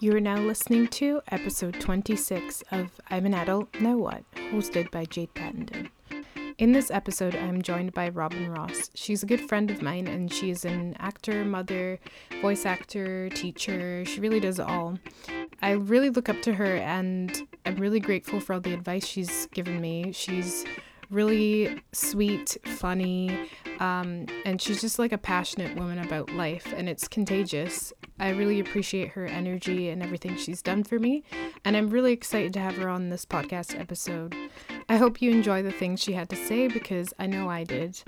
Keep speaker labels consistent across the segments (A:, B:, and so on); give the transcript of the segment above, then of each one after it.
A: You are now listening to episode 26 of I'm an Adult, Now What, hosted by Jade Pattenden. In this episode, I'm joined by Robin Ross. She's a good friend of mine and she is an actor, mother, voice actor, teacher. She really does it all. I really look up to her and I'm really grateful for all the advice she's given me. She's really sweet, funny, um, and she's just like a passionate woman about life, and it's contagious. I really appreciate her energy and everything she's done for me, and I'm really excited to have her on this podcast episode. I hope you enjoy the things she had to say because I know I did.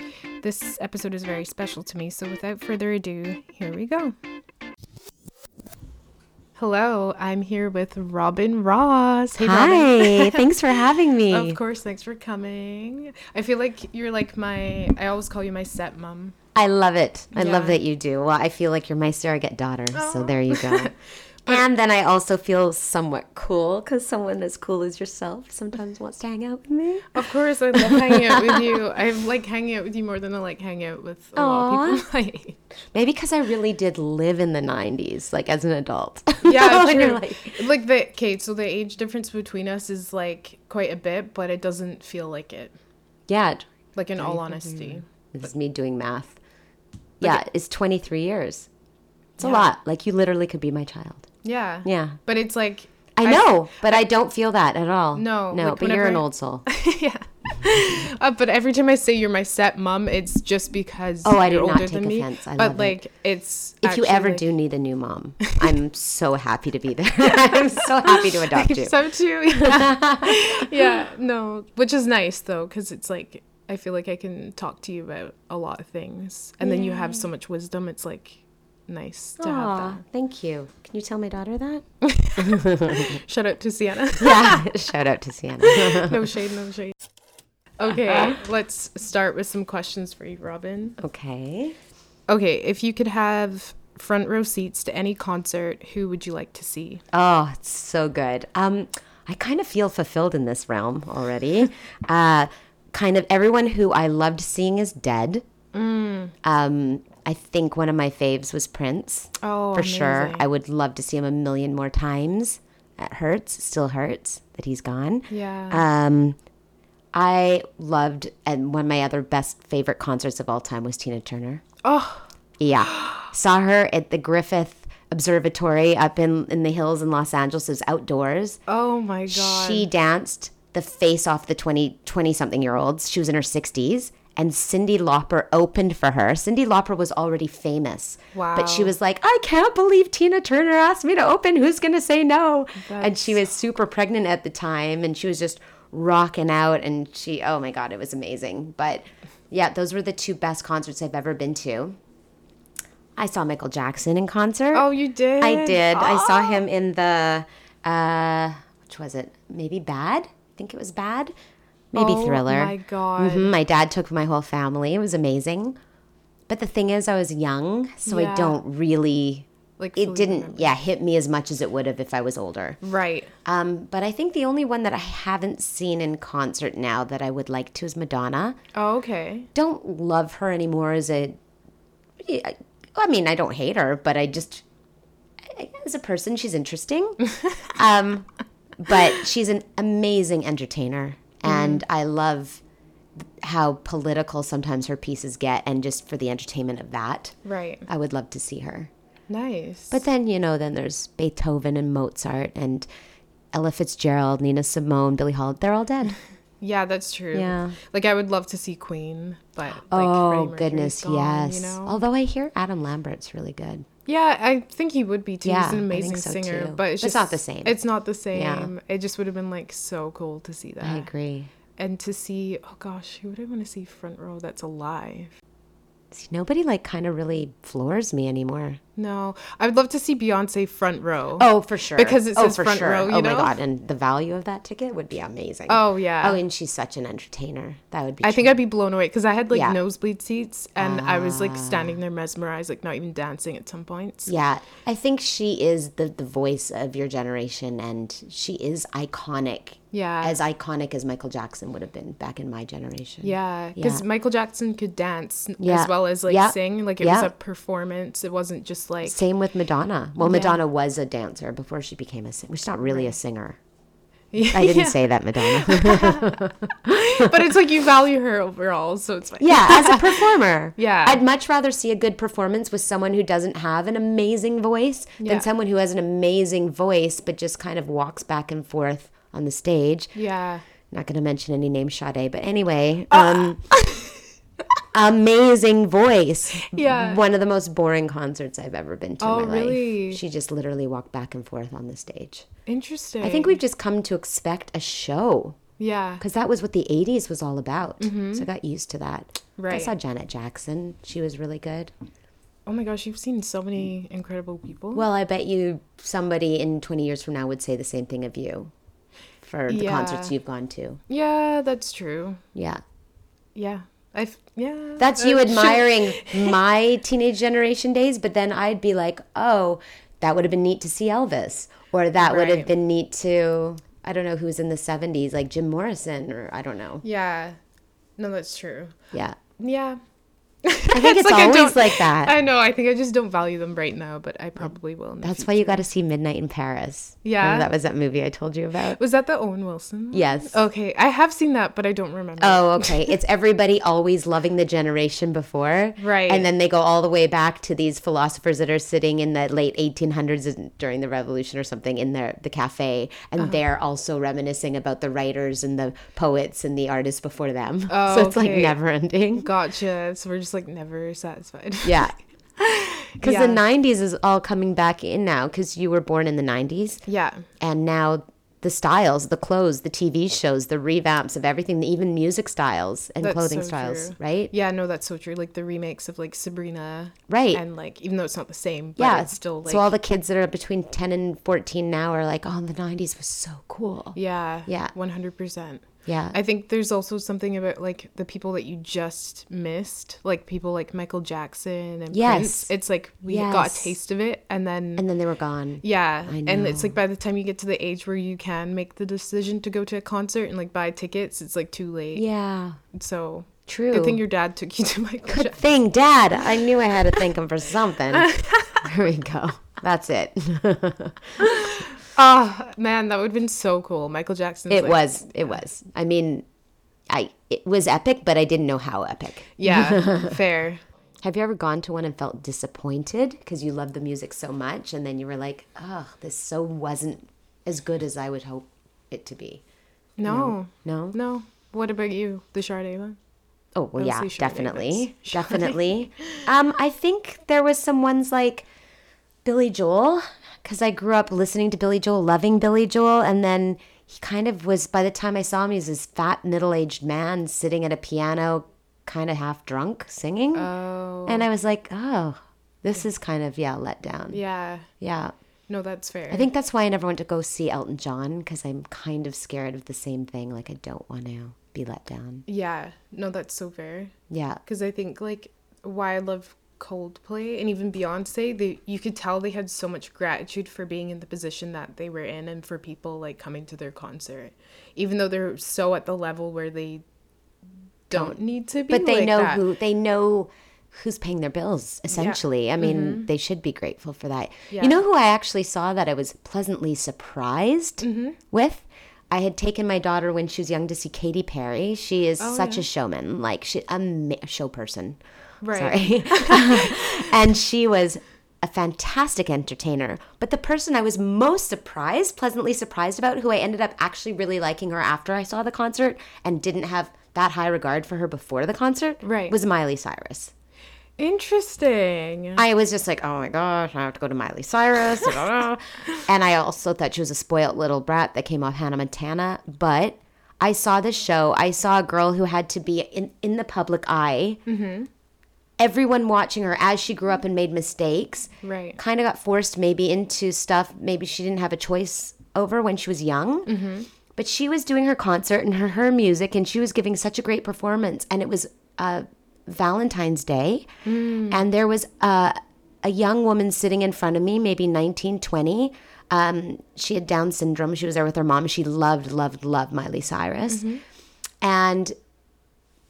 A: This episode is very special to me, so without further ado, here we go. Hello, I'm here with Robin Ross.
B: Hey, Hi, Robin. thanks for having me.
A: Of course, thanks for coming. I feel like you're like my, I always call you my stepmom.
B: I love it. I yeah. love that you do. Well, I feel like you're my surrogate daughter, oh. so there you go. And then I also feel somewhat cool because someone as cool as yourself sometimes wants to hang out with me.
A: Of course, I love hanging out with you. I like hanging out with you more than I like hanging out with a Aww. lot of people my age.
B: Maybe because I really did live in the 90s, like as an adult.
A: Yeah, true. Like, like the, okay, so the age difference between us is like quite a bit, but it doesn't feel like it.
B: Yeah.
A: Like in all honesty.
B: This is me doing math. Yeah, it's 23 years. It's yeah. a lot. Like you literally could be my child.
A: Yeah.
B: Yeah.
A: But it's like
B: I know, I, but I don't feel that at all.
A: No.
B: No, like but you're an old soul.
A: yeah. Uh, but every time I say you're my stepmom, it's just because
B: oh, I
A: do
B: not take offense. I
A: but like, it. it's
B: if you ever
A: like...
B: do need a new mom, I'm so happy to be there. I'm so happy to adopt you.
A: So too. Yeah. yeah. No, which is nice though, because it's like I feel like I can talk to you about a lot of things, and yeah. then you have so much wisdom. It's like nice to Aww, have that.
B: Thank you. Can you tell my daughter that?
A: shout out to Sienna.
B: yeah, shout out to Sienna.
A: no shade, no shade. Okay, let's start with some questions for you, Robin.
B: Okay.
A: Okay, if you could have front row seats to any concert, who would you like to see?
B: Oh, it's so good. Um, I kind of feel fulfilled in this realm already. uh, kind of everyone who I loved seeing is dead.
A: Mm.
B: Um, I think one of my faves was Prince.
A: Oh,
B: for
A: amazing.
B: sure. I would love to see him a million more times. It hurts, still hurts that he's gone.
A: Yeah.
B: Um, I loved, and one of my other best favorite concerts of all time was Tina Turner.
A: Oh.
B: Yeah. Saw her at the Griffith Observatory up in, in the hills in Los Angeles. It was outdoors.
A: Oh my God.
B: She danced the face off the 20, 20 something year olds. She was in her 60s and Cyndi Lauper opened for her. Cyndi Lauper was already famous.
A: Wow.
B: But she was like, I can't believe Tina Turner asked me to open. Who's going to say no? That's... And she was super pregnant at the time and she was just rocking out. And she, oh my God, it was amazing. But yeah, those were the two best concerts I've ever been to. I saw Michael Jackson in concert.
A: Oh, you did?
B: I did. Oh. I saw him in the, uh, which was it? Maybe Bad? Think it was Bad maybe
A: oh,
B: thriller.
A: my god!
B: Mm-hmm. My dad took my whole family. It was amazing. But the thing is, I was young, so yeah. I don't really like. It didn't, remember. yeah, hit me as much as it would have if I was older.
A: Right.
B: Um, but I think the only one that I haven't seen in concert now that I would like to is Madonna.
A: Oh, okay.
B: Don't love her anymore as a. I mean, I don't hate her, but I just as a person, she's interesting. um, but she's an amazing entertainer. And mm-hmm. I love how political sometimes her pieces get and just for the entertainment of that.
A: Right.
B: I would love to see her.
A: Nice.
B: But then, you know, then there's Beethoven and Mozart and Ella Fitzgerald, Nina Simone, Billie Holiday. They're all dead.
A: Yeah, that's true.
B: Yeah.
A: Like I would love to see Queen, but like,
B: oh goodness, gone, yes. You know? Although I hear Adam Lambert's really good.
A: Yeah, I think he would be too. Yeah, He's an amazing so singer, too. but it's, just,
B: it's not the same.
A: It's not the same. Yeah. It just would have been like so cool to see that. I
B: agree.
A: And to see, oh gosh, who would I want to see front row that's alive?
B: See, nobody like kind of really floors me anymore.
A: No, I would love to see Beyonce front row.
B: Oh, for sure.
A: Because it oh, says front sure. row.
B: oh
A: know?
B: my god, and the value of that ticket would be amazing.
A: Oh yeah.
B: Oh, and she's such an entertainer. That would be.
A: I true. think I'd be blown away because I had like yeah. nosebleed seats, and uh, I was like standing there mesmerized, like not even dancing at some points.
B: Yeah, I think she is the the voice of your generation, and she is iconic
A: yeah.
B: As iconic as Michael Jackson would have been back in my generation.
A: Yeah. Because yeah. Michael Jackson could dance yeah. as well as like sing. Like it was a performance. It wasn't just like
B: Same with Madonna. Well, Madonna was a dancer before she became a singer. She's not really a singer. I didn't say that, Madonna.
A: but it's like you value her overall, so it's fine.
B: yeah, as a performer.
A: Yeah.
B: I'd much rather see a good performance with someone who doesn't have an amazing voice
A: Yeah.
B: than someone who has an amazing voice but just kind of walks back and forth on the stage.
A: Yeah.
B: Not going to mention any name, Sade, but anyway, um, amazing voice.
A: Yeah.
B: One of the most boring concerts I've ever been to
A: Oh,
B: in my
A: really?
B: life. She just literally walked back and forth on the stage.
A: Interesting.
B: I think we've just come to expect a show
A: Yeah.
B: because that was what the 80s was all about. So I got used to that. Right. I
A: Mm-hmm.
B: Saw Janet Jackson. She was really good.
A: Oh my gosh, you've seen so many incredible people.
B: Well, I bet you somebody in 20 years from now would say the same thing of you for the
A: Yeah.
B: concerts you've gone to.
A: yeah, that's true.
B: Yeah.
A: Yeah. I've yeah.
B: That's you
A: uh,
B: admiring my teenage generation days, but then I'd be like, oh, that would have been neat to see Elvis. Or that would have been neat to, I don't know who's in the 70s, like Jim Morrison, or I don't know.
A: Yeah. No, that's true.
B: Yeah.
A: Yeah.
B: I think it's,
A: like
B: always like that.
A: I know. I think I just don't value them right now, but I probably will. In the
B: That's why you got to see Midnight in Paris.
A: Yeah.
B: Remember that was that movie I told you about?
A: Was that the Owen Wilson? one?
B: Yes.
A: Okay, I have seen that, but I don't remember.
B: Oh, okay. It's everybody always loving the generation before.
A: Right.
B: And then they go all the way back to these philosophers that are sitting in the late 1800s during the revolution or something in their, the cafe. And
A: Uh-huh.
B: they're also reminiscing about the writers and the poets and the artists before them.
A: Oh,
B: so it's like never ending.
A: Gotcha. So we're just like never satisfied.
B: Yeah. Because
A: Yeah.
B: the 90s is all coming back in now because you were born in the 90s.
A: yeah.
B: and now the styles, the clothes, the TV shows, the revamps of everything, even music styles and
A: That's
B: clothing
A: so
B: styles,
A: true.
B: right?
A: Yeah, no, that's so true. Like the remakes of like Sabrina.
B: Right.
A: And like even though it's not the same, but
B: yeah,
A: it's still like
B: so all the kids that are between 10 and 14 now are like, oh, the 90s was so cool.
A: Yeah.
B: Yeah.
A: One hundred percent.
B: Yeah.
A: I think there's also something about like the people that you just missed, like people like Michael Jackson and
B: Yes.
A: Prince. It's like we got a taste of it and then
B: and then they were gone.
A: yeah, and it's like by the time you get to the age where you can make the decision to go to a concert and like buy tickets, it's like too late.
B: Yeah.
A: So
B: True.
A: good thing your dad took you to Michael
B: Good
A: Jackson.
B: thing, Dad. I knew I had to thank him for something. there we go. That's it.
A: Oh man, that would have been so cool. Michael Jackson.
B: It was. It was. I mean, I it was epic, but I didn't know how epic.
A: Yeah, fair.
B: Have you ever gone to one and felt disappointed because you loved the music so much and then you were like, oh, this so wasn't as good as I would hope it to be?
A: No,
B: No?
A: no. What about you, the Sade one?
B: Oh, well,
A: I'll
B: yeah, definitely. Definitely. um, I think there was some ones like Billy Joel because I grew up listening to Billy Joel, loving Billy Joel, and then he kind of was, by the time I saw him, he was this fat middle aged man sitting at a piano, kind of half drunk, singing.
A: Oh,
B: And I was like, oh, this is kind of, yeah, let down.
A: yeah.
B: Yeah.
A: No, that's fair.
B: I think that's why I never went to go see Elton John because I'm kind of scared of the same thing. Like, I don't want to be let down.
A: Yeah, no, that's so fair.
B: Yeah.
A: Because I think like why I love Coldplay and even Beyonce, they you could tell they had so much gratitude for being in the position that they were in and for people like coming to their concert, even though they're so at the level where they don't need to be.
B: But they
A: like
B: know
A: that.
B: who, they know who's paying their bills, essentially. I mean, they should be grateful for that.
A: Mm-hmm. Yeah.
B: You know who I actually saw that I was pleasantly surprised
A: Mm-hmm.
B: with? I had taken my daughter when she was young to see Katy Perry. She is
A: Oh,
B: such
A: yeah.
B: a showman, like she a ma- show person.
A: Right.
B: Sorry. and she was a fantastic entertainer. But the person I was most surprised, pleasantly surprised about, who I ended up actually really liking her after I saw the concert and didn't have that high regard for her before the concert,
A: Right.
B: was Miley Cyrus.
A: Interesting.
B: I was just like, oh my gosh, I have to go to Miley Cyrus. and I also thought she was a spoiled little brat that came off Hannah Montana. But I saw this show. I saw a girl who had to be in, in the public eye. Mm-hmm. Everyone watching her as she grew up and made mistakes.
A: Right.
B: Kind of got forced maybe into stuff maybe she didn't have a choice over when she was young. But she was doing her concert and her, her music, and she was giving such a great performance. And it was uh, Valentine's Day, and there was a, a young woman sitting in front of me, maybe 19, 20. Um, she had Down syndrome. She was there with her mom. She loved, loved, loved Miley Cyrus. And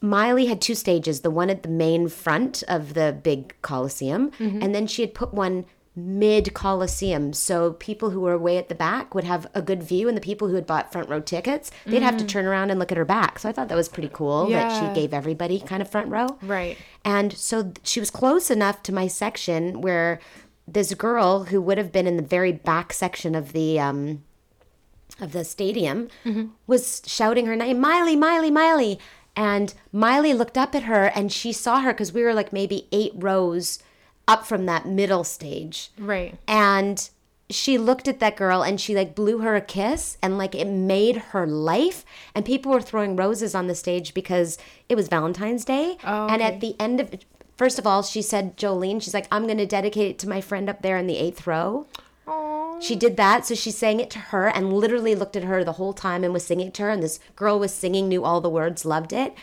B: Miley had two stages the one at the main front of the big Coliseum, mm-hmm. and then she had put one mid Coliseum. So people who were way at the back would have a good view, and the people who had bought front row tickets, they'd have to mm-hmm. turn around and look at her back. So I thought that was pretty cool that she gave everybody kind of front row.
A: Right.
B: And so she was close enough to my section where this girl who would have been in the very back section of the um, of the stadium mm-hmm. was shouting her name, Miley, Miley, Miley. And Miley looked up at her and she saw her because we were like maybe eight rows up from that middle stage.
A: Right.
B: And she looked at that girl and she like blew her a kiss and like it made her life. And people were throwing roses on the stage because it was Valentine's Day.
A: Oh,
B: And
A: okay.
B: at the end of first of all, she said, Jolene, she's like, I'm going to dedicate it to my friend up there in the eighth row. She did that. So she sang it to her and literally looked at her the whole time and was singing it to her. And this girl was singing, knew all the words, loved it.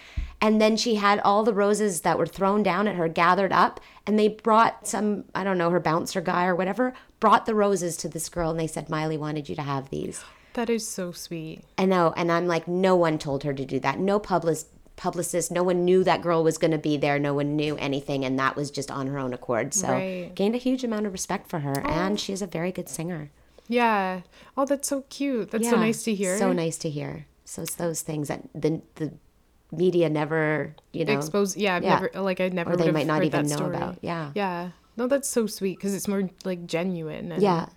B: And then she had all the roses that were thrown down at her gathered up. And they brought some, I don't know, her bouncer guy or whatever, brought the roses to this girl. And they said, Miley wanted you to have these.
A: That is so sweet.
B: I know. And I'm like, no one told her to do that. No public, publicist, no one knew that girl was going to be there. No one knew anything. And that was just on her own accord. So
A: Right.
B: gained a huge amount of respect for her. And she's a very good singer.
A: Yeah. Oh, that's so cute. That's so nice to hear.
B: So nice to hear. So it's those things that the the media never, you know,
A: Expose. Yeah.
B: Yeah.
A: never like I never.
B: or they might not even know
A: story.
B: about. Yeah.
A: Yeah. No, that's so sweet because it's more like genuine. And
B: Yeah,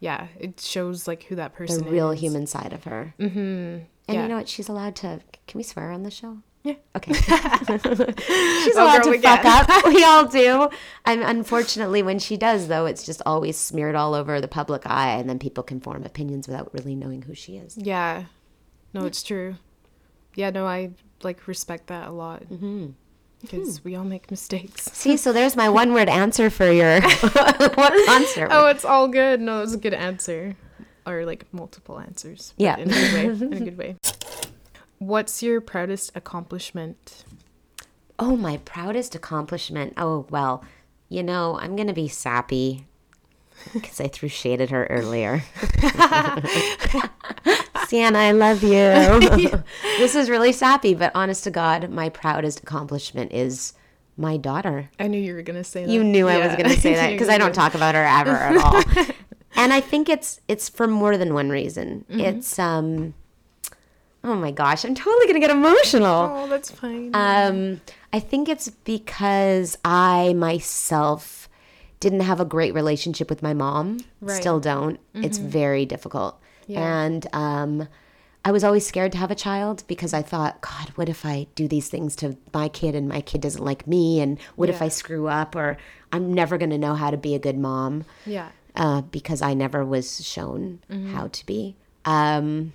A: Yeah. It shows like who that person is the
B: real
A: is.
B: human side of her. Mm-hmm. And
A: Yeah.
B: you know what? She's allowed to. Can we swear on the show?
A: Yeah.
B: Okay. She's
A: Oh,
B: allowed
A: girl,
B: to fuck
A: can.
B: up. We all do. And unfortunately, when she does, though, it's just always smeared all over the public eye, and then people can form opinions without really knowing who she is.
A: Yeah. No, it's true. Yeah. No, I like respect that a lot
B: Mm-hmm.
A: because we all make mistakes.
B: See, so there's my one-word answer for your what concert.
A: Oh, it's all good. No, it's a good answer. Or like multiple answers.
B: Yeah.
A: In a good way. In a good way. What's your proudest accomplishment?
B: Oh, my proudest accomplishment. Oh, well, you know, I'm going to be sappy because I threw shade at her earlier. Sienna, I love you. this is really sappy, but honest to God, my proudest accomplishment is my daughter.
A: I knew you were gonna say that.
B: You knew I was going to say that because I don't talk about her ever at all. and I think it's it's for more than one reason.
A: Mm-hmm.
B: It's um oh my gosh, I'm totally to get emotional.
A: Oh, that's fine.
B: Um, I think it's because I myself didn't have a great relationship with my mom.
A: Right.
B: Still don't. It's very difficult.
A: Yeah.
B: And um, I was always scared to have a child because I thought, God, what if I do these things to my kid and my kid doesn't like me? And what if I screw up? Or I'm never going to know how to be a good mom
A: yeah.
B: uh, because I never was shown
A: Mm-hmm.
B: how to be. Um,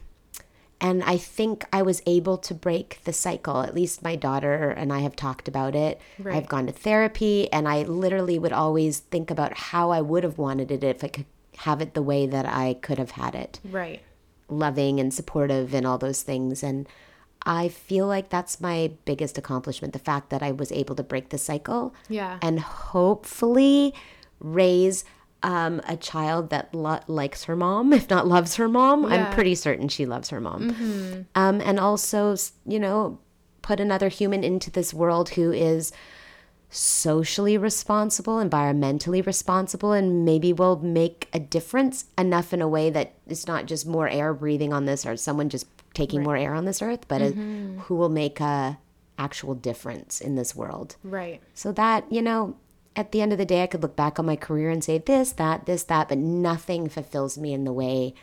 B: and I think I was able to break the cycle. At least my daughter and I have talked about it.
A: Right.
B: I've gone to therapy, and I literally would always think about how I would have wanted it if I could have it the way that I could have had it
A: Right.
B: loving and supportive and all those things. And I feel like that's my biggest accomplishment the fact that I was able to break the cycle
A: Yeah.
B: and hopefully raise um, a child that lo- likes her mom, if not loves her mom.
A: Yeah.
B: I'm pretty certain she loves her mom. Um, and also, you know, put another human into this world who is socially responsible, environmentally responsible, and maybe will make a difference enough in a way that it's not just more air breathing on this or someone just taking more air on this earth, but a, who will make a actual difference in this world.
A: Right.
B: So that, you know, at the end of the day, I could look back on my career and say this, that, this, that, but nothing fulfills me in the way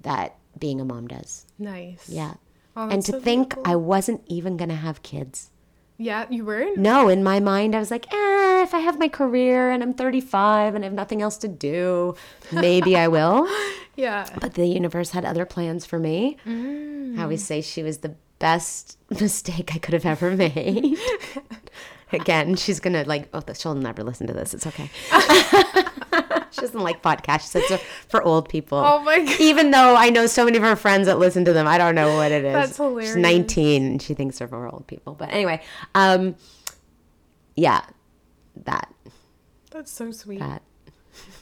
B: that being a mom does.
A: Nice.
B: Yeah.
A: Oh,
B: and to
A: so
B: think
A: beautiful.
B: I wasn't even going to have kids.
A: Yeah, you weren't?
B: No, in my mind, I was like, eh, if I have my career and I'm 35 and I have nothing else to do, maybe I will.
A: Yeah.
B: But the universe had other plans for me.
A: Mm.
B: I always say she was the best mistake I could have ever made. Again, she's gonna like. Oh, she'll never listen to this. It's okay. she doesn't like podcasts. Says for old people.
A: Oh my god.
B: Even though I know so many of her friends that listen to them, I don't know what it is.
A: That's hilarious.
B: She's 19 and she thinks they're for old people. But anyway, um, yeah, that
A: That's so sweet.
B: that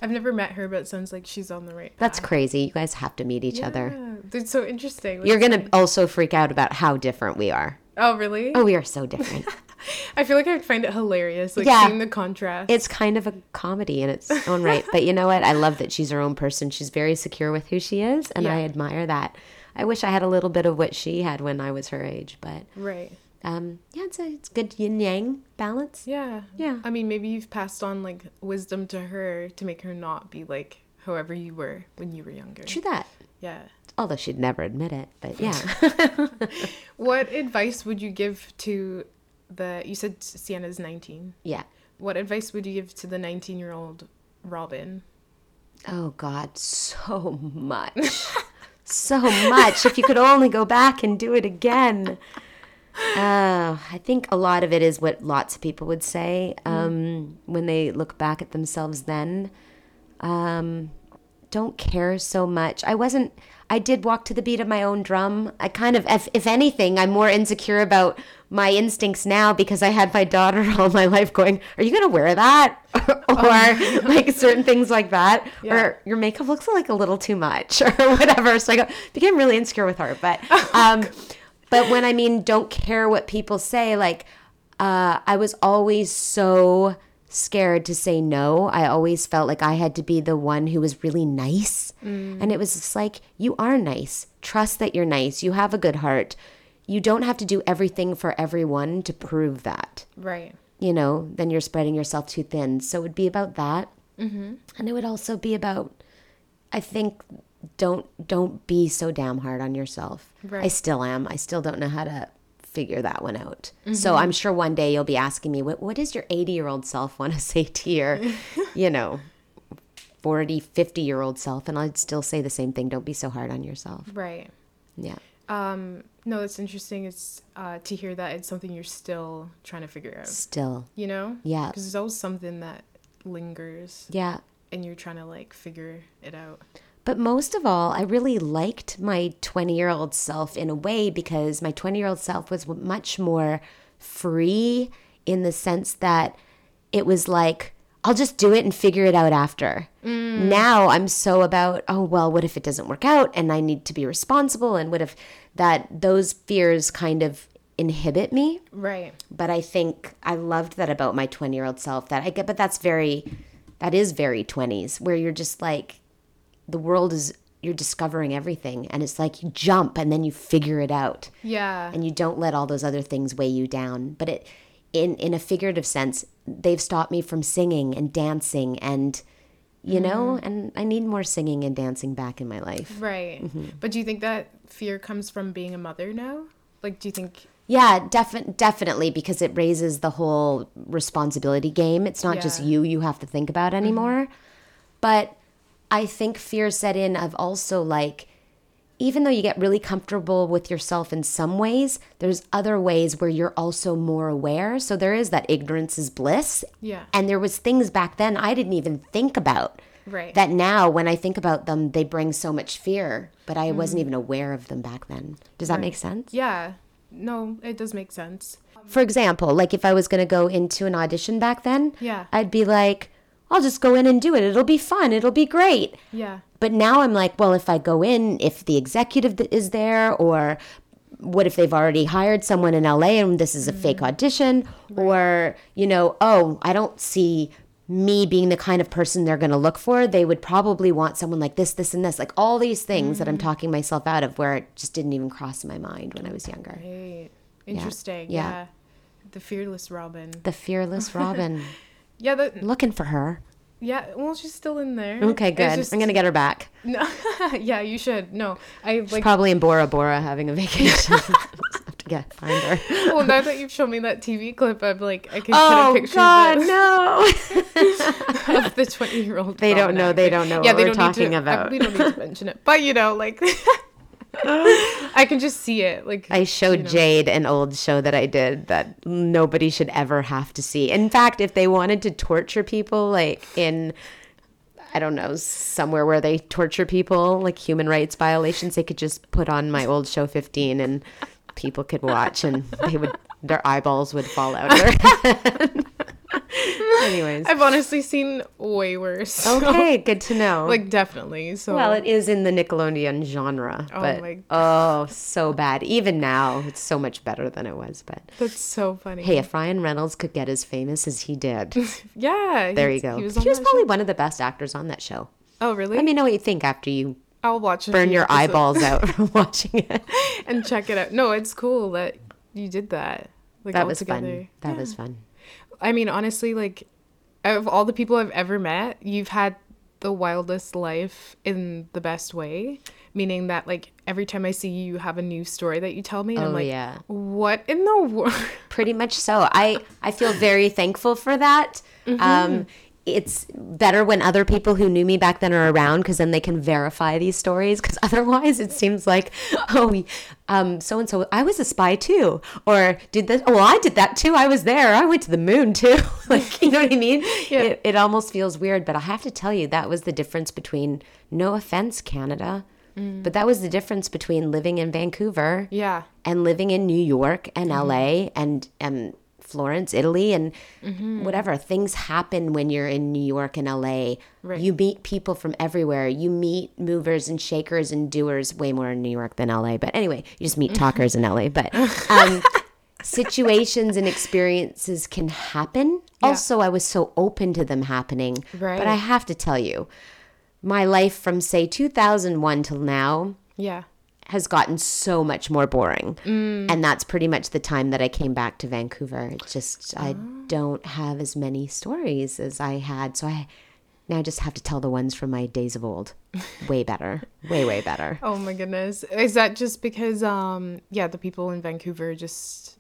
A: I've never met her, but it sounds like she's on the right.
B: that's crazy. You guys have to meet each other.
A: Yeah, It's so interesting.
B: You're gonna also freak out about how different we are.
A: Oh, really?
B: Oh, we are so different.
A: I feel like I'd find it hilarious, like
B: Yeah.
A: seeing the contrast.
B: it's kind of a comedy in its own right. But you know what? I love that she's her own person. She's very secure with who she is, and I admire that. I wish I had a little bit of what she had when I was her age, but
A: right.
B: um, yeah, it's a it's good yin yang balance.
A: Yeah.
B: Yeah.
A: I mean, maybe you've passed on like wisdom to her to make her not be like however you were when you were younger.
B: True that.
A: Yeah.
B: Although she'd never admit it, but yeah.
A: What advice would you give to the you said Sienna's 19.
B: yeah.
A: What advice would you give to the 19-year-old Robin?
B: Oh God, so much. so much. If you could only go back and do it again. Uh, I think a lot of it is what lots of people would say um, when they look back at themselves then. Um, don't care so much. I wasn't, I did walk to the beat of my own drum. I kind of, if, if anything, I'm more insecure about my instincts now because I had my daughter all my life going, Are you going to wear that? or like certain things like that.
A: Yeah.
B: Or your makeup looks like a little too much or whatever. So I got, became really insecure with her. But, um, but when I mean don't care what people say, like uh, I was always so scared to say no. I always felt like I had to be the one who was really nice. And it was just like, you are nice. Trust that you're nice. You have a good heart. You don't have to do everything for everyone to prove that.
A: Right.
B: You know, then you're spreading yourself too thin. So it would be about that. Mm-hmm. And it would also be about, I think, don't don't be so damn hard on yourself. I still am. I still don't know how to figure that one out. So I'm sure one day you'll be asking me, what what does your 80 year old self want to say to your, you know, 40, 50 year old self? And I'd still say the same thing. Don't be so hard on yourself.
A: Right.
B: Yeah.
A: Um no, it's interesting it's uh to hear that it's something you're still trying to figure out.
B: Still.
A: You know?
B: Yeah.
A: Because there's always something that lingers
B: Yeah.
A: and you're trying to like figure it out.
B: But most of all, I really liked my 20 year old self in a way because my 20 year old self was much more free in the sense that it was like, I'll just do it and figure it out after. Mm. Now I'm so about, oh, well, what if it doesn't work out and I need to be responsible? And what if that those fears kind of inhibit me?
A: Right.
B: but I think I loved that about my 20 year old self that I get, but that's very, that is very 20s where you're just like, the world is, you're discovering everything and it's like you jump and then you figure it out
A: Yeah.
B: and you don't let all those other things weigh you down. But it, in, in a figurative sense, they've stopped me from singing and dancing and, you know, and I need more singing and dancing back in my life.
A: Right.
B: Mm-hmm.
A: But do you think that fear comes from being a mother now? Like do you think
B: Yeah, defi- definitely because it raises the whole responsibility game. It's not just you you have to think about anymore. But I think fear set in of also like even though you get really comfortable with yourself in some ways, there's other ways where you're also more aware. So there is that ignorance is bliss.
A: Yeah.
B: And there was things back then I didn't even think about.
A: Right.
B: That now when I think about them, they bring so much fear, but I wasn't mm-hmm. even aware of them back then. Does that make sense?
A: Yeah. No, it does make sense.
B: For example, like if I was going to go into an audition back then,
A: Yeah.
B: I'd be like, I'll just go in and do it. It'll be fun. It'll be great.
A: Yeah.
B: But now I'm like, well, if I go in, if the executive is there, or what if they've already hired someone in LA and this is a fake mm. audition, or, you know, oh, I don't see me being the kind of person they're going to look for. They would probably want someone like this, this, and this, like all these things that I'm mm. talking myself out of where it just didn't even cross my mind when I was younger.
A: Right. Interesting.
B: Yeah.
A: Yeah. The fearless Robin.
B: The fearless Robin.
A: Yeah, the,
B: looking for her.
A: yeah, well she's still in there.
B: Okay, good.
A: just-
B: I'm gonna get her back.
A: No, yeah, you should. No, I
B: She's probably in Bora Bora having a vacation. Have to get find her.
A: well, now that you've shown me that TV clip, I'm like, I can
B: Oh
A: put a oh, picture
B: God, no!
A: the, of the 20 year old.
B: They don't know- they don't know what we're talking
A: need to,
B: about.
A: Uh, I, we don't need to mention it, but you know, like, I can just see it. Like,
B: I showed
A: you know.
B: Jade an old show that I did that nobody should ever have to see. In fact, if they wanted to torture people, like in I don't know, somewhere where they torture people, like human rights violations, they could just put on my old show 15 and people could watch and they would their eyeballs would fall out of their head. Anyways.
A: I've honestly seen way worse. so,
B: Okay, good to know.
A: like definitely. So
B: well, it is in the Nickelodeon genre,
A: Oh
B: but
A: my-
B: oh, so bad. Even now, it's so much better than it was. But
A: that's so funny.
B: hey, if Ryan Reynolds could get as famous as he did,
A: yeah.
B: there you go.
A: He
B: He
A: was,
B: was,
A: on that
B: probably
A: show.
B: one of the best actors on that show.
A: Oh really?
B: Let me know what you think after you
A: I'll watch.
B: burn your
A: episodes
B: eyeballs out from watching it.
A: and check it out. No, it's cool that you did that. Like
B: That was
A: together.
B: fun. That was fun.
A: I mean, honestly, like of all the people I've ever met, you've had the wildest life in the best way. Meaning that like every time I see you, you have a new story that you tell me, and I'm
B: Oh,
A: like,
B: yeah.
A: what in the world?
B: Pretty much so. I I feel very thankful for that. Um, it's better when other people who knew me back then are around because then they can verify these stories. Because otherwise, it seems like, oh, um, so and so, I was a spy too, or did this? Oh, well, I did that too. I was there. I went to the moon too. like, you know what I mean?
A: Yeah.
B: It, it almost feels weird, but I have to tell you, that was the difference between. No offense, Canada, but that was the difference between living in Vancouver
A: yeah,
B: and living in New York and
A: Mm-hmm.
B: LA and and Florence, Italy, and
A: Mm-hmm.
B: whatever things happen when you're in New York and LA.
A: Right.
B: You meet people from everywhere. You meet movers and shakers and doers way more in New York than LA. But anyway, you just meet talkers in LA. But um, situations and experiences can happen.
A: Yeah.
B: Also, I was so open to them happening.
A: Right.
B: But I have to tell you, my life from say 2001 till now
A: yeah,
B: has gotten so much more boring. And that's pretty much the time that I came back to Vancouver. It's just, I don't have as many stories as I had. So I now just have to tell the ones from my days of old. Way better. way, way better.
A: Oh my goodness. Is that just because um yeah, the people in Vancouver just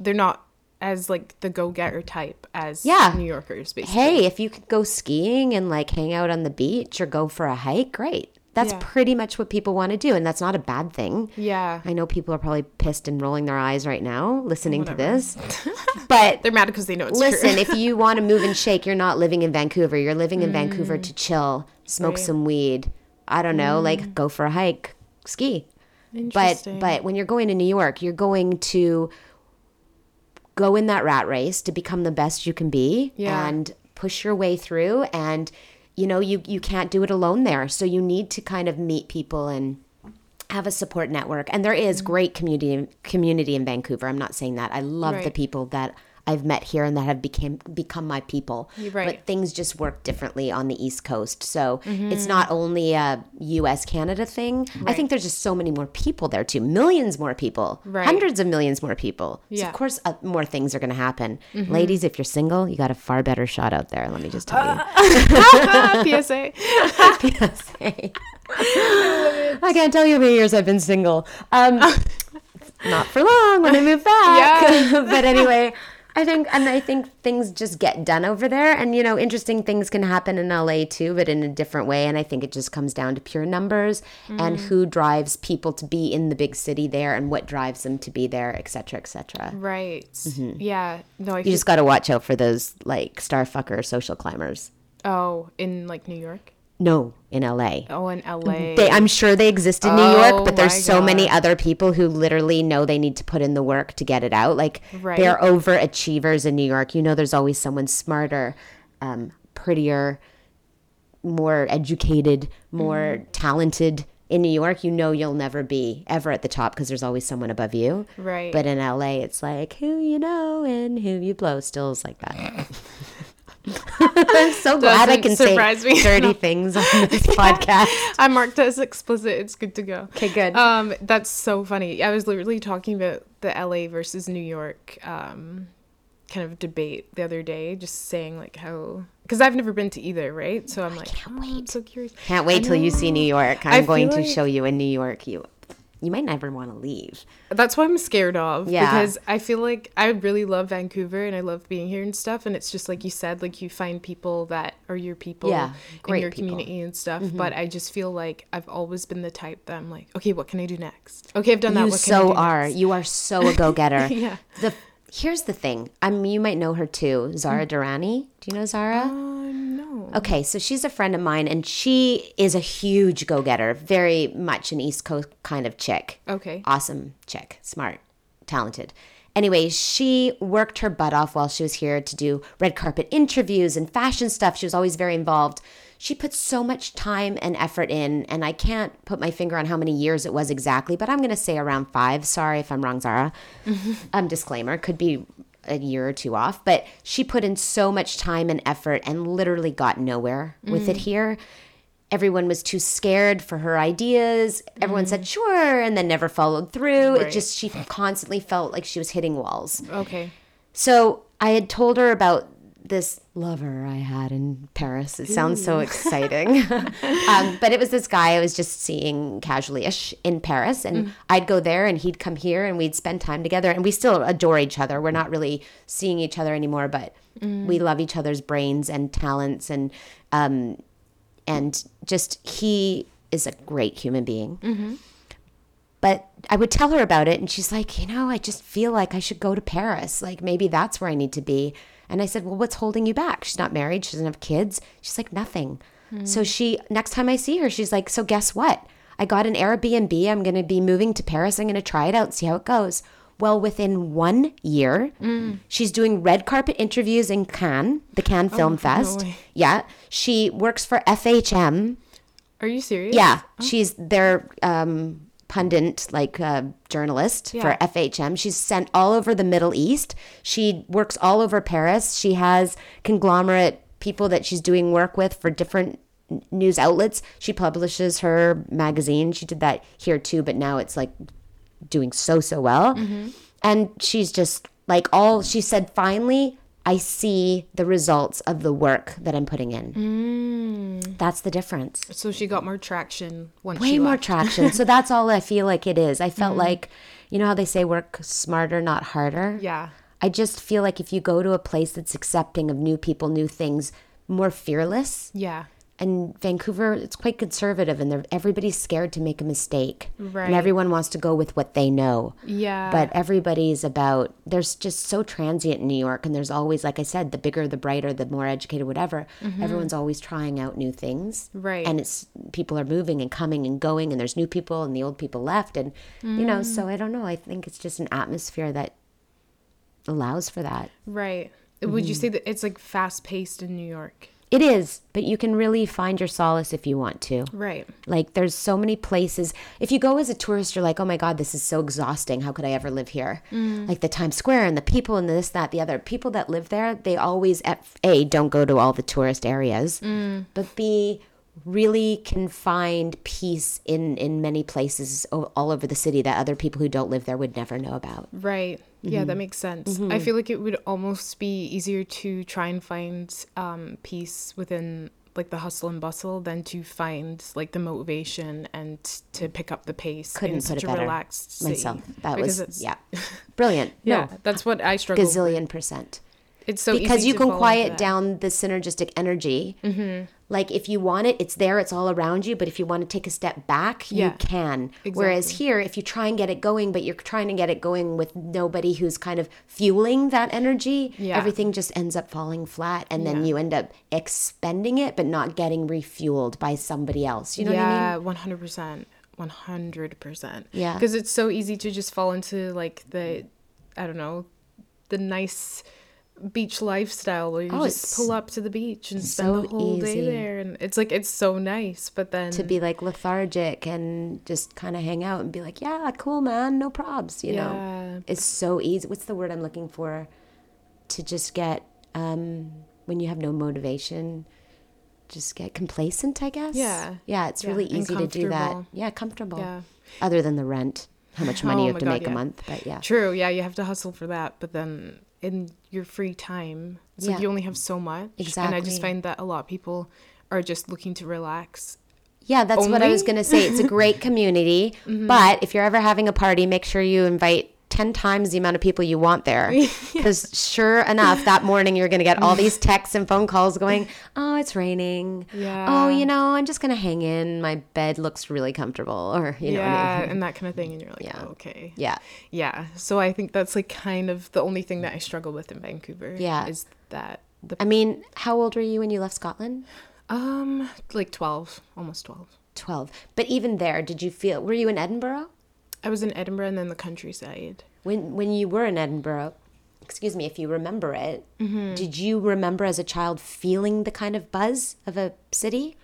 A: they're not as like the go-getter type as
B: Yeah.
A: New Yorkers basically.
B: Hey, if you could go skiing and like hang out on the beach or go for a hike, great. That's
A: Yeah.
B: pretty much what people want to do. And that's not a bad thing.
A: Yeah.
B: I know people are probably pissed and rolling their eyes right now listening to this. But
A: They're mad because they know it's
B: Listen,
A: true.
B: if you want to move and shake, you're not living in Vancouver. You're living in Vancouver to chill, smoke
A: Mm. Right. Mm.
B: some weed. I don't know, like go for a hike, ski. But but when you're going to New York, you're going to go in that rat race to become the best you can be
A: Yeah.
B: and push your way through and you know, you you can't do it alone there. So you need to kind of meet people and have a support network. And there is
A: Mm.
B: great community community in Vancouver. I'm not saying that. I love the people that I've met here and that have became become my people.
A: Right.
B: But things just work differently on the East Coast. So
A: Mm-hmm.
B: it's not only a US Canada thing. I think there's just so many more people there too. Millions more people.
A: Right.
B: Hundreds of millions more people. So
A: Yeah.
B: of course uh, more things are going to happen. Ladies, if you're single, you got a far better shot out there, let me just tell you.
A: PSA.
B: PSA. I can't tell you how many years I've been single. Um, not for long when I move back. but anyway, I think, and I think things just get done over there. And, you know, interesting things can happen in LA too, but in a different way. And I think it just comes down to pure numbers and mm. who drives people to be in the big city there and what drives them to be there, et cetera, et cetera.
A: Right. Mm-hmm. Yeah. No, I
B: You just got to watch out for those like starfucker social climbers.
A: Oh, in like New York?
B: No, in LA.
A: Oh, in LA.
B: They, I'm sure they exist in New
A: Oh
B: York, but there's
A: my
B: so many other people who literally know they need to put in the work to get it out. Like
A: Right.
B: they're overachievers in New York. You know, there's always someone smarter, um, prettier, more educated, more
A: Mm-hmm.
B: talented. In New York, you know you'll never be ever at the top because there's always someone above you.
A: Right.
B: But in LA, it's like who you know and who you blow. Still is like that. I'm so glad I can say
A: me.
B: dirty things on this podcast.
A: I'm marked as explicit. It's good to go.
B: Okay, good.
A: Um, that's so funny. I was literally talking about the LA versus New York um, kind of debate the other day, just saying like how because I've never been to either, right? So I'm like,
B: can't
A: oh, I'm
B: wait.
A: so curious.
B: Can't wait till you see New York.
A: I
B: I'm going to
A: like-
B: show you in New York. You you might never want to leave.
A: That's what I'm scared of.
B: Yeah.
A: Because I feel like I really love Vancouver and I love being here and stuff. And it's just like you said, like you find people that are your people
B: Yeah,
A: in your
B: people. Mm-hmm.
A: community and stuff. But I just feel like I've always been the type that I'm like, okay, what can I do next? Okay, I've done that.
B: You
A: What
B: so are.
A: next?
B: You are so a go getter.
A: Yeah.
B: The here's the thing. I mean, you might know her too, Zara Durrani. Do you know Zara?
A: Uh, no.
B: Okay, so she's a friend of mine, and she is a huge go getter. Very much an East Coast kind of chick.
A: Okay.
B: awesome chick, smart, talented. Anyway, she worked her butt off while she was here to do red carpet interviews and fashion stuff. She was always very involved. She put so much time and effort in, and I can't put my finger on how many years it was exactly, but I'm going to say around five. Sorry if I'm wrong, Zara. um, disclaimer could be a year or two off, but she put in so much time and effort and literally got nowhere with it here. Everyone was too scared for her ideas. Everyone said sure and then never followed through. It just she constantly felt like she was hitting walls.
A: Okay.
B: So I had told her about this lover I had in Paris. It sounds so exciting. um, but it was this guy I was just seeing casually ish in Paris. And I'd go there and he'd come here and we'd spend time together. And we still adore each other. We're not really seeing each other anymore, but we love each other's brains and talents. And, um, and just he is a great human being. But I would tell her about it, and she's like, you know, I just feel like I should go to Paris. Like maybe that's where I need to be. And I said, well, what's holding you back? She's not married. She doesn't have kids. She's like, nothing. So she, next time I see her, she's like, so guess what? I got an Airbnb. I'm going to be moving to Paris. I'm going to try it out, see how it goes. Well, within one year, she's doing red carpet interviews in Cannes, the Cannes Film Fest.
A: way.
B: Yeah. She works for FHM.
A: Are you serious?
B: Yeah, she's their um, pundit, like uh, journalist
A: Yeah.
B: for FHM. She's sent all over the Middle East. She works all over Paris. She has conglomerate people that she's doing work with for different news outlets. She publishes her magazine. She did that here too, but now it's like doing so so well. And she's just like all she said finally I see the results of the work that I'm putting in. Mm. That's the difference
A: So she got more traction once
B: way more traction. so that's all I feel like it is. I felt mm-hmm. like, you know how they say work smarter, not harder?
A: Yeah.
B: I just feel like if you go to a place that's accepting of new people, new things, more fearless.
A: Yeah.
B: And Vancouver, it's quite conservative, and they're, everybody's scared to make a mistake,
A: Right.
B: and everyone wants to go with what they know.
A: Yeah.
B: But everybody's about, there's just so transient in New York. And there's always, like I said, the bigger, the brighter, the more educated, whatever. Everyone's always trying out new things.
A: Mm-hmm. Right.
B: And it's, people are moving and coming and going. And there's new people and the old people left. And, you know,
A: Mm.
B: so I don't know. I think it's just an atmosphere that allows for that.
A: right. Would
B: Mm-hmm.
A: you say that it's like fast paced in New York?
B: It is, but you can really find your solace if you want to.
A: Right.
B: Like there's so many places. If you go as a tourist, you're like, oh my God, this is so exhausting. How could I ever live here? Mm. Like the Times Square and the people and this, that, the other. People that live there, they always at A, don't go to all the tourist areas, mm. but B, really can find peace in in many places all over the city that other people who don't live there would never know about.
A: Right. Yeah,
B: Mm-hmm.
A: that makes sense. I feel like it would almost be easier to try and find um, peace within like the hustle and bustle than to find like the motivation and to pick up the pace
B: Couldn't
A: in
B: put
A: such
B: it
A: a
B: better
A: relaxed.
B: Myself, that
A: Because
B: was yeah, brilliant.
A: Yeah,
B: no,
A: that's what I struggle with.
B: gazillion percent.
A: It's so
B: because you can quiet down the synergistic energy. Like if you want it, it's there, it's all around you. But if you want to take a step back, you
A: Yeah,
B: can. Whereas here, if you try and get it going, but you're trying to get it going with nobody who's kind of fueling that energy,
A: Yeah.
B: everything just ends up falling flat, and then
A: Yeah.
B: you end up expending it, but not getting refueled by somebody else. You know what I mean?
A: yeah, one hundred percent, one hundred percent.
B: Yeah.
A: because it's so easy to just fall into like the, I don't know, the nice beach lifestyle where you
B: Oh,
A: just pull up to the beach and spend
B: so
A: the whole day there, and it's like it's so nice. But then
B: To be like lethargic and just kind of hang out and be like, yeah, cool, man, no probs, you know? it's so easy. What's the word I'm looking for? To just get um, when you have no motivation, just get complacent. I guess.
A: Yeah.
B: Yeah, it's
A: Yeah,
B: really easy to do that. Yeah, comfortable.
A: yeah.
B: Other than the rent, how much money
A: Oh
B: you have to
A: God,
B: make a month, but yeah.
A: True. Yeah, you have to hustle for that, but then in your free time, like
B: Yeah.
A: you only have so much. And I just find that a lot of people are just looking to relax.
B: Yeah, that's what I was gonna say. It's a great community,
A: Mm-hmm.
B: but if you're ever having a party, make sure you invite. 10 times the amount of people you want there. Because sure enough, that morning you're going to get all these texts and phone calls going, Oh, it's raining.
A: Yeah.
B: oh, you know, I'm just gonna hang in. My bed looks really comfortable, or you know, what I
A: yeah,
B: mean?
A: and that kind of thing, and you're like,
B: Yeah.
A: oh, okay.
B: yeah,
A: Yeah. So I think that's like kind of the only thing that I struggle with in Vancouver.
B: Yeah.
A: Is that the
B: I mean, how old were you when you left Scotland?
A: um like twelve, almost twelve.
B: Twelve. But even there, did you feel? Were you in Edinburgh?
A: I was in Edinburgh and then the countryside.
B: When when you were in Edinburgh, excuse me, if you remember it,
A: Mm-hmm.
B: did you remember as a child feeling the kind of buzz of a city?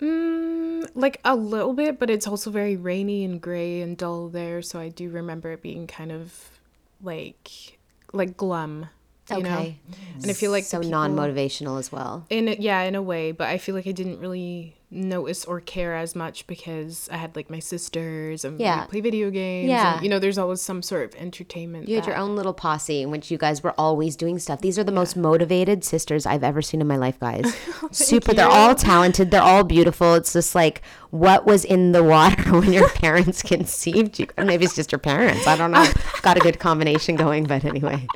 A: Mm, like a little bit, but it's also very rainy and gray and dull there. So I do remember it being kind of like like glum. You know?
B: Okay.
A: And I feel like
B: so
A: people-
B: non motivational as well.
A: In a, yeah, in a way, but I feel like I didn't really notice or care as much because I had like my sisters and
B: Yeah.
A: we play video games.
B: Yeah.
A: and, you know, there's always some sort of entertainment.
B: You had your own little posse in which you guys were always doing stuff. These are the most motivated sisters I've ever seen in my life, guys. Oh, Super. They're all talented. They're all beautiful. It's just like what was in the water when your parents conceived you. Or maybe it's just your parents. I don't know. Got a good combination going, but anyway.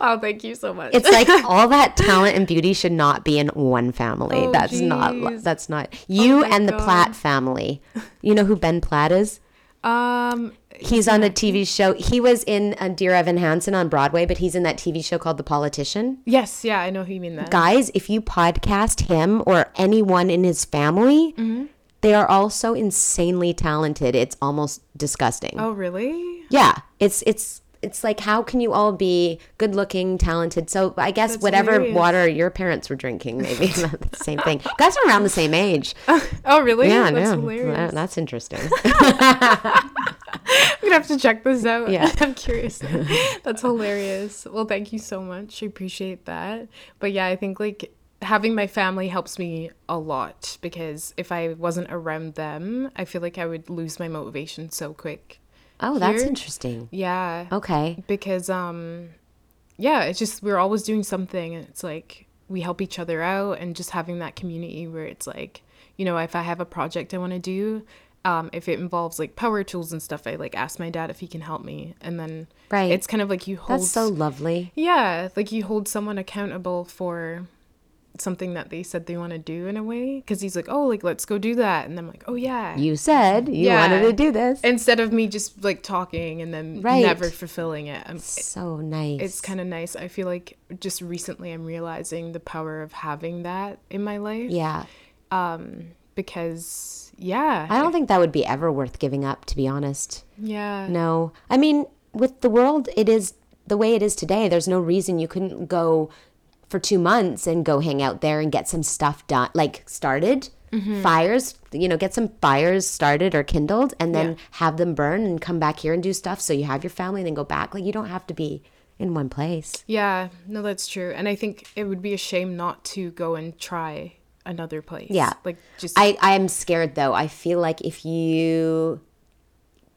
A: Oh, thank you so much.
B: It's like all that talent and beauty should not be in one family.
A: Oh,
B: that's not that's not you
A: my
B: and the Platt family. You know who Ben Platt is?
A: um,
B: He's on a TV show. He was in uh, Dear Evan Hansen on Broadway, but he's in that TV show called The Politician.
A: yes, yeah, I know who you mean that.
B: Guys, if you podcast him or anyone in his family,
A: Mm-hmm.
B: they are all so insanely talented. It's almost disgusting.
A: Oh, really?
B: Yeah, it's it's it's like how can you all be good looking, talented? So I guess
A: That's
B: whatever
A: hilarious.
B: water your parents were drinking, maybe the same thing. Guys are around the same age.
A: Oh, really?
B: Yeah,
A: That's hilarious.
B: That's interesting.
A: I'm gonna have to check this out.
B: Yeah.
A: I'm curious. That's hilarious. Well, thank you so much. I appreciate that. But yeah, I think like having my family helps me a lot because if I wasn't around them, I feel like I would lose my motivation so quick.
B: Oh, that's interesting.
A: Yeah.
B: Okay.
A: Because um yeah, it's just we're always doing something and it's like we help each other out and just having that community where it's like, you know, if I have a project I want to do, um, if it involves like power tools and stuff, I like ask my dad if he can help me, and then
B: Right.
A: it's kind of like you hold
B: That's so lovely.
A: yeah, like you hold someone accountable for something that they said they want to do in a way, because he's like, oh, like let's go do that, and I'm like, oh yeah,
B: You said you
A: Yeah.
B: wanted to do this.
A: instead of me just like talking and then
B: Right.
A: never fulfilling it. I'm,
B: so nice.
A: it's kind of nice. I feel like just recently I'm realizing the power of having that in my life.
B: yeah.
A: Um, because yeah.
B: I don't think that would be ever worth giving up, to be honest.
A: yeah.
B: No. I mean, with the world, it is the way it is today. There's no reason you couldn't go for two months and go hang out there and get some stuff done, like started.
A: Mm-hmm.
B: Fires, you know, get some fires started or kindled and then
A: Yeah.
B: have them burn and come back here and do stuff. So you have your family and then go back. Like, you don't have to be in one place.
A: Yeah, no, that's true. And I think it would be a shame not to go and try another place.
B: Yeah.
A: Like just
B: I, I am scared though. I feel like if you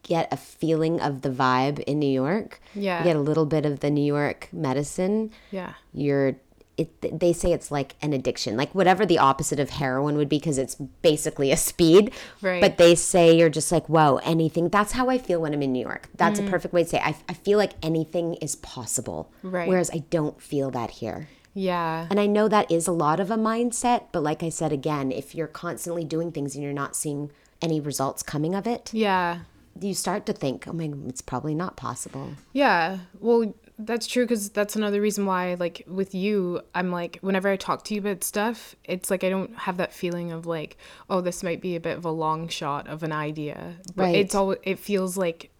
B: get a feeling of the vibe in New York,
A: Yeah.
B: you get a little bit of the New York medicine,
A: yeah.
B: you're it, they say it's like an addiction, like whatever the opposite of heroin would be, because it's basically a speed.
A: Right.
B: But they say you're just like, whoa, anything. That's how I feel when I'm in New York. That's
A: Mm.
B: a perfect way to say. It. I, I feel like anything is possible.
A: Right.
B: Whereas I don't feel that here.
A: Yeah.
B: And I know that is a lot of a mindset, but like I said again, if you're constantly doing things and you're not seeing any results coming of it,
A: Yeah.
B: you start to think, oh my, it's probably not possible.
A: Yeah. Well, that's true because that's another reason why, like, with you, I'm like, whenever I talk to you about stuff, it's like I don't have that feeling of like, oh, this might be a bit of a long shot of an idea. But
B: Right.
A: it's all, it feels like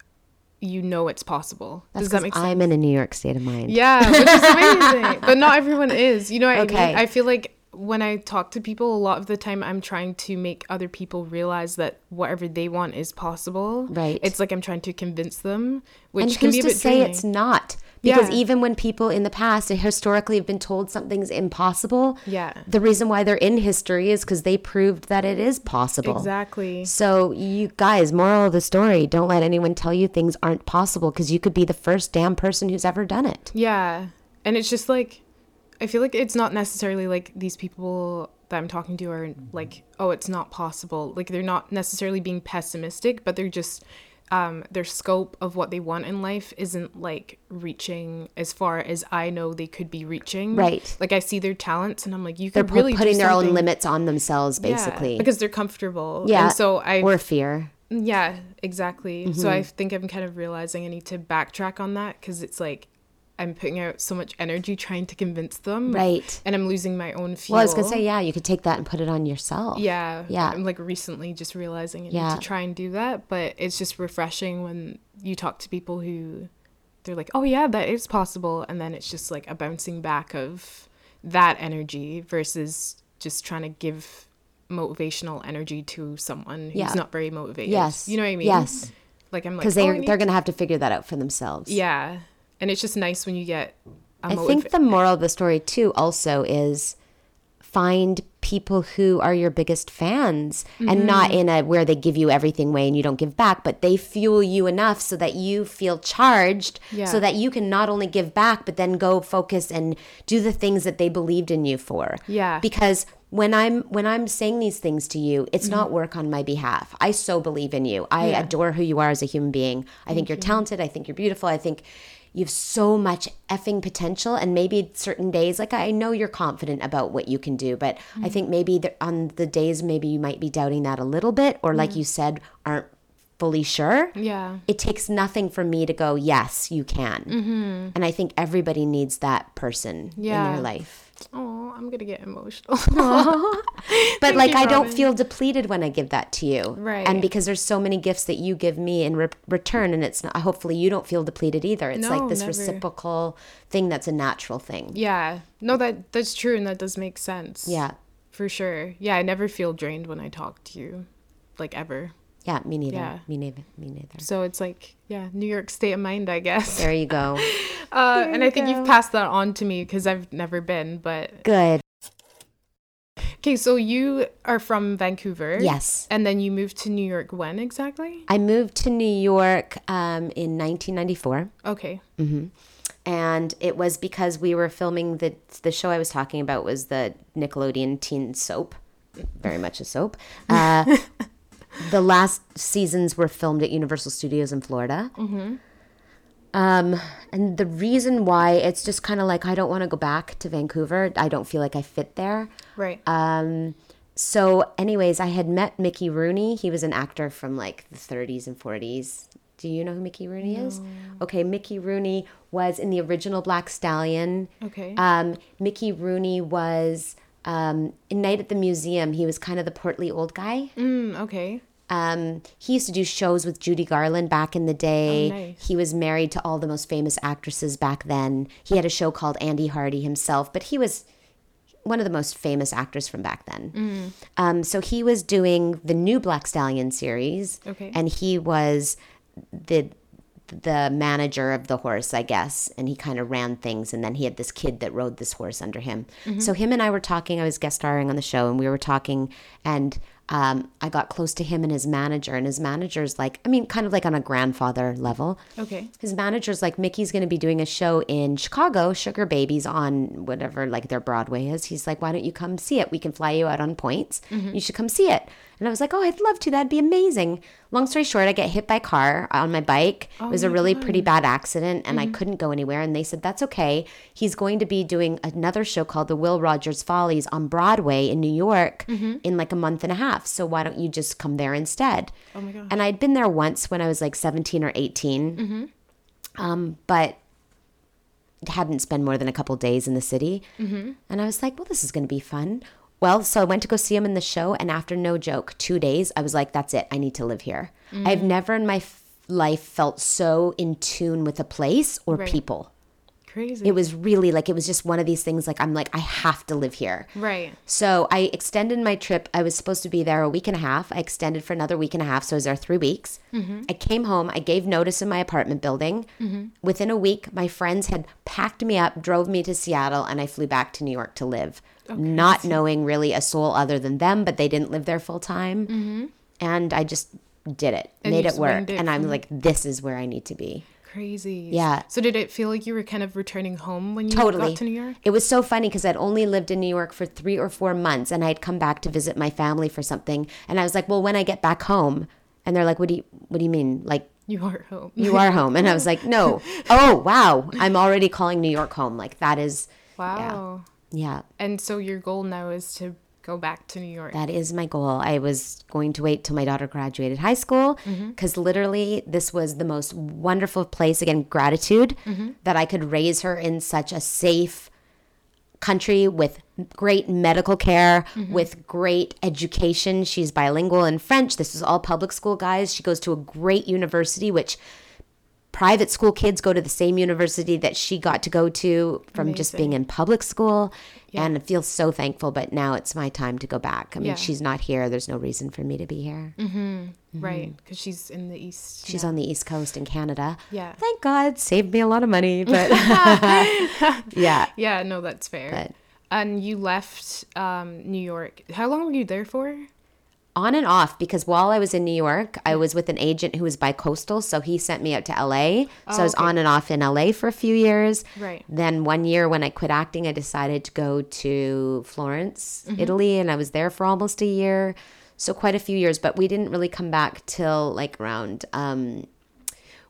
A: you know it's possible.
B: That's
A: Does that make sense?
B: I'm in a New York state of mind.
A: Yeah, which is amazing. but not everyone is. You know I
B: Okay.
A: mean? I feel like when I talk to people, a lot of the time I'm trying to make other people realize that whatever they want is possible.
B: Right.
A: It's like I'm trying to convince them, which
B: and
A: can be a bit to
B: say
A: draining.
B: it's not? Because
A: Yeah.
B: even when people in the past historically have been told something's impossible,
A: Yeah.
B: the reason why they're in history is because they proved that it is possible.
A: Exactly.
B: So you guys, moral of the story, don't let anyone tell you things aren't possible because you could be the first damn person who's ever done it.
A: Yeah. And it's just like I feel like it's not necessarily like these people that I'm talking to are like, oh, it's not possible. Like they're not necessarily being pessimistic, but they're just um their scope of what they want in life isn't like reaching as far as I know they could be reaching.
B: Right.
A: Like I see their talents and I'm like, you
B: They're
A: could really
B: putting their own limits on themselves,
A: Yeah,
B: basically.
A: because they're comfortable.
B: yeah.
A: And so I
B: or fear.
A: yeah, exactly. So
B: Mm-hmm.
A: I think I'm kind of realizing I need to backtrack on that because it's like I'm putting out so much energy trying to convince them.
B: Right.
A: And I'm losing my own fuel.
B: Well, I was gonna say, yeah, you could take that and put it on yourself.
A: Yeah.
B: Yeah.
A: I'm like recently just realizing I
B: Yeah.
A: need to try and do that. But it's just refreshing when you talk to people who they're like, oh, yeah, that is possible. And then it's just like a bouncing back of that energy versus just trying to give motivational energy to someone who's
B: Yeah.
A: not very motivated.
B: Yes.
A: You know what I mean?
B: Yes.
A: Like I'm like,
B: Because
A: oh,
B: they
A: I need
B: they're gonna have to figure that out for themselves.
A: Yeah. And it's just nice when you get a
B: I think the moral of the story too also is find people who are your biggest fans and
A: Mm-hmm.
B: not in a where they give you everything way and you don't give back but they fuel you enough so that you feel charged
A: Yeah.
B: so that you can not only give back but then go focus and do the things that they believed in you for
A: Yeah.
B: because when i'm when i'm saying these things to you it's
A: Mm-hmm.
B: not work on my behalf i so believe in you i
A: Yeah.
B: adore who you are as a human being i think you're talented i think you're beautiful i think you have so much effing potential and maybe certain days like i know you're confident about what you can do but i think maybe the, on the days maybe you might be doubting that a little bit or like you said aren't fully sure.
A: Yeah.
B: it takes nothing for me to go yes you can.
A: Mm-hmm.
B: and i think everybody needs that person in their life
A: Oh, I'm gonna get emotional.
B: but like
A: you,
B: I don't feel depleted when I give that to you,
A: Right.
B: And because there's so many gifts that you give me in re- return, and it's not. Hopefully, you don't feel depleted either. It's
A: No,
B: like this
A: never.
B: reciprocal thing that's a natural thing.
A: yeah. No, that that's true and that does make sense.
B: Yeah,
A: For sure. Yeah, I never feel drained when I talk to you. Like ever.
B: Yeah. Me neither.
A: Yeah.
B: Me neither. Me neither.
A: So it's like, yeah, New York state of mind, I guess.
B: There you go.
A: Uh, and
B: you
A: I think
B: go.
A: you've passed that on to me because I've never been. But
B: Good.
A: okay, so you are from Vancouver.
B: Yes.
A: And then you moved to New York when exactly?
B: I moved to New York um, in 1994.
A: Okay.
B: and it was because we were filming the the show I was talking about was the Nickelodeon teen soap, very much a soap. Uh, the last seasons were filmed at Universal Studios in Florida. Um, and the reason why it's just kind of like I don't want to go back to Vancouver. I don't feel like I fit there.
A: Right.
B: Um, so, anyways, I had met Mickey Rooney. He was an actor from like the 30s and 40s. Do you know who Mickey Rooney is? Okay, Mickey Rooney was in the original Black Stallion.
A: okay.
B: Um, Mickey Rooney was um, in Night at the Museum. He was kind of the portly old guy.
A: mm, okay.
B: Um, he used to do shows with Judy Garland back in the day.
A: Oh, nice.
B: He was married to all the most famous actresses back then. He had a show called Andy Hardy himself, but he was one of the most famous actors from back then.
A: Mm.
B: Um, so he was doing the new Black Stallion series,
A: Okay.
B: and he was the the manager of the horse, I guess, and he kind of ran things. And then he had this kid that rode this horse under him. So him and I were talking. I was guest starring on the show, and we were talking, and um, I got close to him and his manager, and his manager's like, I mean, kind of like on a grandfather level.
A: Okay.
B: His manager's like, Mickey's going to be doing a show in Chicago, Sugar Babies on whatever, like their Broadway is. He's like, why don't you come see it? We can fly you out on points. You should come see it. And I was like, oh, I'd love to. That'd be amazing. Long story short, I get hit by a car on my bike. it was a oh, really pretty bad accident, and I mm-hmm. couldn't go anywhere. And they said, that's okay. He's going to be doing another show called The Will Rogers Follies on Broadway in New York mm-hmm. in like a month and a half. So why don't you just come there instead?
A: Oh my gosh.
B: And I'd been there once when I was like 17 or 18, mm-hmm. um, but hadn't spent more than a couple days in the city. And I was like, well, this is going to be fun. Well, so I went to go see him in the show, and after no joke, two days, I was like, that's it. I need to live here. Mm-hmm. I've never in my f- life felt so in tune with a place or
A: Right.
B: people.
A: Crazy.
B: It was really like, it was just one of these things like, I'm like, I have to live here.
A: right.
B: So I extended my trip. I was supposed to be there a week and a half. I extended for another week and a half. So I was there three weeks. Mm-hmm. I came home. I gave notice in my apartment building. Mm-hmm. Within a week, my friends had packed me up, drove me to Seattle, and I flew back to New York to live. Not knowing really a soul other than them, but they didn't live there full time. Mm-hmm. And I just did it,
A: And
B: made it work.
A: it
B: And I'm like, this is where I need to be.
A: Crazy.
B: Yeah.
A: So did it feel like you were kind of returning home when you
B: Totally.
A: got to New York?
B: It was so funny because I'd only lived in New York for three or four months and I'd come back to visit my family for something. And I was like, well, when I get back home, and they're like, what do you, what do you mean? Like,
A: You are home.
B: you are home. And I was like, no. Oh, wow. I'm already calling New York home. Like, that is,
A: wow.
B: yeah.
A: And so your goal now is to go back to New York.
B: That is my goal. I was going to wait till my daughter graduated high school
A: Mm-hmm.
B: because literally this was the most wonderful place. Again, gratitude
A: Mm-hmm.
B: that I could raise her in such a safe country with great medical care,
A: Mm-hmm.
B: with great education. She's bilingual in French. This is all public school, guys. She goes to a great university, which private school kids go to the same university that she got to go to from just being in public school. And I feel so thankful, but now it's my time to go back. I mean,
A: Yeah.
B: she's not here. There's no reason for me to be here.
A: Right, because she's in the east.
B: She's
A: now.
B: on the East Coast in Canada.
A: Yeah.
B: Thank God. Saved me a lot of money. But yeah.
A: Yeah, no, that's fair.
B: But-
A: and you left um, New York. How long were you there for?
B: On and off because while I was in New York, I was with an agent who was bi-coastal, so he sent me out to LA. So I was
A: okay.
B: on and off in LA for a few years.
A: Right.
B: Then one year when I quit acting, I decided to go to Florence, Italy, and I was there for almost a year. So quite a few years, but we didn't really come back till like around um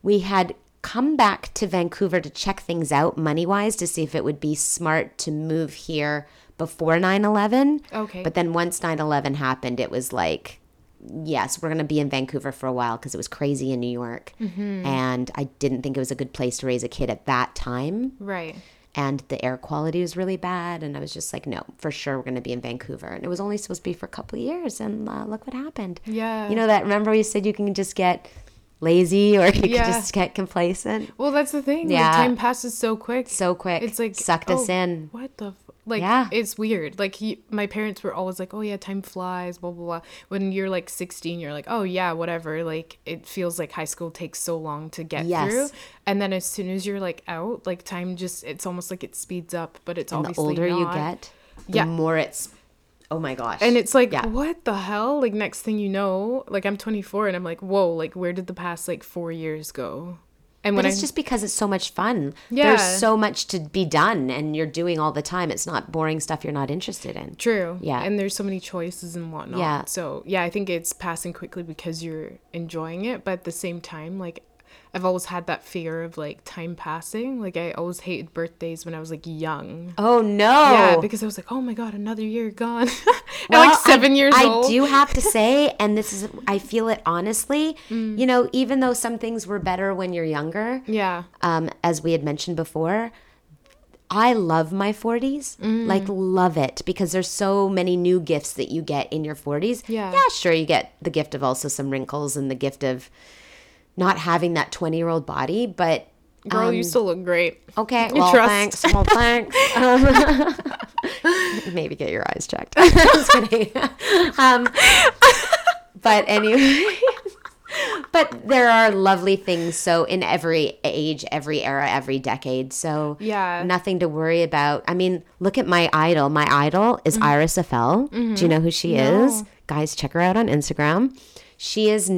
B: we had come back to Vancouver to check things out money wise to see if it would be smart to move here before 9 11.
A: Okay.
B: But then once 9 11 happened, it was like, yes, we're going to be in Vancouver for a while because it was crazy in New York. And I didn't think it was a good place to raise a kid at that time.
A: Right.
B: And the air quality was really bad. And I was just like, no, for sure we're going to be in Vancouver. And it was only supposed to be for a couple of years. And uh, look what happened.
A: Yeah.
B: You know that, remember you said you can just get lazy or you
A: Yeah.
B: can just get complacent?
A: Well, that's the thing.
B: Yeah.
A: Like, time passes so quick.
B: So quick.
A: It's like
B: sucked us
A: oh,
B: in.
A: What the? Like,
B: Yeah.
A: it's weird. Like, he, my parents were always like, "Oh yeah, time flies." Blah blah blah. When you're like 16, you're like, "Oh yeah, whatever." Like, it feels like high school takes so long to get
B: Yes.
A: through, and then as soon as you're like out, like time just it's almost like it speeds up. But it's
B: And the
A: obviously
B: older you get, the
A: Yeah.
B: more it's, oh my gosh.
A: And it's like,
B: Yeah.
A: what the hell? Like, next thing you know, like I'm 24 and I'm like, whoa, like, where did the past like four years go? And
B: But it's
A: I
B: just because it's so much fun.
A: Yeah.
B: There's so much to be done and you're doing all the time. It's not boring stuff you're not interested in.
A: True.
B: Yeah.
A: And there's so many choices and whatnot.
B: Yeah.
A: So yeah, I think it's passing quickly because you're enjoying it, but at the same time, like I've always had that fear of like time passing. Like I always hated birthdays when I was like young.
B: Oh no.
A: Yeah, because I was like, oh my god, another year gone.
B: Well,
A: like seven
B: I,
A: years
B: I
A: old.
B: do have to say, and this is, I feel it honestly,
A: Mm.
B: you know, even though some things were better when you're younger,
A: Yeah.
B: um, as we had mentioned before, I love my 40s.
A: Mm.
B: Like, love it because there's so many new gifts that you get in your 40s.
A: Yeah.
B: Yeah, sure, you get the gift of also some wrinkles and the gift of not having that 20 year old body, but.
A: Girl, you still look great.
B: Okay,
A: You
B: well,
A: trust.
B: thanks. Well, thanks. Um, maybe get your eyes checked. Just kidding. Um, but anyway, but there are lovely things. So in every age, every era, every decade. So
A: Yeah.
B: nothing to worry about. I mean, look at my idol. My idol is Iris Apfel. Do you know who she is? Guys, check her out on Instagram. She is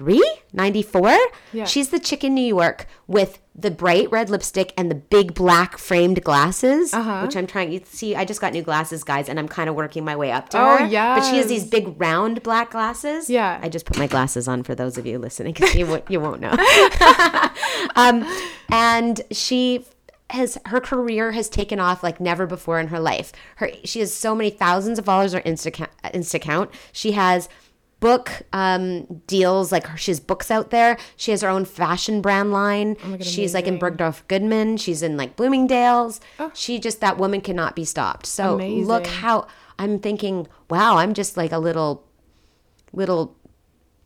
B: 93, 94.
A: Yeah.
B: She's the chick in New York with the bright red lipstick and the big black framed glasses,
A: Uh-huh.
B: which I'm trying. You see, I just got new glasses, guys, and I'm kind of working my way up to
A: Oh,
B: her. Oh yeah. But she has these big round black glasses.
A: Yeah.
B: I just put my glasses on for those of you listening because you, won't- you won't know. um, and she has her career has taken off like never before in her life. Her she has so many thousands of followers on Insta Instacount. She has book um deals like her, she has books out there she has her own fashion brand line
A: God,
B: she's like in
A: amazing.
B: bergdorf goodman she's in like bloomingdale's she just that woman cannot be stopped so look how i'm thinking wow i'm just like a little little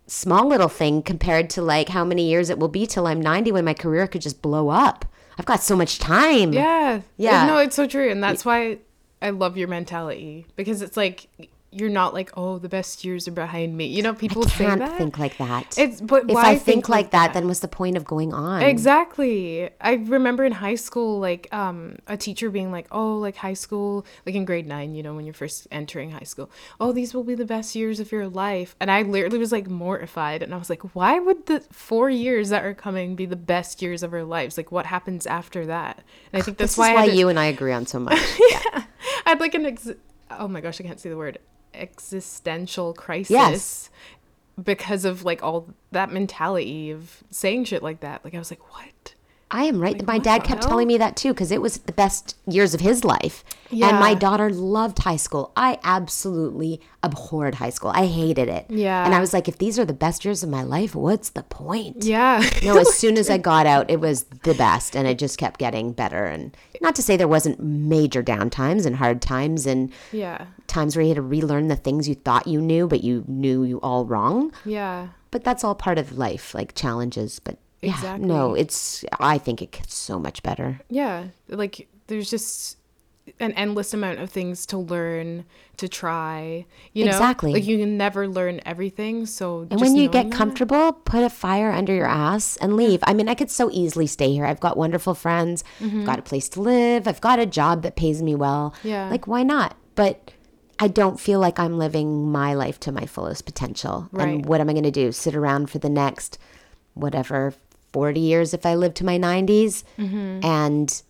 B: small little thing compared to like how many years it will be till I'm 90 when my career could just blow up. I've got so much time.
A: Yeah.
B: Yeah.
A: No, it's so true. And that's why I love your mentality because it's like you're not like, oh, the best years are behind me. You know, people say
B: Can't
A: that.
B: think like that.
A: It's but
B: if I think, like that,
A: that
B: then what's the point of going on?
A: Exactly. I remember in high school, like um, a teacher being like, "Oh, like high school, like in grade nine, you know, when you're first entering high school. Oh, these will be the best years of your life." And I literally was like mortified, and I was like, "Why would the four years that are coming be the best years of our lives? Like, what happens after that?" And I think that's
B: This
A: why,
B: is why you and I agree on so much. Yeah.
A: I had like an ex- oh my gosh, I can't see the word existential crisis.
B: Yes.
A: Because of like all that mentality of saying shit like that. Like I was like, what?
B: I am right. my dad kept telling me that too because it was the best years of his life. Yeah. And my daughter loved high school. I absolutely abhorred high school. I hated it.
A: Yeah.
B: And I was like, if these are the best years of my life, what's the point?
A: Yeah.
B: No, as soon as I got out, it was the best, and it just kept getting better. And not to say there wasn't major downtimes and hard times and
A: yeah.
B: times where you had to relearn the things you thought you knew, but you knew you all wrong.
A: Yeah.
B: But that's all part of life, like challenges. But yeah,
A: Exactly.
B: no, it's. I think it gets so much better.
A: Yeah. Like there's just an endless amount of things to learn, to try. You know,
B: Exactly.
A: Like you can never learn everything. So
B: And when you get
A: that-
B: comfortable, put a fire under your ass and leave. I mean, I could so easily stay here. I've got wonderful friends.
A: Mm-hmm.
B: I've got a place to live. I've got a job that pays me well.
A: Yeah.
B: Like, why not? But I don't feel like I'm living my life to my fullest potential.
A: Right.
B: And what am I going to do? Sit around for the next, whatever, 40 years if I live to my 90s
A: Mm-hmm.
B: and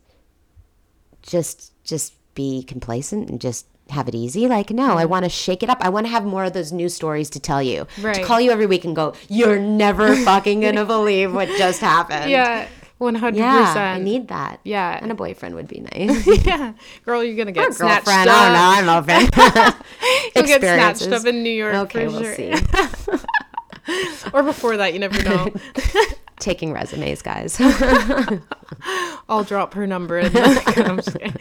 B: just, just be complacent and just have it easy. Like, no, I want to shake it up. I want to have more of those news stories to tell you. To call you every week and go, you're never fucking going to believe what just happened.
A: Yeah. One hundred
B: Yeah,
A: percent.
B: I need that.
A: Yeah.
B: And a boyfriend would be nice.
A: yeah. Girl, you're gonna get snatched
B: Girlfriend,
A: up.
B: I don't know. I'm open.
A: You'll get snatched up in New York
B: Okay,
A: for
B: we'll
A: sure.
B: see.
A: or before that, you never know.
B: Taking resumes, guys.
A: I'll drop her number in the I'm just kidding.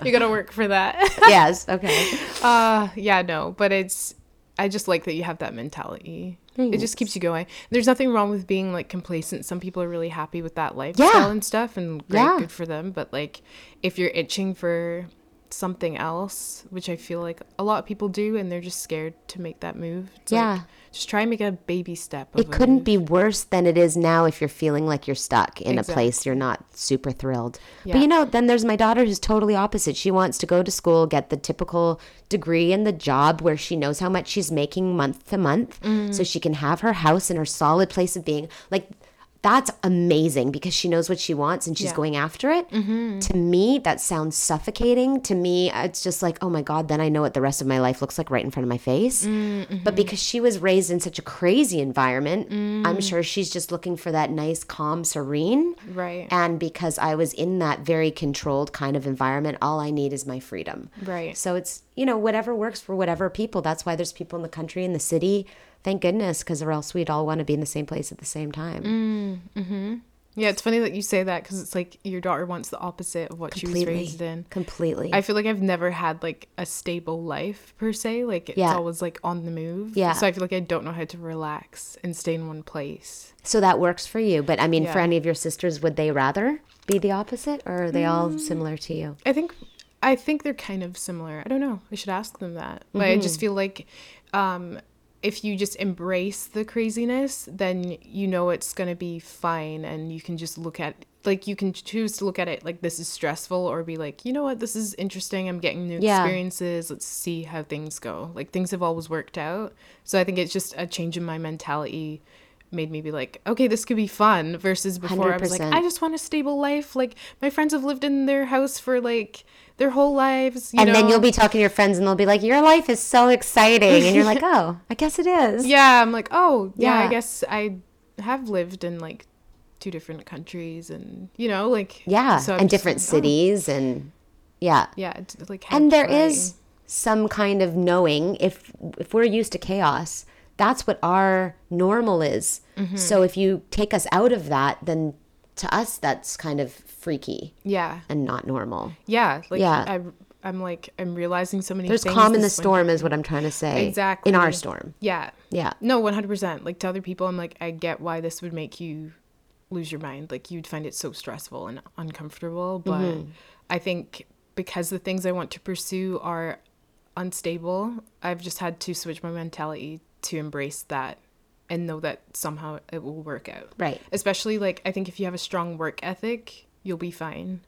A: You gotta work for that.
B: yes. Okay.
A: Uh yeah, no, but it's I just like that you have that mentality. It just keeps you going. There's nothing wrong with being like complacent. Some people are really happy with that lifestyle
B: Yeah.
A: and stuff and great,
B: Yeah.
A: good for them. But like if you're itching for something else, which I feel like a lot of people do and they're just scared to make that move. It's like,
B: Yeah.
A: Just try and make a baby step.
B: It couldn't be worse than it is now if you're feeling like you're stuck in a place you're not super thrilled.
A: Yeah.
B: But you know, then there's my daughter who's totally opposite. She wants to go to school, get the typical degree and the job where she knows how much she's making month to month
A: Mm.
B: so she can have her house and her solid place of being. Like that's amazing because she knows what she wants and she's
A: Yeah. Mm-hmm.
B: going after it. To me, that sounds suffocating. To me, it's just like, oh my God, then I know what the rest of my life looks like right in front of my face.
A: Mm-hmm.
B: But because she was raised in such a crazy environment,
A: Mm.
B: I'm sure she's just looking for that nice, calm, serene.
A: Right.
B: And because I was in that very controlled kind of environment, all I need is my freedom.
A: Right.
B: So it's, you know, whatever works for whatever people. That's why there's people in the country, in the city. Thank goodness, because or else we'd all want to be in the same place at the same time.
A: Yeah, it's funny that you say that because it's like your daughter wants the opposite of what she was raised in.
B: Completely.
A: I feel like I've never had like a stable life per se. Like it's
B: Yeah.
A: always like on the move.
B: Yeah.
A: So I feel like I don't know how to relax and stay in one place.
B: so that works for you. But I mean, for any of your sisters, would they rather be the opposite or are they all
A: Mm.
B: similar to you?
A: I think I think they're kind of similar. I don't know. I should ask them that. But I
B: Mm-hmm.
A: just feel like um if you just embrace the craziness, then you know it's going to be fine and you can just look at like you can choose to look at it like this is stressful or be like, "You know what? This is interesting. I'm getting new
B: Yeah.
A: experiences. Let's see how things go." Like things have always worked out. So I think it's just a change in my mentality made me be like, okay, this could be fun versus before I was like, I just want a stable life. Like my friends have lived in their house for like their whole lives. You
B: and then you'll be talking to your friends and they'll be like, Your life is so exciting. And you're like, Oh, I guess it is.
A: Yeah, I'm like, oh yeah, I guess I have lived in like two different countries and you know, like
B: Yeah.
A: so
B: and different
A: like, oh,
B: cities and yeah.
A: yeah, like
B: and there is some kind of knowing if if we're used to chaos that's what our normal is
A: Mm-hmm.
B: so if you take us out of that then to us that's kind of freaky
A: yeah,
B: and not normal
A: yeah, like
B: Yeah.
A: I, I'm like I'm realizing so many.
B: there's calm in the
A: this winter.
B: storm is what i'm trying to say
A: Exactly.
B: in our storm
A: Yeah,
B: yeah
A: No, 100%. Like to other people, I'm like, I get why this would make you lose your mind. Like you'd find it so stressful and uncomfortable. But
B: Mm-hmm.
A: I think because the things I want to pursue are unstable, I've just had to switch my mentality to embrace that and know that somehow it will work out.
B: right
A: Especially like, I think if you have a strong work ethic, you'll be fine.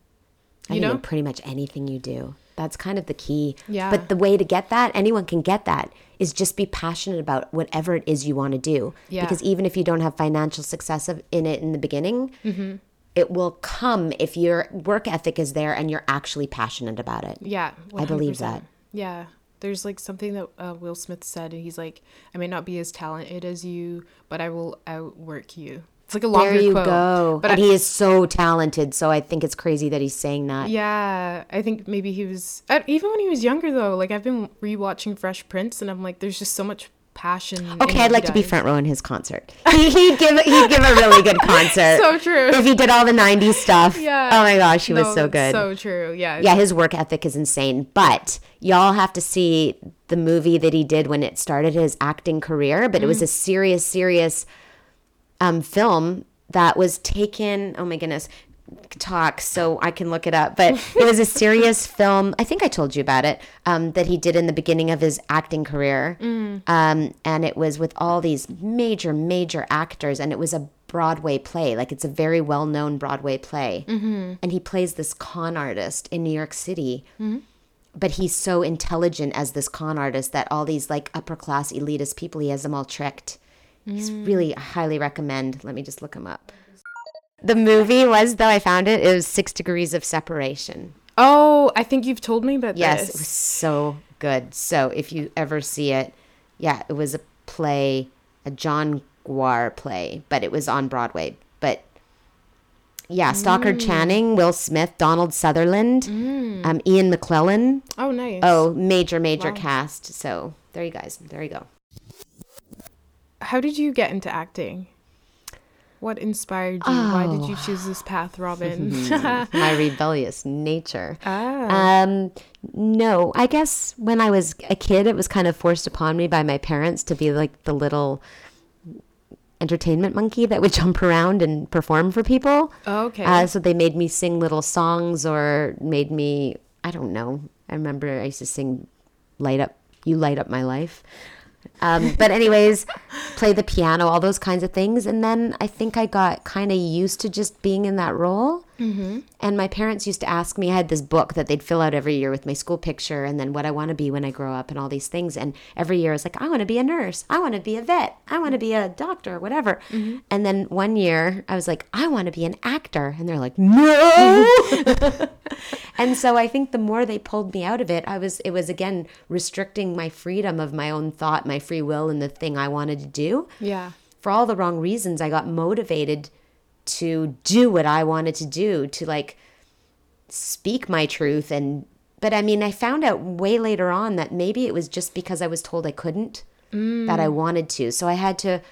B: I
A: You know?
B: pretty much anything you do. That's kind of the key.
A: Yeah.
B: But the way to get that, anyone can get that, is just be passionate about whatever it is you want to do.
A: Yeah.
B: Because even if you don't have financial success of, in it in the beginning,
A: Mm-hmm.
B: it will come if your work ethic is there and you're actually passionate about it.
A: Yeah,
B: I believe that.
A: Yeah, there's like something that uh, Will Smith said, and he's like, "I may not be as talented as you, but I will outwork you." It's like a longer
B: there you
A: quote.
B: go.
A: But I-
B: he is so talented. So I think it's crazy that he's saying that.
A: Yeah, I think maybe he was uh, even when he was younger though. Like I've been rewatching Fresh Prince, and I'm like, there's just so much passion.
B: Okay, I'd like to be front row in his concert. He, he'd give he'd give a really good concert.
A: So true.
B: if he did all the '90s stuff.
A: Yeah.
B: Oh my gosh, he was so good.
A: So true. Yeah.
B: yeah, his work ethic is insane. But y'all have to see the movie that he did when it started his acting career. But it was a serious, serious um, film that was taken. Oh my goodness, talk so I can look it up. But it was a serious film. I think I told you about it. Um, that he did in the beginning of his acting career. Um, and it was with all these major, major actors, and it was a Broadway play. Like it's a very well known Broadway play. And he plays this con artist in New York City. But he's so intelligent as this con artist that all these like upper class elitist people, he has them all tricked. He's mm. really I highly recommend. Let me just look him up. The movie was though I found it. It was Six Degrees of Separation.
A: Oh, I think you've told me about
B: Yes,
A: this.
B: it was so good. So if you ever see it, yeah, it was a play, a John Guare play, but it was on Broadway. But yeah, Stockard mm. Channing, Will Smith, Donald Sutherland, mm. um, Ian McKellen.
A: Oh, nice.
B: Oh, major, major cast. So there you guys. There you go.
A: How did you get into acting? What inspired you? Why did
B: Oh.
A: you choose this path, Robin?
B: My rebellious nature.
A: ah.
B: Um, no, I guess when I was a kid, it was kind of forced upon me by my parents to be like the little entertainment monkey that would jump around and perform for people.
A: okay.
B: Uh, so they made me sing little songs or made me, I don't know. I remember I used to sing Light Up, You Light Up My Life. Um, but, anyways, play the piano, all those kinds of things. And then I think I got kind of used to just being in that role. Mm-hmm. And my parents used to ask me, I had this book that they'd fill out every year with my school picture and then what I want to be when I grow up and all these things. And every year I was like, I want to be a nurse. I want to be a vet. I want to be a doctor, whatever. And then one year I was like, I want to be an actor. And they're like, no. and so I think the more they pulled me out of it, I was it was again restricting my freedom of my own thought, my free will, and the thing I wanted to do.
A: yeah.
B: For all the wrong reasons, I got motivated to do what I wanted to do, to like speak my truth and but I mean, I found out way later on that maybe it was just because I was told I couldn't mm. that I wanted to. So I had to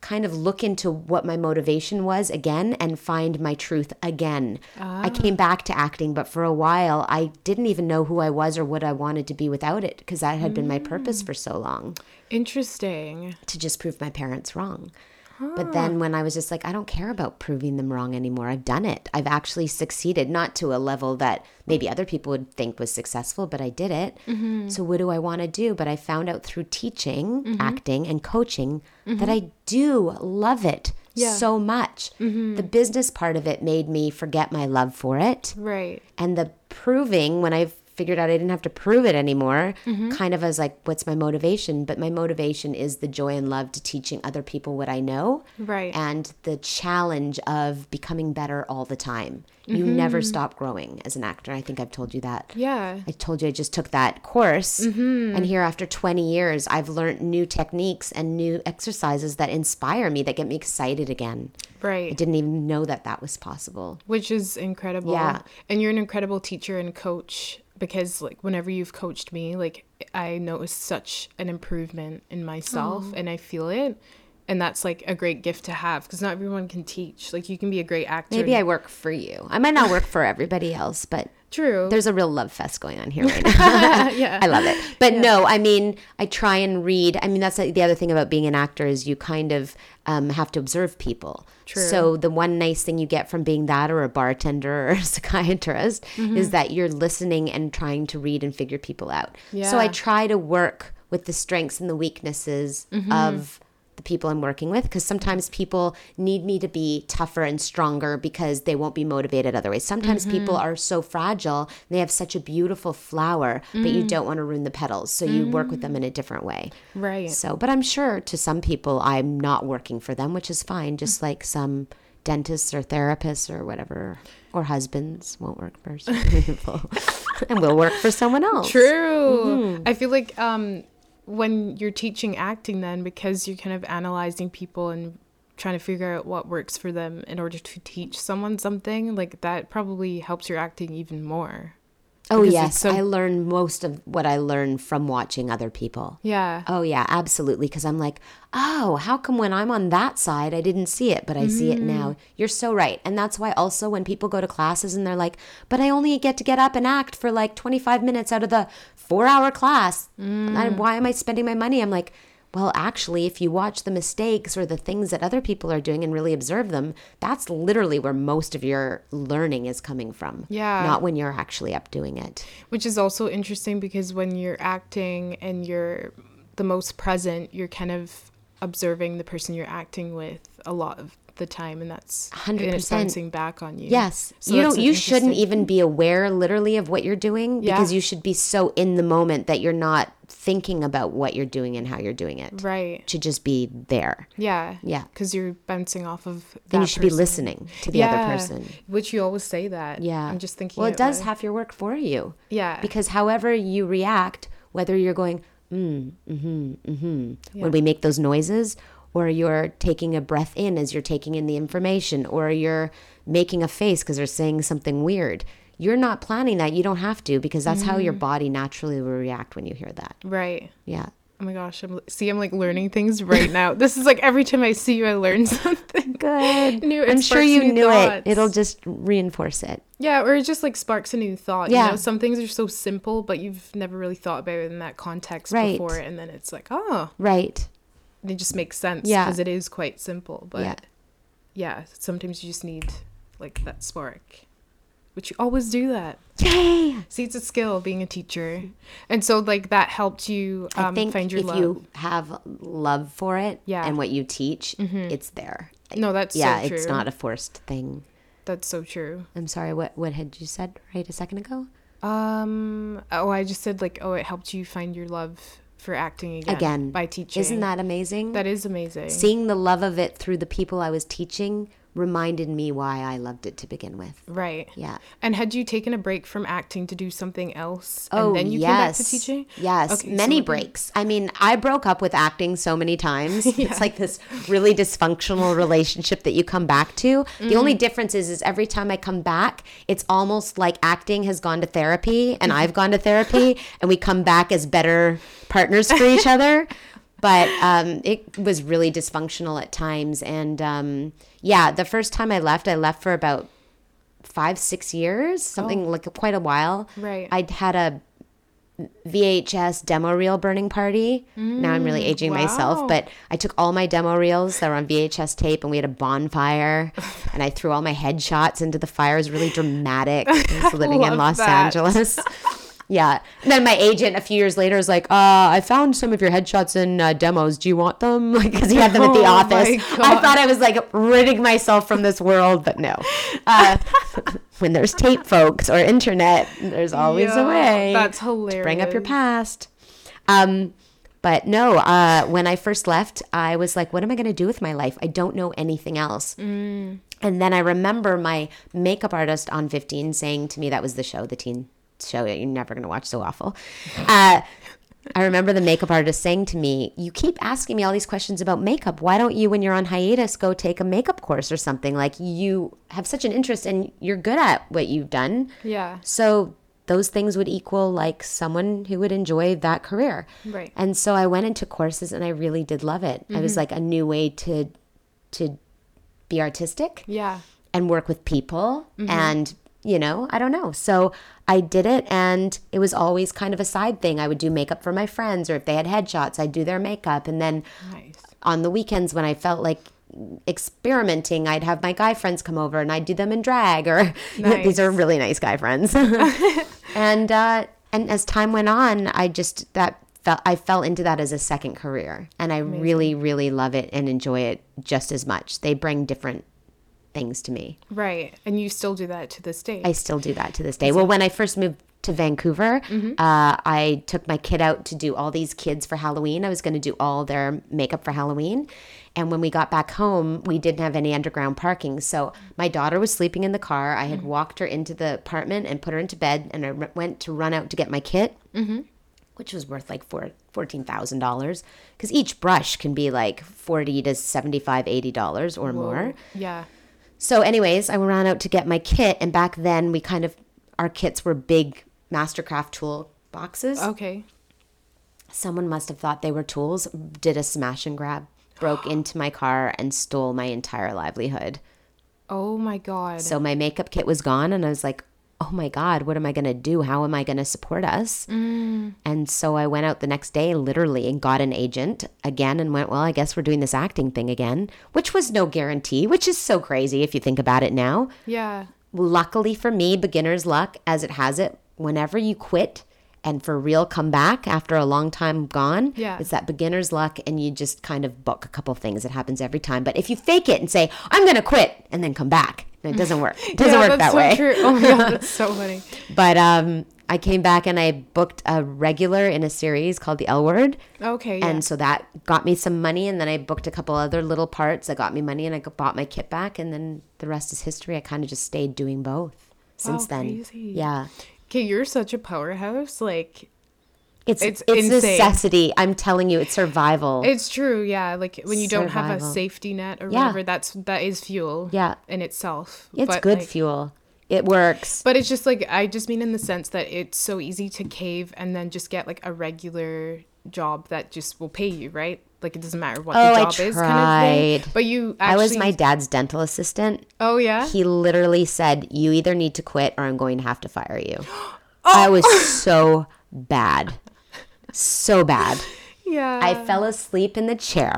B: kind of look into what my motivation was again and find my truth again. I ah. came back to acting, but for a while I didn't even know who I was or what I wanted to be without it because that had been my purpose mm. for so long
A: Interesting.
B: to just prove my parents wrong. But then when I was just like, I don't care about proving them wrong anymore. I've done it. I've actually succeeded, not to a level that maybe other people would think was successful, but I did it. Mm-hmm. So what do I want to do? But I found out through teaching, mm-hmm. acting, and coaching mm-hmm. that I do love it
A: Yeah.
B: so much. The business part of it made me forget my love for it
A: Right.
B: and the proving when i figured out i didn't have to prove it anymore
A: Mm-hmm.
B: kind of as like what's my motivation but my motivation is the joy and love to teaching other people what i know
A: Right.
B: and the challenge of becoming better all the time you
A: Mm-hmm.
B: never stop growing as an actor i think i've told you that
A: Yeah.
B: I told you I just took that course.
A: Mm-hmm.
B: And here, after 20 years, I've learned new techniques and new exercises that inspire me, that get me excited again.
A: Right.
B: I didn't even know that that was possible.
A: Which is incredible.
B: Yeah.
A: And you're an incredible teacher and coach because like whenever you've coached me, like I noticed such an improvement in myself and I feel it. And that's like a great gift to have because not everyone can teach. Like you can be a great actor.
B: Maybe I work for you. I might not work for everybody else, but
A: True.
B: there's a real love fest going on here right now.
A: yeah.
B: I love it. But no, I mean, I try and read. I mean, that's the other thing about being an actor is you kind of um, have to observe people.
A: True.
B: So the one nice thing you get from being that or a bartender or a psychiatrist
A: Mm-hmm.
B: is that you're listening and trying to read and figure people out. Yeah. So I try to work with the strengths and the weaknesses
A: Mm-hmm.
B: of the people I'm working with because sometimes people need me to be tougher and stronger because they won't be motivated otherwise. Sometimes people
A: Mm-hmm.
B: are so fragile, they have such a beautiful flower, but
A: Mm.
B: you don't want to ruin the petals. So you work with them in a different way.
A: right.
B: So, but I'm sure to some people I'm not working for them, which is fine, just like some dentists or therapists or whatever or husbands won't work for some people and will work for someone else.
A: True.
B: Mm-hmm.
A: I feel like um, when you're teaching acting, then because you're kind of analyzing people and trying to figure out what works for them in order to teach someone something, like that probably helps your acting even more.
B: Oh yes,
A: so-
B: I learn most of what I learn from watching other people.
A: Yeah.
B: Oh yeah, absolutely. Because I'm like, oh, how come when I'm on that side I didn't see it, but I see it mm. now? You're so right, and that's why also when people go to classes and they're like, but I only get to get up and act for like 25 minutes out of the four-hour class. Mm. I- why am I spending my money? I'm like. Well, actually, if you watch the mistakes or the things that other people are doing and really observe them, that's literally where most of your learning is coming from.
A: Yeah.
B: Not when you're actually up doing it.
A: Which is also interesting because when you're acting and you're the most present, you're kind of observing the person you're acting with a lot of the time, and that's and it's
B: 100%.
A: bouncing back on you.
B: Yes.
A: So
B: you don't you shouldn't even be aware literally of what you're doing because you should be so in the moment that you're not thinking about what you're doing and how you're doing it.
A: Right.
B: To just be there.
A: Yeah.
B: Yeah.
A: Because you're bouncing off of that
B: And you should be listening to the
A: yeah.
B: other person.
A: Which you always say that.
B: Yeah.
A: I'm just thinking.
B: Well, it
A: out
B: does
A: loud.
B: half your work for you.
A: Yeah.
B: Because however you react, whether you're going, mm, mm-hmm, mm-hmm, when we make those noises, or you're taking a breath in as you're taking in the information, or you're making a face because they're saying something weird. You're not planning that. You don't have to because that's how
A: Mm.
B: your body naturally will react when you hear that.
A: right.
B: Yeah.
A: Oh my gosh. I'm see. I'm like learning things right now. this is like every time I see you, I learn something.
B: Good.
A: New-
B: I'm sure you knew
A: thoughts.
B: it. It'll just reinforce it.
A: Yeah, or it just like sparks a new thought.
B: Yeah.
A: You know, some things are so simple, but you've never really thought about it in that context
B: Right.
A: before, and then it's like, oh,
B: Right.
A: It just makes sense
B: Yeah.
A: because it is quite simple. But
B: Yeah.
A: yeah. sometimes you just need like that spark, which you always do that.
B: Yay.
A: See, it's a skill being a teacher, and so like that helped you um,
B: I think
A: find your love.
B: if
A: love.
B: you have love for it
A: Yeah. Mm-hmm.
B: and what you teach, it's there.
A: no, that's
B: yeah,
A: so true.
B: it's not a forced thing.
A: That's so true.
B: I'm sorry, what what had you said right a second ago?
A: Um. Oh, I just said like, oh, it helped you find your love for acting again.
B: Again.
A: by teaching.
B: Isn't that amazing?
A: that is amazing?
B: Seeing the love of it through the people I was teaching reminded me why I loved it to begin with.
A: right.
B: Yeah.
A: And had you taken a break from acting to do something else,
B: Oh,
A: and then you
B: yes.
A: came back to teaching?
B: Yes,
A: Okay,
B: many
A: what-
B: breaks. I mean, I broke up with acting so many times. It's like this really dysfunctional relationship that you come back to. The
A: Mm-hmm.
B: only difference is, is every time I come back, it's almost like acting has gone to therapy and I've gone to therapy, and we come back as better partners for each other. But um, it was really dysfunctional at times, and um, yeah, the first time I left, I left for about five, six years, something like quite a while.
A: Oh. Right.
B: I'd had a VHS demo reel burning party. now I'm really aging
A: Mm, wow.
B: myself, but I took all my demo reels that were on VHS tape and we had a bonfire and I threw all my headshots into the fire. It was really dramatic. I was living in Los
A: that.
B: Angeles. Yeah. And then my agent a few years later was like, uh, I found some of your headshots in uh, demos. Do you want them? Like, because he had them at the
A: Oh
B: office. I thought I was like ridding myself from this world, but no. Uh, when there's tape, folks, or internet, there's always a way.
A: That's hilarious.
B: Bring up your past. Um, but no, uh, when I first left, I was like, what am I going to do with my life? I don't know anything else.
A: Mm.
B: And then I remember my makeup artist on 15 saying to me, that was the show, the teen show that you're never going to watch so awful. Uh, I remember the makeup artist saying to me, You keep asking me all these questions about makeup. Why don't you, when you're on hiatus, go take a makeup course or something? Like you have such an interest and you're good at what you've done.
A: Yeah.
B: So those things would equal like someone who would enjoy that career.
A: Right.
B: And so I went into courses and I really did love it. I was like a new way to to be artistic
A: Yeah.
B: and work with people and you know i don't know. So i did it and it was always kind of a side thing. I would do makeup for my friends or if they had headshots i'd do their makeup. And then
A: Nice.
B: on the weekends when i felt like experimenting i'd have my guy friends come over and i'd do them in drag or these are really nice guy friends. And uh and as time went on i just that felt i fell into that as a second career and i really really love it and enjoy it just as much. They bring different things to me
A: Right. And you still do that to this day.
B: I still do that to this day. Well, when I first moved to Vancouver,
A: Mm-hmm.
B: uh, I took my kid out to do all these kids for Halloween. I was going to do all their makeup for Halloween. And when we got back home, we didn't have any underground parking. So my daughter was sleeping in the car. I
A: Mm-hmm.
B: had walked her into the apartment and put her into bed, and I r- went to run out to get my kit.
A: Mm-hmm.
B: which was worth like four, $14,000 because each brush can be like 40 to 75 $80 or more.
A: Yeah.
B: So, anyways, I ran out to get my kit, and back then we kind of our kits were big Mastercraft tool boxes.
A: Okay.
B: Someone must have thought they were tools, did a smash and grab, broke into my car, and stole my entire livelihood.
A: Oh my god.
B: So my makeup kit was gone, and I was like, oh my God, what am I going to do? How am I going to support us?
A: Mm.
B: And so I went out the next day, literally, and got an agent again and went, well, I guess we're doing this acting thing again, which was no guarantee, which is so crazy if you think about it now.
A: yeah.
B: Luckily for me, beginner's luck, as it has it, whenever you quit and for real come back after a long time gone,
A: Yeah.
B: it's that beginner's luck and you just kind of book a couple things. It happens every time. But if you fake it and say, I'm going to quit and then come back, it doesn't work. It doesn't
A: yeah,
B: work
A: that's
B: that
A: so
B: way.
A: True. Oh my god, that's so funny.
B: But um, I came back and I booked a regular in a series called The L Word.
A: Okay. Yeah.
B: And so that got me some money. And then I booked a couple other little parts that got me money. And I bought my kit back. And then the rest is history. I kind of just stayed doing both since then.
A: crazy.
B: Yeah.
A: okay, you're such a powerhouse. Like
B: It's,
A: It's
B: it's,
A: insane.
B: necessity. I'm telling you, it's survival.
A: it's true. Yeah. Like when you don't have a safety net or
B: Yeah.
A: whatever, that's that is fuel.
B: Yeah.
A: In itself.
B: it's
A: But,
B: good
A: like,
B: fuel. It works.
A: But it's just like I just mean in the sense that it's so easy to cave and then just get like a regular job that just will pay you, right? Like it doesn't matter what
B: Oh,
A: the job is, kind of thing. But you,
B: I was my dad's dental assistant.
A: Oh yeah.
B: He literally said, You either need to quit or I'm going to have to fire you. I was oh! so bad. So bad.
A: yeah.
B: I fell asleep in the chair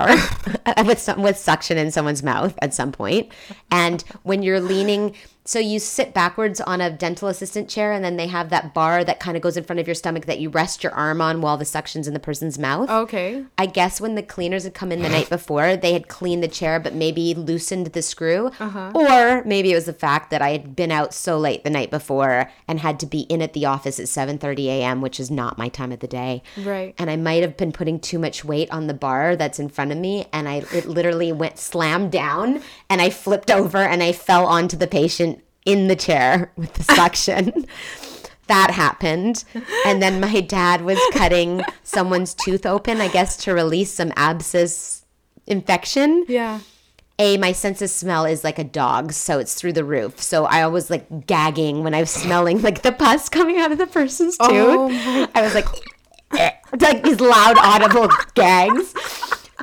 B: with some, with suction in someone's mouth at some point. And when you're leaning, so you sit backwards on a dental assistant chair, and then they have that bar that kind of goes in front of your stomach that you rest your arm on while the suction's in the person's mouth.
A: Okay.
B: I guess when the cleaners had come in the night before, they had cleaned the chair, but maybe loosened the screw. Uh-huh. Or maybe it was the fact that I had been out so late the night before and had to be in at the office at 7:30 a.m., which is not my time of the day.
A: Right.
B: And I might have been putting too much weight on the bar that's in front of me, and I it literally went slammed down, and I flipped over and I fell onto the patient in the chair with the suction. that happened. And then my dad was cutting someone's tooth open, I guess, to release some abscess infection.
A: Yeah.
B: A, my sense of smell is like a dog, so it's through the roof. So I was like gagging when I was smelling like the pus coming out of the person's tooth.
A: Oh
B: I was like, like these loud, audible gags.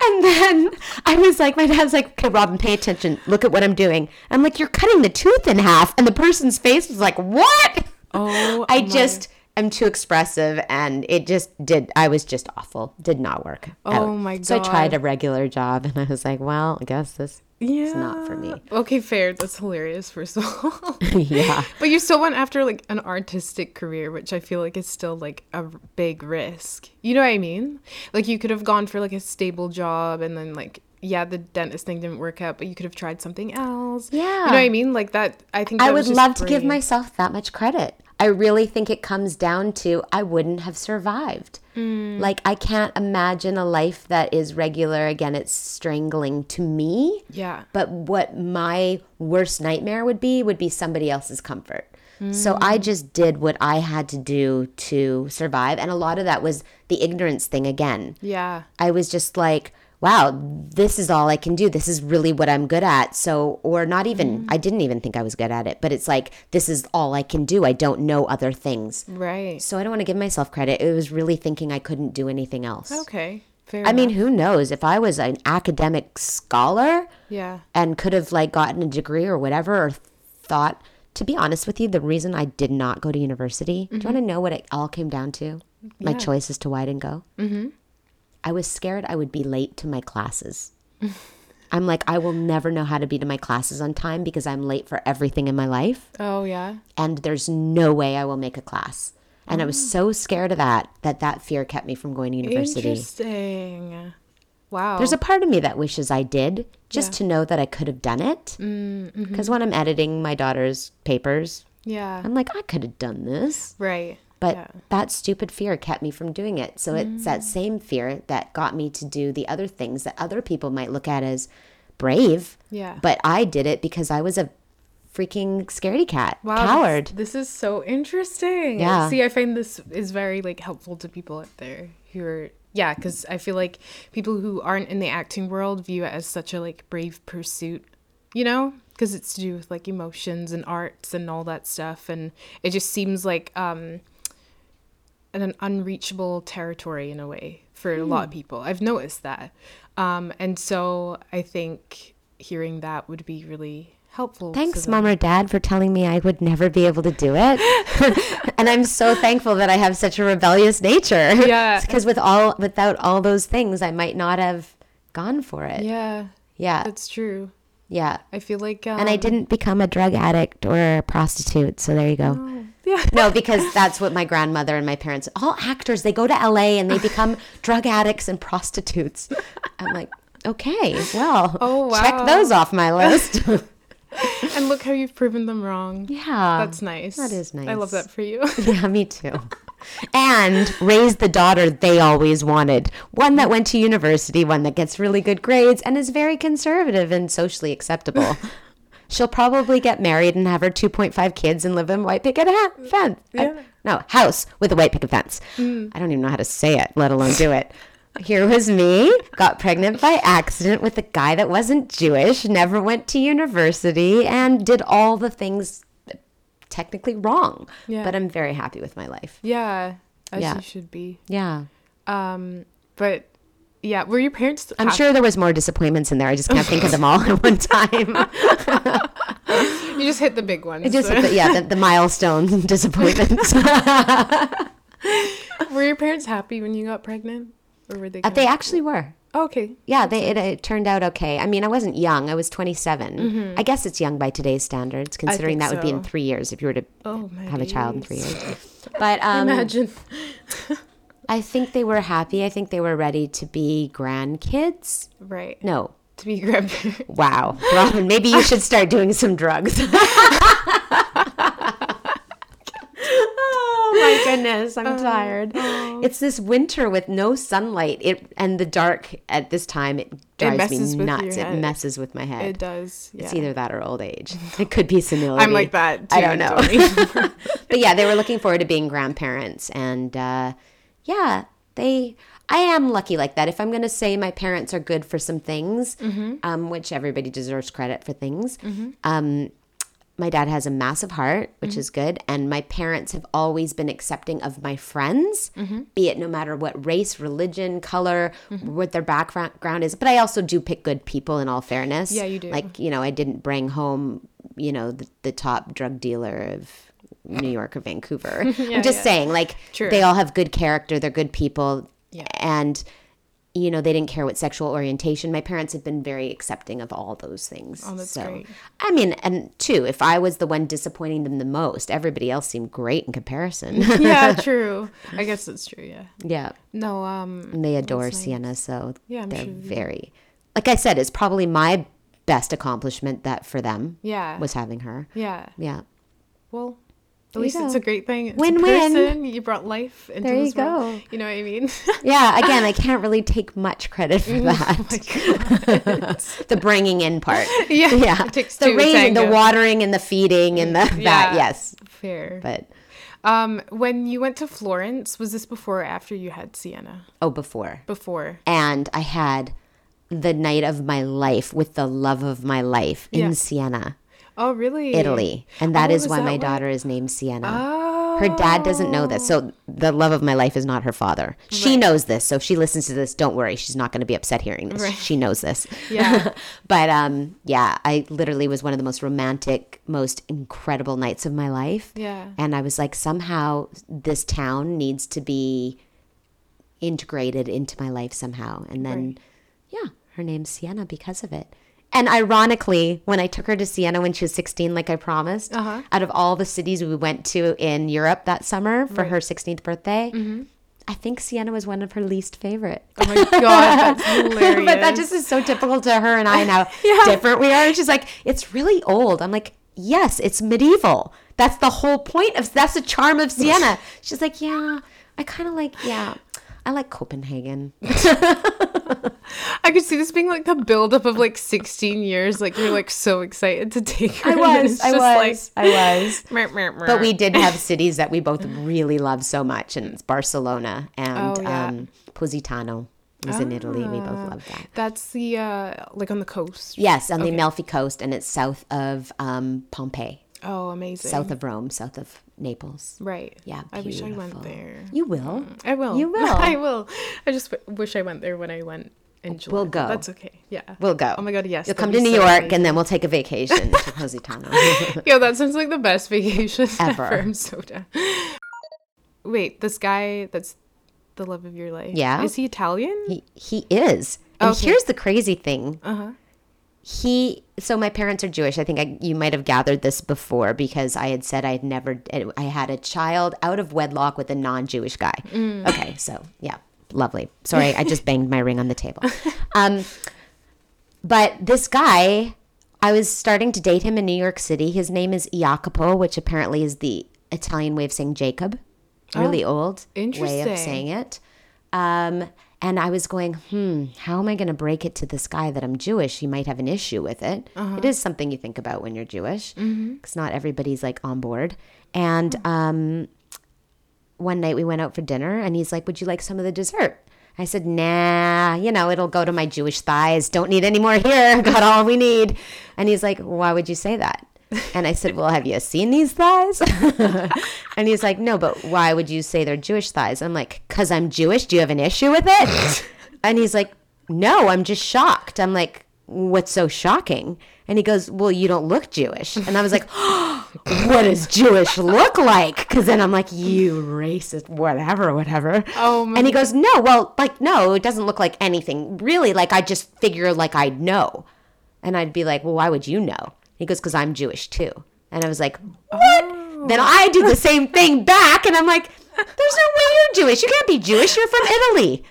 B: And then I was like, my dad's like, okay, Robin, pay attention. Look at what I'm doing. I'm like, you're cutting the tooth in half. And the person's face was like, what?
A: Oh.
B: I
A: my-
B: just am too expressive and it just did I was just awful. Did not work.
A: Oh
B: out.
A: my
B: So I tried a regular job and I was like, well, I guess this
A: Yeah.
B: not for me.
A: Okay, fair. That's hilarious. First of all.
B: yeah.
A: But you still went after like an artistic career, which I feel like is still like a big risk. You know what I mean? Like you could have gone for like a stable job and then like yeah, the dentist thing didn't work out, but you could have tried something else.
B: Yeah.
A: You know what I mean? Like that I think
B: I would
A: was just
B: love to give myself that much credit. I really think it comes down to I wouldn't have survived.
A: Mm.
B: Like I can't imagine a life that is regular. Again, it's strangling to me.
A: Yeah.
B: But what my worst nightmare would be would be somebody else's comfort. So I
A: Mm.
B: just did what I had to do to survive. And a lot of that was the ignorance thing again.
A: Yeah.
B: I was just like, wow, this is all I can do. This is really what I'm good at. So, or not even, I didn't even think I was good at it, but it's like, this is all I can do. I don't know other things.
A: Right.
B: So I don't want to give myself credit. It was really thinking I couldn't do anything else.
A: Okay. Fair
B: I mean, who knows? If I was an academic scholar
A: Yeah.
B: and could have like gotten a degree or whatever, or thought, to be honest with you, the reason I did not go to university, do you want to know what it all came down to? My
A: Yeah.
B: choice as to why I didn't go? Mm-hmm. I was scared I would be late to my classes. I'm like, I will never know how to be to my classes on time because I'm late for everything in my life.
A: Oh yeah.
B: And there's no way I will make a class. And I was so scared of that, that that fear kept me from going to university.
A: Interesting. Wow.
B: There's a part of me that wishes I did just
A: Yeah.
B: to know that I could have done it. Mm, mm-hmm. Because when I'm editing my daughter's papers,
A: yeah.
B: I'm like, I could have done this.
A: Right.
B: But
A: yeah.
B: that stupid fear kept me from doing it. So it's that same fear that got me to do the other things that other people might look at as brave.
A: Yeah.
B: But I did it because I was a freaking scaredy cat,
A: Wow,
B: coward.
A: This, this is so interesting.
B: Yeah.
A: See, I find this is very like helpful to people out there who are yeah, because I feel like people who aren't in the acting world view it as such a like brave pursuit, you know, because it's to do with like emotions and arts and all that stuff, and it just seems like um an unreachable territory in a way for a lot of people. I've noticed that, um, and so I think hearing that would be really helpful.
B: Thanks, mom or dad, for telling me I would never be able to do it. and I'm so thankful that I have such a rebellious nature.
A: Yeah.
B: Because with all without all those things, I might not have gone for it.
A: Yeah,
B: Yeah.
A: that's true.
B: Yeah.
A: I feel like um,
B: And I didn't become a drug addict or a prostitute. So there you go.
A: Oh, yeah.
B: No, because that's what my grandmother and my parents, all actors, they go to LA and they become drug addicts and prostitutes. I'm like, okay, well,
A: Oh,
B: check those off my list.
A: And look how you've proven them wrong.
B: yeah.
A: That's nice.
B: that is nice.
A: I love that for you.
B: Yeah, me too. And raise the daughter they always wanted. One that went to university, one that gets really good grades and is very conservative and socially acceptable. She'll probably get married and have her 2.5 kids and live in white picket ha- fence.
A: Yeah.
B: no, house with a white picket fence. I don't even know how to say it, let alone do it. Here was me, got pregnant by accident with a guy that wasn't Jewish, never went to university, and did all the things technically wrong.
A: Yeah.
B: But I'm very happy with my life.
A: yeah, as
B: Yeah.
A: you should be.
B: Yeah.
A: Um, but yeah, were your parents?
B: I'm sure there was more disappointments in there. I just can't think of them all at one time.
A: you just hit the big ones.
B: It just the, yeah, the, the milestone disappointments.
A: were your parents happy when you got pregnant, or were they?
B: Uh, they actually were.
A: Oh, okay.
B: Yeah, they it, it turned out okay. I mean, I wasn't young. I was 27. I guess it's young by today's standards, considering that would be in three years if you were to
A: Oh
B: have a child in three years. But um,
A: Imagine.
B: I think they were happy. I think they were ready to be grandkids.
A: Right.
B: No.
A: To be grandparents.
B: Wow. Robin, maybe you should start doing some drugs. oh my goodness, I'm tired. It's this winter with no sunlight. It and the dark at this time it drives
A: messes
B: me
A: with
B: nuts. It messes with my head.
A: It does. Yeah.
B: It's either that or old age. It could be senility.
A: I'm like that.
B: I don't know. But yeah, they were looking forward to being grandparents, and uh, yeah, they. I am lucky like that. If I'm going to say my parents are good for some things,
A: Mm-hmm.
B: um, which everybody deserves credit for things. Um, my dad has a massive heart, which
A: Mm-hmm.
B: is good, and my parents have always been accepting of my friends,
A: Mm-hmm.
B: be it no matter what race, religion, color, what their background is. But I also do pick good people. In all fairness,
A: Yeah, you do.
B: Like you know, I didn't bring home, you know, the, the top drug dealer of New York or Vancouver. I'm just
A: yeah.
B: saying, like,
A: True.
B: they all have good character. They're good people.
A: Yeah.
B: And, you know, they didn't care what sexual orientation. My parents have been very accepting of all those things.
A: Oh, that's
B: so,
A: great.
B: I mean, and two, if I was the one disappointing them the most, everybody else seemed great in comparison.
A: yeah, true. I guess that's true. Yeah.
B: yeah.
A: No. Um.
B: And they adore
A: nice.
B: Sienna. So
A: Yeah, I'm
B: they're
A: sure
B: very, like I said, it's probably my best accomplishment that for them
A: Yeah.
B: was having her.
A: yeah.
B: Yeah.
A: Well, at
B: you
A: least it's a great thing. It's
B: Win-win.
A: person. You brought life into
B: There you
A: this world.
B: go.
A: You know what I mean?
B: Yeah. Again, I can't really take much credit for that. the bringing in part.
A: yeah.
B: Yeah. The raising, the watering, and the feeding, and the that. Yes.
A: Fair.
B: But
A: Um, when you went to Florence, was this before or after you had Sienna?
B: oh, before.
A: Before.
B: And I had the night of my life with the love of my life in
A: Yeah.
B: Siena,
A: Oh, really?
B: Italy, and that
A: Oh,
B: is why
A: that
B: my
A: why-
B: daughter is named Sienna.
A: Oh.
B: Her dad doesn't know this. So the love of my life is not her father. She knows this. So if she listens to this, don't worry. She's not going to be upset hearing this.
A: Right.
B: She knows this.
A: Yeah.
B: but um yeah, I literally was one of the most romantic, most incredible nights of my life.
A: Yeah.
B: And I was like somehow this town needs to be integrated into my life somehow. And then
A: Right.
B: yeah, her name's Sienna because of it. And ironically, when I took her to Siena when she was 16, like I promised,
A: Uh-huh.
B: out of all the cities we went to in Europe that summer for
A: Right. Mm-hmm.
B: her 16th birthday, I think Siena was one of her least favorite.
A: Oh my god, that's hilarious.
B: but that just is so typical to her and I and how
A: Yeah.
B: different we are. And she's like, it's really old. I'm like, yes, it's medieval. That's the whole point of that's the charm of Siena. She's like, yeah, I kind of like, yeah, I like Copenhagen.
A: I could see this being like the buildup of like 16 years. Like you're like so excited to take her.
B: I
A: and then
B: was,
A: it's
B: I was, I was.
A: Like.
B: But we did have cities that we both really love so much, and it's Barcelona and
A: Oh, yeah.
B: um, Positano was in Italy. We both love that.
A: That's the uh like on the coast.
B: Yes, on the Amalfi Coast, and it's south of um, Pompeii,
A: Oh, amazing.
B: south of Rome, south of Naples.
A: Right.
B: Yeah,
A: I wish I went there.
B: You will.
A: I will.
B: You will.
A: I will. I just w- wish I went there when I went in July.
B: We'll go.
A: That's okay. Yeah.
B: We'll go.
A: Oh my god, yes.
B: You'll come to New
A: so
B: York,
A: amazing.
B: and then we'll take a vacation to Positano.
A: Yeah, that sounds like the best vacation
B: Ever.
A: ever. I'm so down. Wait, this guy that's the love of your life.
B: Yeah.
A: Is he Italian?
B: he he is. And
A: Okay.
B: here's the crazy thing.
A: Uh huh.
B: he so my parents are jewish i think I, you might have gathered this before because i had said i had never i had a child out of wedlock with a non-jewish guy okay so yeah lovely. Sorry i just banged my ring on the table. Um, but this guy i was starting to date him in new york city. His name is jacopo which apparently is the italian way of saying jacob. Really old way of saying it. Um, and I was going, hmm, how am I going to break it to this guy that I'm Jewish? He might have an issue with it. It is something you think about when you're Jewish, because not everybody's like on board. And um, one night we went out for dinner, and he's like, "Would you like some of the dessert?" I said, "Nah, you know, it'll go to my Jewish thighs. Don't need any more here. Got all we need." And he's like, "Why would you say that?" And I said, Well, have you seen these thighs? and he's like, No, but why would you say they're Jewish thighs? I'm like, Because I'm Jewish. Do you have an issue with it? and he's like, No, I'm just shocked. I'm like, What's so shocking? And he goes, Well, you don't look Jewish. And I was like, What does Jewish look like? Because then I'm like, You racist, whatever, whatever.
A: Oh, my
B: And he goes, No, well, like, no, it doesn't look like anything. Really, like, I just figure like I'd know. And I'd be like, Well, why would you know? He goes, Because I'm Jewish too. And I was like, What? Oh. Then I do the same thing back. And I'm like, There's no way you're Jewish. You can't be Jewish. You're from Italy.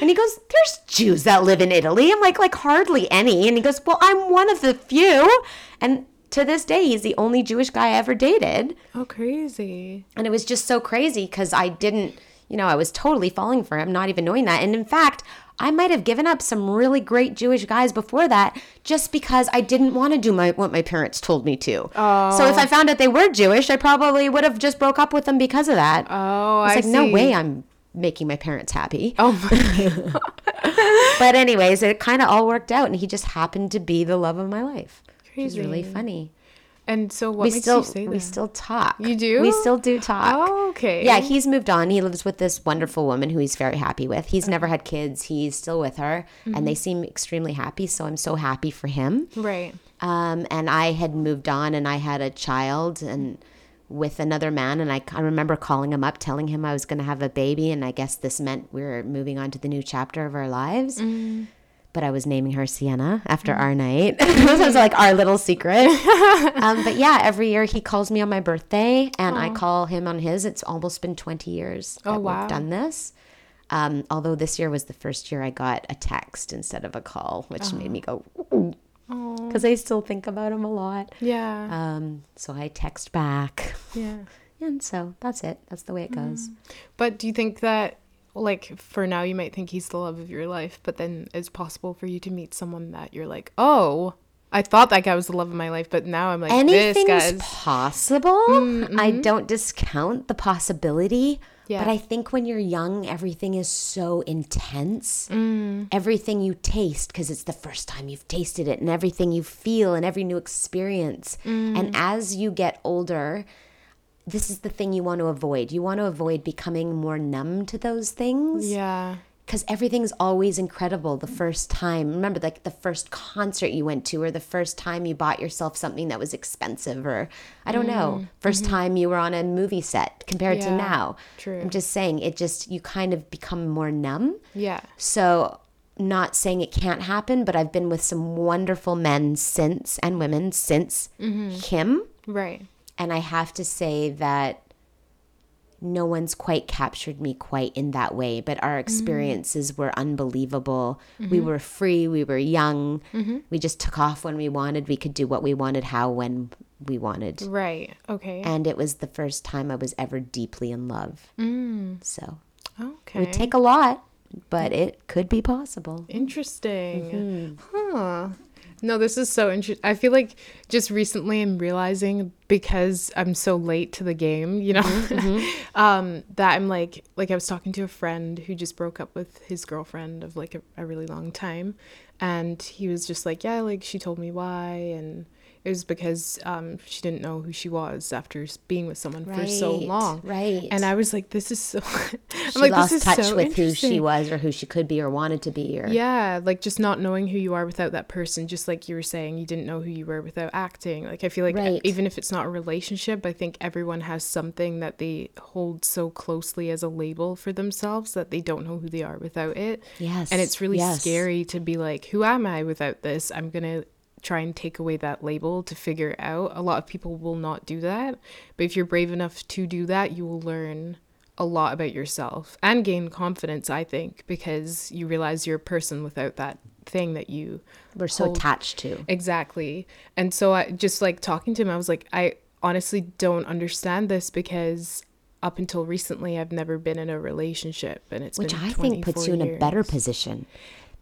B: And he goes, There's Jews that live in Italy. I'm like, like hardly any. And he goes, Well, I'm one of the few. And to this day, he's the only Jewish guy I ever dated.
A: Oh, crazy.
B: And it was just so crazy because I didn't, you know, I was totally falling for him, not even knowing that. And in fact, I might have given up some really great Jewish guys before that just because I didn't want to do my what my parents told me to. Oh. So if I oh. found out they were Jewish, I probably would have just broke up with them because of that.
A: Oh,
B: it's
A: I
B: like
A: see.
B: no way I'm making my parents happy.
A: Oh my.
B: But anyways, it kind of all worked out, and he just happened to be the love of my life. Which is really funny.
A: And so, what
B: we
A: makes
B: still
A: you say
B: we still talk.
A: You do?
B: We still do talk.
A: Oh, okay.
B: Yeah, he's moved on. He lives with this wonderful woman who he's very happy with. He's never had kids. He's still with her, and they seem extremely happy. So I'm so happy for him.
A: Right.
B: Um, and I had moved on, and I had a child, and with another man. And I, I remember calling him up, telling him I was going to have a baby, and I guess this meant we were moving on to the new chapter of our lives. But I was naming her Sienna after our night. this was like our little secret. um, but yeah, every year he calls me on my birthday and I call him on his. It's almost been 20 years
A: Oh,
B: that
A: wow.
B: we've done this. Um, although this year was the first year I got a text instead of a call, which made me go, because I still think about him a lot.
A: Yeah.
B: Um, so I text back.
A: yeah.
B: And so that's it. That's the way it goes.
A: But do you think that, like, for now, you might think he's the love of your life, but then it's possible for you to meet someone that you're like, oh, I thought that guy was the love of my life, but now I'm like, this
B: Anything's
A: guy's.
B: possible. I don't discount the possibility.
A: Yeah.
B: But I think when you're young, everything is so intense. Mm. Everything you taste, because it's the first time you've tasted it, and everything you feel, and every new experience. And mm. as you get older, this is the thing you want to avoid. You want to avoid becoming more numb to those things
A: Yeah.
B: Because everything's always incredible the first time. Remember, like the first concert you went to, or the first time you bought yourself something that was expensive, or I don't know, mm, 1st mm-hmm. time you were on a movie set compared to now.
A: true.
B: I'm just saying, it just, you kind of become more numb.
A: Yeah.
B: So, not saying it can't happen, but I've been with some wonderful men since and women since mm-hmm. him.
A: Right.
B: And I have to say that no one's quite captured me quite in that way, but our mm-hmm. experiences were unbelievable. We mm-hmm. were free, we were young, mm-hmm. we just took off when we wanted, we could do what we wanted, how, when we wanted.
A: Right. Okay.
B: And it was the first time I was ever deeply in love. Mm. So
A: okay.
B: it would take a lot. but it could be possible.
A: Interesting. Huh. No, this is so interesting. I feel like just recently I'm realizing because I'm so late to the game, you know, um, that I'm like, like I was talking to a friend who just broke up with his girlfriend of like a, a really long time. And he was just like, yeah, like she told me why. And it was because um, she didn't know who she was after being with someone for so long.
B: right.
A: And I was like, this is so. I'm
B: She
A: like,
B: lost
A: this is
B: touch
A: so
B: with who she was or who she could be or wanted to be or
A: Yeah, like just not knowing who you are without that person, just like you were saying, you didn't know who you were without acting. Like I feel like
B: Right.
A: even if it's not a relationship, I think everyone has something that they hold so closely as a label for themselves that they don't know who they are without it.
B: Yes,
A: And it's really
B: yes.
A: scary to be like, who am I without this? I'm going to try and take away that label to figure it out. A lot of people will not do that. But if you're brave enough to do that, you will learn a lot about yourself and gain confidence, I think, because you realize you're a person without that thing that you
B: we're so
A: hold-
B: attached to.
A: Exactly. And so I just like talking to him, I was like, I honestly don't understand this because up until recently I've never been in a relationship and it's
B: which I think puts
A: 24
B: you in a better position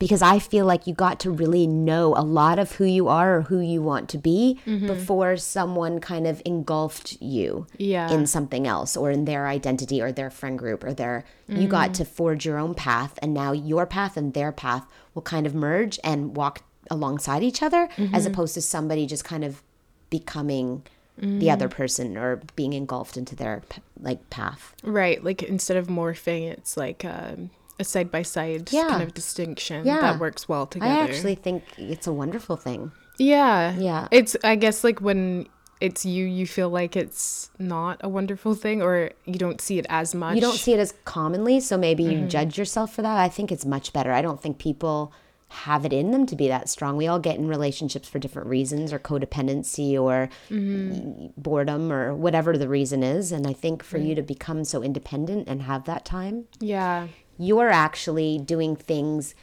B: because I feel like you got to really know a lot of who you are or who you want to be
A: Mm-hmm.
B: before someone kind of engulfed you
A: Yeah.
B: in something else or in their identity or their friend group or their you got
A: Mm-hmm.
B: to forge your own path and now your path and their path will kind of merge and walk alongside each other
A: Mm-hmm.
B: as opposed to somebody just kind of becoming the
A: Mm.
B: other person or being engulfed into their like path.
A: Right. Like instead of morphing, it's like um, a side by side kind of distinction
B: Yeah.
A: that works well together.
B: I actually think it's a wonderful thing.
A: Yeah.
B: Yeah.
A: It's, I guess, like when it's you, you feel like it's not a wonderful thing or you don't see it as much.
B: You don't see it as commonly, so maybe
A: Mm-hmm.
B: you judge yourself for that. I think it's much better. I don't think people have it in them to be that strong. We all get in relationships for different reasons or codependency or
A: Mm-hmm.
B: boredom or whatever the reason is. And I think for you to become so independent and have that time,
A: Yeah.
B: You're actually doing things.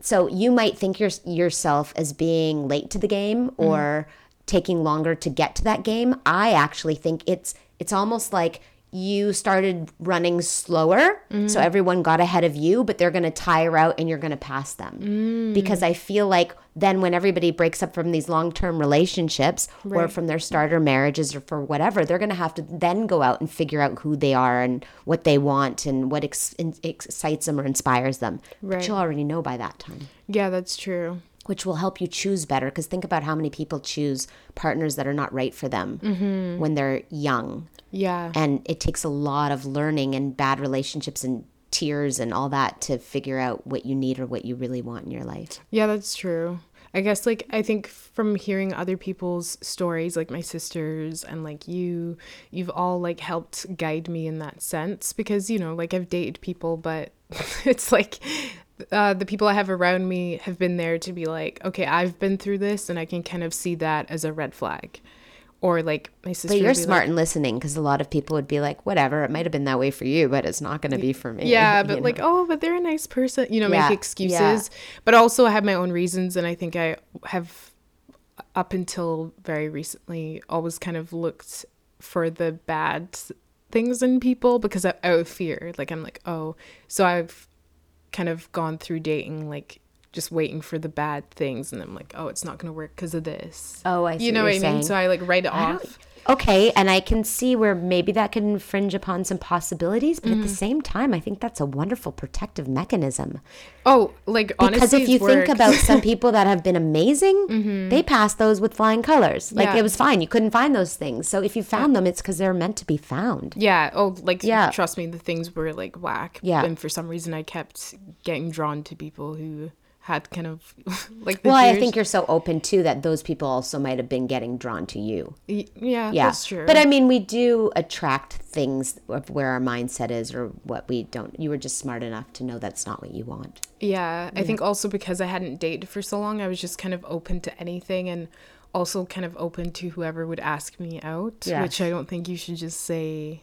B: So you might think your, yourself as being late to the game mm-hmm. or taking longer to get to that game. I actually think it's it's almost like you started running slower so mm. everyone got ahead of you but they're going to tire out and you're going to pass them. Mm. Because i feel like then when everybody breaks up from these long-term relationships or from their starter marriages or for whatever they're going to have to then go out and figure out who they are and what they want and what ex- excites them or inspires them.
A: Right.
B: but you'll already know by that time.
A: Yeah, that's true.
B: Which will help you choose better because think about how many people choose partners that are not right for them
A: Mm-hmm.
B: when they're young
A: Yeah.
B: and it takes a lot of learning and bad relationships and tears and all that to figure out what you need or what you really want in your life
A: Yeah, that's true. I guess like I think from hearing other people's stories, like my sisters and like you, you've all like helped guide me in that sense because you know, like I've dated people, but it's like uh, the people I have around me have been there to be like, okay, I've been through this, and I can kind of see that as a red flag, or like my sister.
B: but you're smart
A: Like,
B: in listening because a lot of people would be like whatever it might have been that way for you but it's not going to be for me
A: yeah, but
B: know?
A: like, oh, but they're a nice person, you know,
B: Yeah,
A: make excuses.
B: yeah.
A: But also, I have my own reasons, and I think I have, up until very recently, always kind of looked for the bad things in people because I, out of fear. Like, I'm like, oh, so I've kind of gone through dating, like, just waiting for the bad things, and I'm like, oh, it's not gonna work because of this.
B: Oh, I see
A: You know
B: what
A: what I mean?
B: saying.
A: So I like write it
B: I
A: off.
B: Okay, and I can see where maybe that could infringe upon some possibilities, but
A: Mm-hmm.
B: at the same time, I think that's a wonderful protective mechanism.
A: Oh, like
B: Because
A: honestly,
B: if you think about some people that have been amazing, they passed those with flying colors. Like
A: Yeah.
B: it was fine. You couldn't find those things. So if you found them, it's because they're meant to be found.
A: Yeah. Oh, like
B: Yeah.
A: trust me, the things were like whack.
B: Yeah.
A: And for some reason, I kept getting drawn to people who had kind of like.
B: Well, I think you're so open too that those people also might have been getting drawn to you.
A: Yeah,
B: Yeah,
A: that's true.
B: But I mean, we do attract things of where our mindset is or what we don't. You were just smart enough to know that's not what you want.
A: yeah, I think also because I hadn't dated for so long, I was just kind of open to anything and also kind of open to whoever would ask me out.
B: Yes.
A: Which I don't think you should just say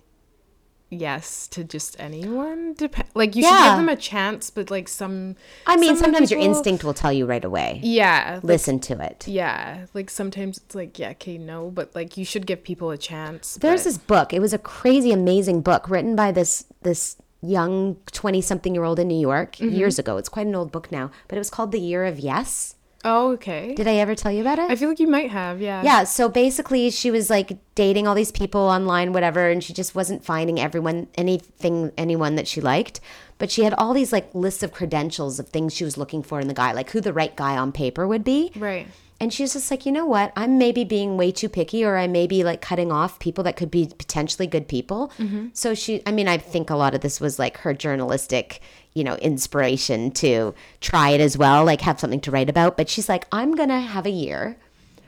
A: yes to just anyone. Dep- like you should give them a chance, but like some.
B: I mean,
A: some
B: sometimes your instinct will tell you right away.
A: Yeah. like-
B: Listen to it.
A: yeah, like sometimes it's like yeah, okay, no, but like you should give people a chance.
B: There's
A: but-
B: this book. It was a crazy, amazing book written by this this young 20 something year old in New York
A: Mm-hmm.
B: years ago. It's quite an old book now, but it was called The Year of Yes.
A: Oh, okay.
B: Did I ever tell you about it?
A: I feel like you might have, yeah.
B: Yeah, so basically she was like dating all these people online, whatever, and she just wasn't finding everyone anything anyone that she liked. But she had all these like lists of credentials of things she was looking for in the guy, like who the right guy on paper would be.
A: Right.
B: And she's just like, you know what? I'm maybe being way too picky, or I may be like cutting off people that could be potentially good people. Mm-hmm. So she, I mean, I think a lot of this was like her journalistic, you know, inspiration to try it as well, like have something to write about. But she's like, I'm going to have a year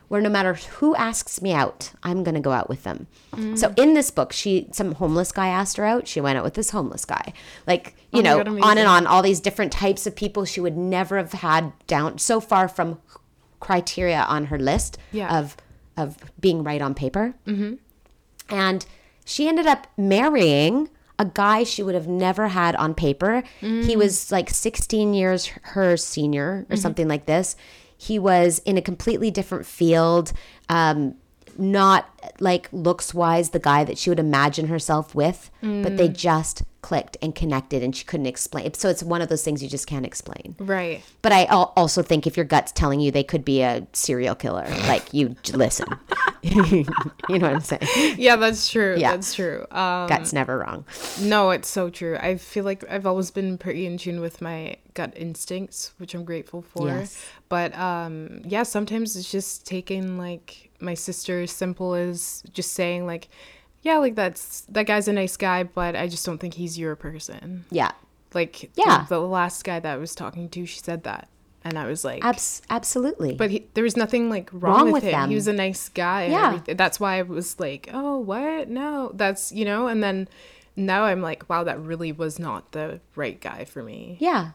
B: where no matter who asks me out, I'm going to go out with them. So in this book, she, some homeless guy asked her out. She went out with this homeless guy. Like, you
A: Oh
B: know,
A: God,
B: on and on, all these different types of people she would never have had down so far from criteria on her list
A: Yeah.
B: of of being right on paper. Mm-hmm. And she ended up marrying a guy she would have never had on paper. He mm. was like 16 years her senior or mm-hmm. something like this. He was in a completely different field. Um, not like looks wise the guy that she would imagine herself with, but they mm. just clicked and connected and she couldn't explain. So it's one of those things you just can't explain.
A: Right.
B: But I also think if your gut's telling you they could be a serial killer, like you listen. you know what I'm saying?
A: Yeah, that's true.
B: Yeah.
A: That's true. Um,
B: Gut's never wrong.
A: no, it's so true. I feel like I've always been pretty in tune with my gut instincts, which I'm grateful for.
B: Yes.
A: But um, yeah, sometimes it's just taking like my sister as simple as just saying like, yeah, like that's that guy's a nice guy, but I just don't think he's your person.
B: Yeah.
A: Like
B: Yeah.
A: the, the last guy that I was talking to, she said that, and I was like,
B: Abs- absolutely.
A: but he, there was nothing like wrong,
B: Wrong
A: with,
B: with
A: him.
B: them.
A: He was a nice guy.
B: Yeah.
A: everything. That's why I was like, oh, what? No, that's you know. And then now I'm like, wow, that really was not the right guy for me.
B: yeah.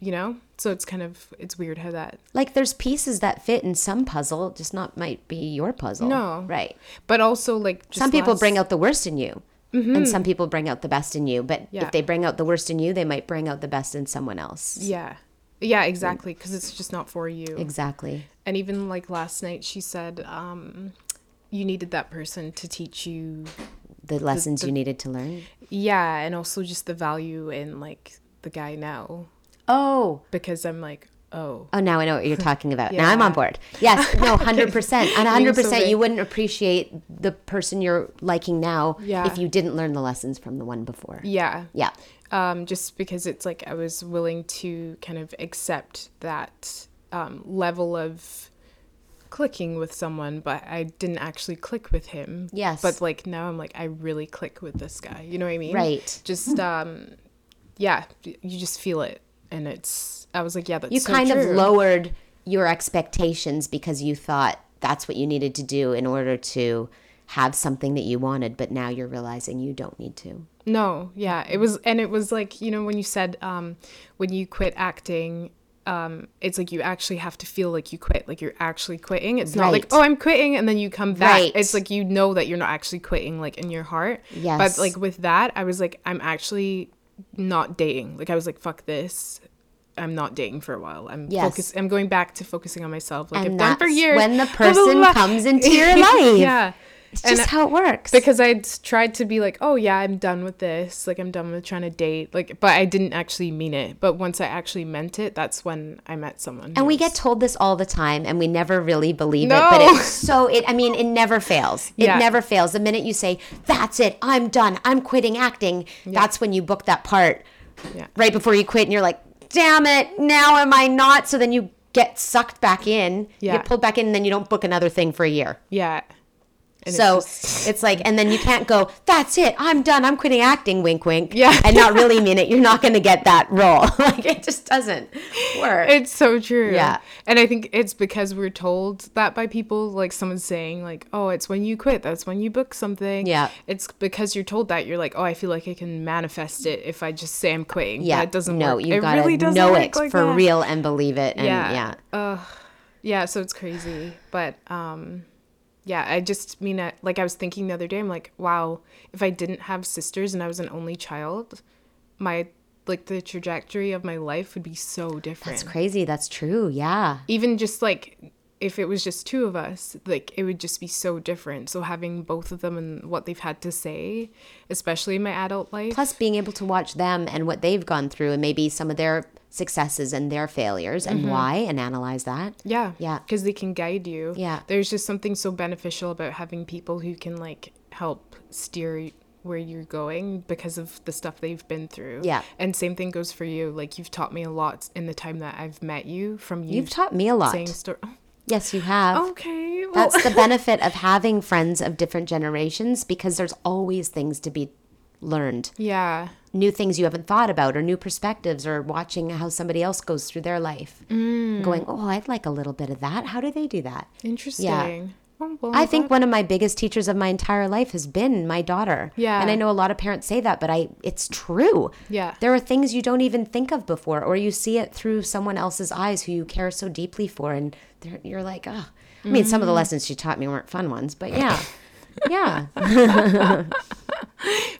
A: You know. So it's kind of it's weird how that.
B: Like there's pieces that fit in some puzzle, just not might be your puzzle.
A: No.
B: Right.
A: But also like just
B: some people
A: last-
B: bring out the worst in you. And some people bring out the best in you. But
A: Yeah.
B: if they bring out the worst in you, they might bring out the best in someone else.
A: Yeah. Yeah, exactly. Because it's just not for you.
B: Exactly.
A: And even like last night, she said, um, you needed that person to teach you
B: The lessons you needed to learn.
A: yeah and also just the value in like the guy now
B: Oh.
A: because i'm like oh
B: Oh, now I know what you're talking about. Now I'm on board. Yes, no, hundred percent, and hundred
A: so
B: percent.
A: big.
B: You wouldn't appreciate the person you're liking now
A: Yeah.
B: if you didn't learn the lessons from the one before.
A: yeah
B: Yeah,
A: um just because it's like i was willing to kind of accept that um level of clicking with someone but i didn't actually click with him
B: Yes.
A: but like now i'm like i really click with this guy you know what i mean
B: Right.
A: just um yeah you just feel it and it's i was like yeah that's
B: you
A: so
B: kind of lowered your expectations because you thought that's what you needed to do in order to have something that you wanted, but now you're realizing you don't need to.
A: No, yeah, it was, and it was like you know when you said um, when you quit acting, um, it's like you actually have to feel like you quit, like you're actually quitting. It's not like oh I'm quitting and then you come back.
B: Right.
A: It's like you know that you're not actually quitting, like in your heart.
B: Yes.
A: But like with that, I was like I'm actually not dating. Like I was like fuck this. I'm not dating for a while. I'm
B: Yes.
A: focus. I'm going back to focusing on myself, like
B: And
A: I've done for years.
B: when the
A: Blah, blah,
B: person
A: blah.
B: comes into your life.
A: yeah.
B: It's
A: And
B: just how it works.
A: because I'd tried to be like, oh yeah, I'm done with this. Like I'm done with trying to date. Like, but I didn't actually mean it. But once I actually meant it, that's when I met someone.
B: and we get told this all the time and we never really believe it but
A: No.
B: it's so it i mean it never fails it
A: Yeah.
B: never fails the minute you say that's it i'm done i'm quitting acting that's when you book that part
A: Yeah.
B: right before you quit and you're like damn it now am i not so then you get sucked back in you
A: Yeah.
B: get pulled back in and then you don't book another thing for a year
A: yeah. And it's
B: so
A: just-
B: it's like and then you can't go that's it i'm done i'm quitting acting wink wink
A: Yeah.
B: and not really mean it you're not going to get that role like it just doesn't work
A: it's so true.
B: Yeah.
A: And I think it's because we're told that by people, like someone saying, like, oh, it's when you quit. That's when you book something.
B: Yeah.
A: It's because you're told that. You're like, oh, I feel like I can manifest it if I just say I'm quitting.
B: yeah
A: But it doesn't
B: no
A: work.
B: you gotta
A: really doesn't
B: know it
A: like
B: for
A: that.
B: real and believe it and
A: yeah
B: yeah
A: Ugh. yeah so it's crazy but um yeah i just mean I, like i was thinking the other day i'm like wow if i didn't have sisters and i was an only child my like the trajectory of my life would be so different
B: That's crazy. That's true. Yeah.
A: even just like if it was just two of us, like it would just be so different. So having both of them and what they've had to say, especially in my adult life.
B: Plus, being able to watch them and what they've gone through, and maybe some of their successes and their failures and mm-hmm. why, and analyze that.
A: Yeah.
B: Yeah.
A: Because they can guide you.
B: Yeah.
A: There's just something so beneficial about having people who can like help steer where you're going because of the stuff they've been through.
B: Yeah.
A: And same thing goes for you. Like you've taught me a lot in the time that I've met you from you
B: You've taught me a lot.
A: saying story. Oh.
B: Yes, you have.
A: Okay. Well,
B: That's the benefit of having friends of different generations because there's always things to be learned.
A: yeah.
B: New things you haven't thought about, or new perspectives, or watching how somebody else goes through their life.
A: Mm.
B: Going, oh, I'd like a little bit of that. How do they do that?
A: Interesting. Oh, well,
B: I think
A: glad-
B: one of my biggest teachers of my entire life has been my daughter.
A: Yeah.
B: And I know a lot of parents say that, but I it's true.
A: Yeah.
B: There are things you don't even think of before or you see it through someone else's eyes who you care so deeply for and you're like, "Oh." I mean, some of the
A: Mm.
B: lessons she taught me weren't fun ones, but yeah. yeah.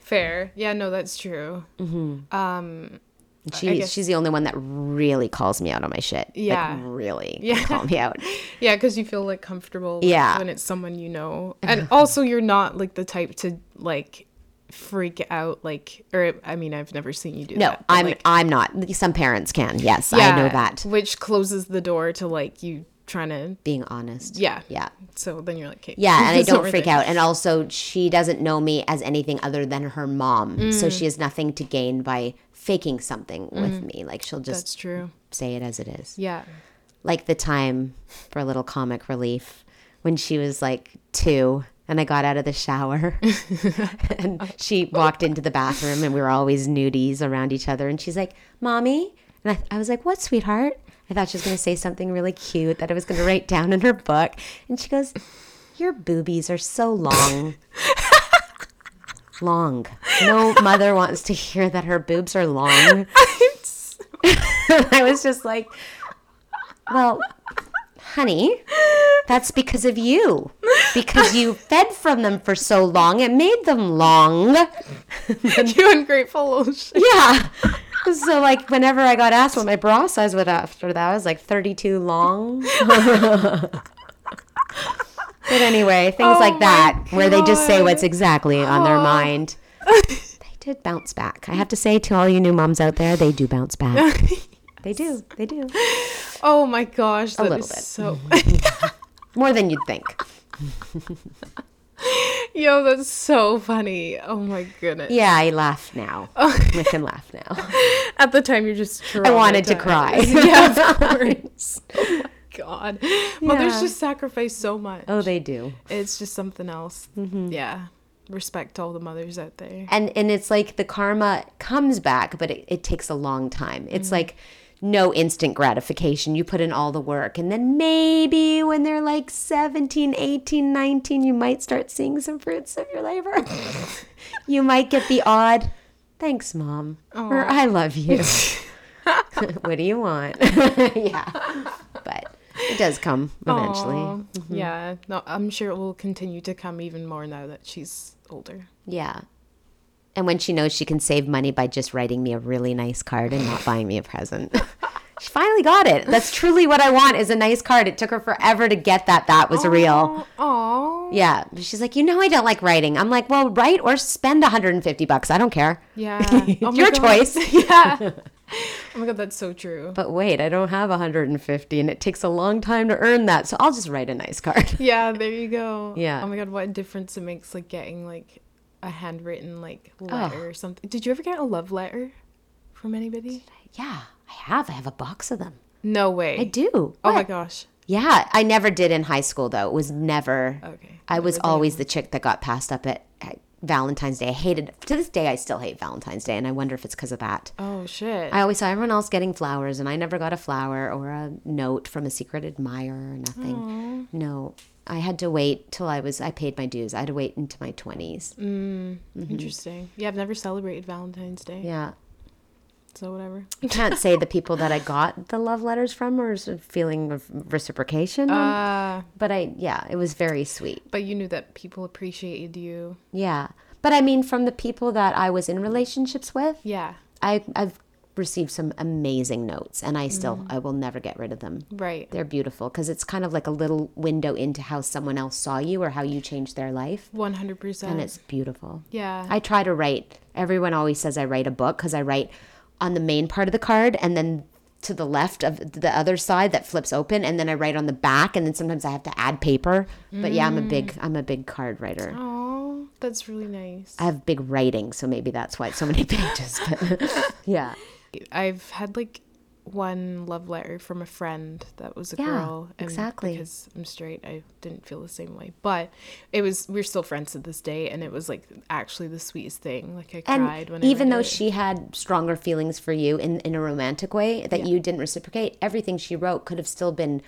A: fair. Yeah, no, that's true. Mm-hmm.
B: Um, she,
A: guess-
B: she's the only one that really calls me out on my shit.
A: Yeah.
B: Like, really
A: Yeah.
B: call me out.
A: Yeah, because you feel like comfortable
B: Yeah.
A: when it's someone you know. Uh-huh. And also you're not like the type to like freak out like or I mean I've never seen you do
B: No,
A: that.
B: I'm
A: like,
B: I'm not. Some parents can. Yes, I know that.
A: Which closes the door to like you trying to
B: Being honest.
A: yeah.
B: Yeah.
A: So then you're like okay.
B: Yeah, and I don't freak out. And also, she doesn't know me as anything other than her mom.
A: Mm.
B: So she has nothing to gain by faking something with me. Like, she'll just
A: That's true.
B: say it as it is.
A: Yeah.
B: Like the time for a little comic relief when she was like two and I got out of the shower and she walked into the bathroom and we were always nudies around each other. And she's like, Mommy? And I, I was like, What, sweetheart? I thought she was going to say something really cute that I was going to write down in her book. And she goes, Your boobies are so long. long. No mother wants to hear that her boobs are long. I was just like, Well, honey, that's because of you. Because you fed from them for so long, it made them long.
A: you ungrateful little shit.
B: Yeah. So like whenever I got asked what my bra size was after that, I was like 32 long. but anyway, things
A: Oh
B: like that where they just say what's exactly on their
A: Oh.
B: mind. they did bounce back. I have to say to all you new moms out there, they do bounce back. they do. They do.
A: Oh my gosh, that
B: little
A: is
B: bit.
A: so
B: More than you'd think.
A: Yo, that's so funny. Oh my goodness.
B: Yeah, I laugh now. I can laugh now.
A: At the time, you're just.
B: I wanted to cry.
A: yeah, of course. Oh my god, mothers
B: Yeah.
A: just sacrifice so much.
B: Oh, they do.
A: It's just something else. Mm-hmm. Yeah, respect all the mothers out there.
B: and and it's like the karma comes back but it, it takes a long time it's mm. like no instant gratification. You put in all the work. And then maybe when they're like 17 18 19 you might start seeing some fruits of your labor. You might get the odd thanks mom or i love you. What do you want? Yeah. But it does come eventually.
A: Aw, mm-hmm. Yeah, no, I'm sure it will continue to come even more now that she's older.
B: Yeah. And when she knows she can save money by just writing me a really nice card and not buying me a present. she finally got it. That's truly what I want is a nice card. It took her forever to get that. That was real.
A: Oh,
B: Yeah. She's like, you know, I don't like writing. I'm like, well, write or spend 150 bucks. I don't care.
A: yeah. Oh
B: Your choice.
A: Yeah. Oh my god, that's so true.
B: But wait, I don't have 150 and it takes a long time to earn that. So I'll just write a nice card.
A: Yeah, there you go.
B: Yeah.
A: Oh my god, what a difference it makes like getting like a handwritten like letter or something. Did you ever get a love letter from anybody?
B: yeah, I have. I have a box of them.
A: No way.
B: I do.
A: Oh my gosh.
B: Yeah, I never did in high school though. It was never.
A: Okay.
B: I was
A: did.
B: always the chick that got passed up at, at Valentine's Day. I hated to this day. I still hate Valentine's Day, and I wonder if it's because of that.
A: Oh shit.
B: I always saw everyone else getting flowers, and I never got a flower or a note from a secret admirer or nothing. No, I had to wait till I was. I paid my dues. I had to wait into my twenties.
A: Interesting. Yeah, I've never celebrated Valentine's Day.
B: Yeah,
A: So whatever.
B: I can't say the people that I got the love letters from or a feeling of reciprocation,
A: Uh
B: but I yeah, it was very sweet.
A: but you knew that people appreciated you.
B: Yeah, but I mean, from the people that I was in relationships with,
A: Yeah.
B: I, I've received some amazing notes, and I still I will never get rid of them.
A: Right.
B: They're beautiful because it's kind of like a little window into how someone else saw you or how you changed their life,
A: 100%.
B: and it's beautiful.
A: yeah.
B: I try to write. Everyone always says I write a book because I write on the main part of the card and then to the left of the other side that flips open and then I write on the back and then sometimes I have to add paper. But yeah, I'm a big I'm a big card writer.
A: oh, that's really nice.
B: I have big writing, so maybe that's why it's so many pages. But yeah.
A: I've had like one love letter from a friend that was a
B: Yeah,
A: girl. And
B: exactly.
A: Because I'm straight, I didn't feel the same way. But it was, we're still friends to this day. And it was like actually the sweetest thing. Like I
B: And
A: cried when
B: even though
A: it.
B: she had stronger feelings for you in, in a romantic way that you didn't reciprocate, everything she wrote could have still been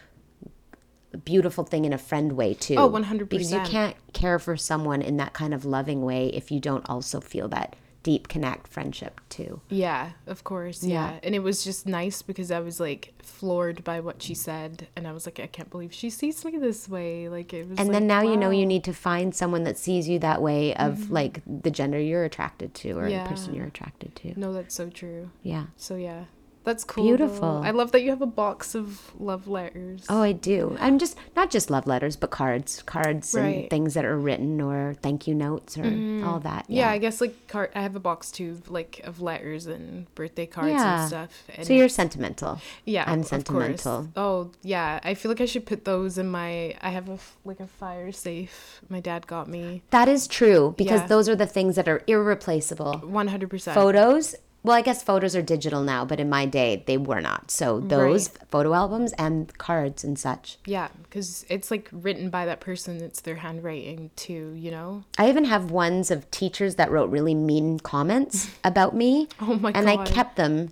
B: a beautiful thing in a friend way too.
A: Oh, 100%.
B: Because you can't care for someone in that kind of loving way if you don't also feel that deep connect friendship too.
A: Yeah, of course. Yeah.
B: Yeah.
A: And it was just nice because I was like floored by what she said. And I was like, I can't believe she sees me this way. Like, it was
B: And
A: like,
B: then now you know you need to find someone that sees you that way of mm-hmm. like the gender you're attracted to or
A: Yeah.
B: the person you're attracted to.
A: No, that's so true.
B: Yeah.
A: So, yeah. That's cool. though.
B: Beautiful.
A: I love that you have a box of love letters.
B: Oh, I do. I'm just not just love letters, but cards, cards
A: Right.
B: and things that are written or thank you notes or mm. all that.
A: Yeah, I guess like card. I have a box too, like of letters and birthday cards
B: Yeah.
A: and stuff. And
B: So you're sentimental.
A: yeah,
B: I'm
A: course.
B: sentimental.
A: Oh yeah, I feel like I should put those in my. I have a like a fire safe. My dad got me.
B: That is true because
A: Yeah.
B: those are the things that are irreplaceable.
A: One hundred percent.
B: Photos, well, I guess photos are digital now, but in my day they were not. So those photo albums and cards and such.
A: Yeah, because it's like written by that person. It's their handwriting too. You know.
B: I even have ones of teachers that wrote really mean comments about me.
A: Oh my
B: and I kept them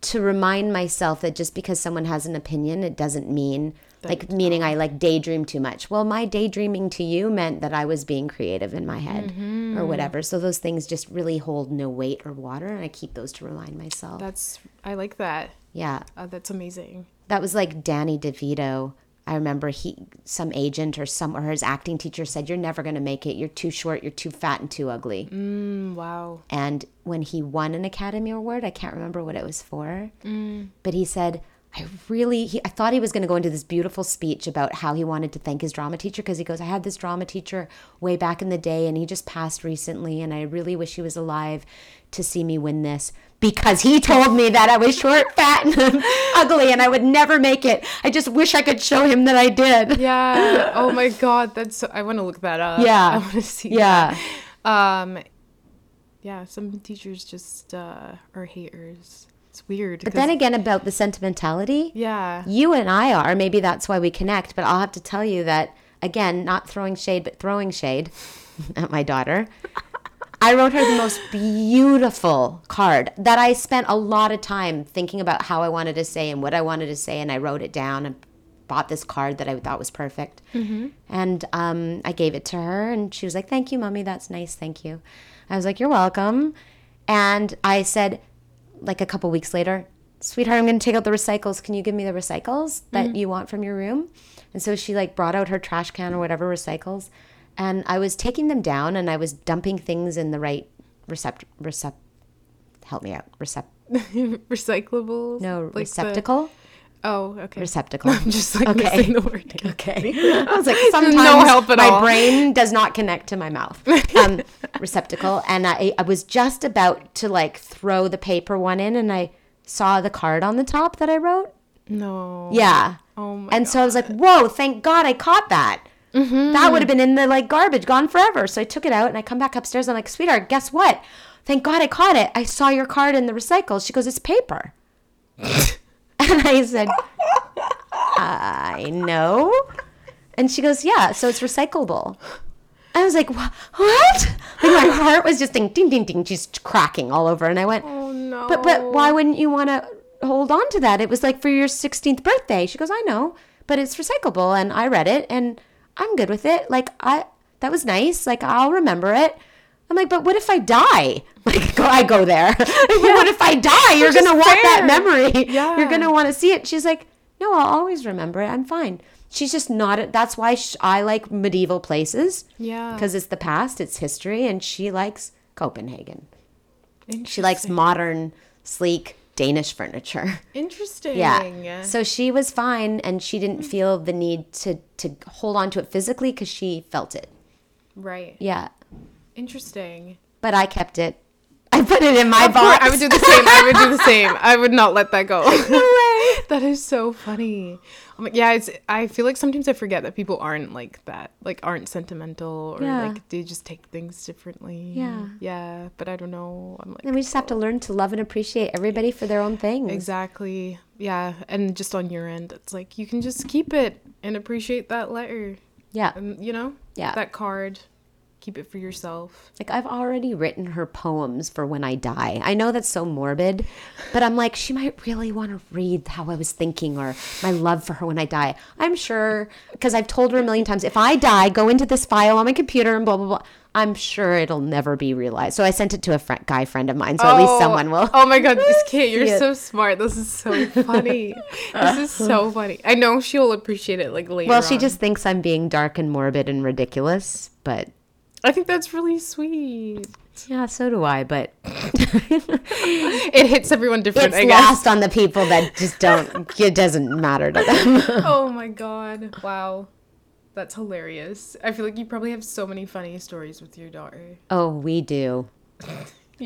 B: to remind myself that just because someone has an opinion, it doesn't mean like meaning I like daydream too much. Well, my daydreaming to you meant that I was being creative in my head
A: Mm-hmm.
B: or whatever. So those things just really hold no weight or water, and I keep those to remind myself.
A: That's I like that.
B: yeah,
A: Uh, that's amazing.
B: that was like Danny DeVito. I remember he, some agent or some or his acting teacher said, "You're never going to make it. You're too short. You're too fat and too ugly."
A: Mm, wow.
B: And when he won an Academy Award, I can't remember what it was for, but he said, I really, he, I thought he was going to go into this beautiful speech about how he wanted to thank his drama teacher because he goes, I had this drama teacher way back in the day and he just passed recently and I really wish he was alive to see me win this because he told me that I was short, fat, and ugly and I would never make it. I just wish I could show him that I did.
A: Yeah. oh my god, that's so I want to look that up.
B: Yeah.
A: I want to see
B: Yeah.
A: that. Um yeah, some teachers just uh are haters. It's weird.
B: But then again, about the sentimentality,
A: yeah.
B: you and I are. Maybe that's why we connect. But I'll have to tell you that again, not throwing shade, but throwing shade at my daughter. I wrote her the most beautiful card that I spent a lot of time thinking about how I wanted to say and what I wanted to say, and I wrote it down and bought this card that I thought was perfect. And um, I gave it to her, and she was like, "Thank you, mommy. That's nice. Thank you." I was like, "You're welcome." And I said, like a couple weeks later, sweetheart, I'm going to take out the recycles. Can you give me the recycles that mm-hmm. you want from your room? And so she like brought out her trash can or whatever recycles. And I was taking them down and I was dumping things in the right recept, recept, help me out. Recept,
A: Recyclables.
B: no,
A: like the-
B: receptacle?
A: Oh, okay.
B: Receptacle.
A: I'm just like
B: Okay.
A: missing the word.
B: Okay. I was like, sometimes
A: help at
B: my
A: all.
B: brain does not connect to my mouth. Um, receptacle. And I, I was just about to like throw the paper one in and I saw the card on the top that I wrote.
A: No.
B: Yeah.
A: Oh my
B: and so I was like, whoa, thank God I caught that. That would have been in the like garbage, gone forever. So I took it out and I come back upstairs. I'm like, sweetheart, guess what? Thank God I caught it. I saw your card in the recycles. She goes, it's paper. and I said, I know. And she goes, yeah, so it's recyclable. I was like, "Wha- what? Like my heart was just ding, ding, ding, ding, just cracking all over. And I went,
A: Oh no.
B: but but why wouldn't you want to hold on to that? It was like for your 16th birthday. She goes, I know, but it's recyclable, and I read it, and I'm good with it. Like I, that was nice. Like I'll remember it. I'm like, but what if I die? Like go, I go there. what if I die? You're gonna want that memory.
A: Yeah.
B: You're gonna want to see it. She's like, no, I'll always remember it. I'm fine. She's just not. That's why sh I like medieval places
A: Yeah.
B: because it's the past, it's history, and she likes Copenhagen. She likes modern, sleek, Danish furniture.
A: Interesting.
B: Yeah. So she was fine and she didn't hmm. feel the need to to hold on to it physically cuz she felt it.
A: right.
B: Yeah.
A: Interesting.
B: But I kept it. I put it in my
A: Of course,
B: box.
A: I would do the same. I would do the same. I would not let that go.
B: no way.
A: that is so funny. I'm like, yeah, it's. I feel like sometimes I forget that people aren't like that, like aren't sentimental or
B: Yeah.
A: like they just take things differently.
B: Yeah.
A: Yeah, but I don't know. I'm like
B: And we just have to oh. learn to love and appreciate everybody for their own thing.
A: exactly. Yeah, and just on your end, it's like you can just keep it and appreciate that letter,
B: Yeah.
A: and you know,
B: Yeah.
A: that card. Keep it for yourself.
B: Like I've already written her poems for when I die. I know that's so morbid, but I'm like she might really want to read how I was thinking or my love for her when I die. I'm sure because I've told her a million times if I die, go into this file on my computer and blah blah blah. I'm sure it'll never be realized. So I sent it to a friend, guy friend of mine, so at least oh, someone will.
A: Oh my god, this kid, you're
B: it.
A: so smart. This is so funny. this is so funny. I know she'll appreciate it like later.
B: Well, she
A: on.
B: just thinks I'm being dark and morbid and ridiculous, but
A: I think that's really sweet.
B: yeah, so do I. But
A: It hits everyone different,
B: it's
A: I guess.
B: lost on the people that just don't. It doesn't matter to them.
A: Oh my god. Wow. That's hilarious. I feel like you probably have so many funny stories with your daughter.
B: oh, we do.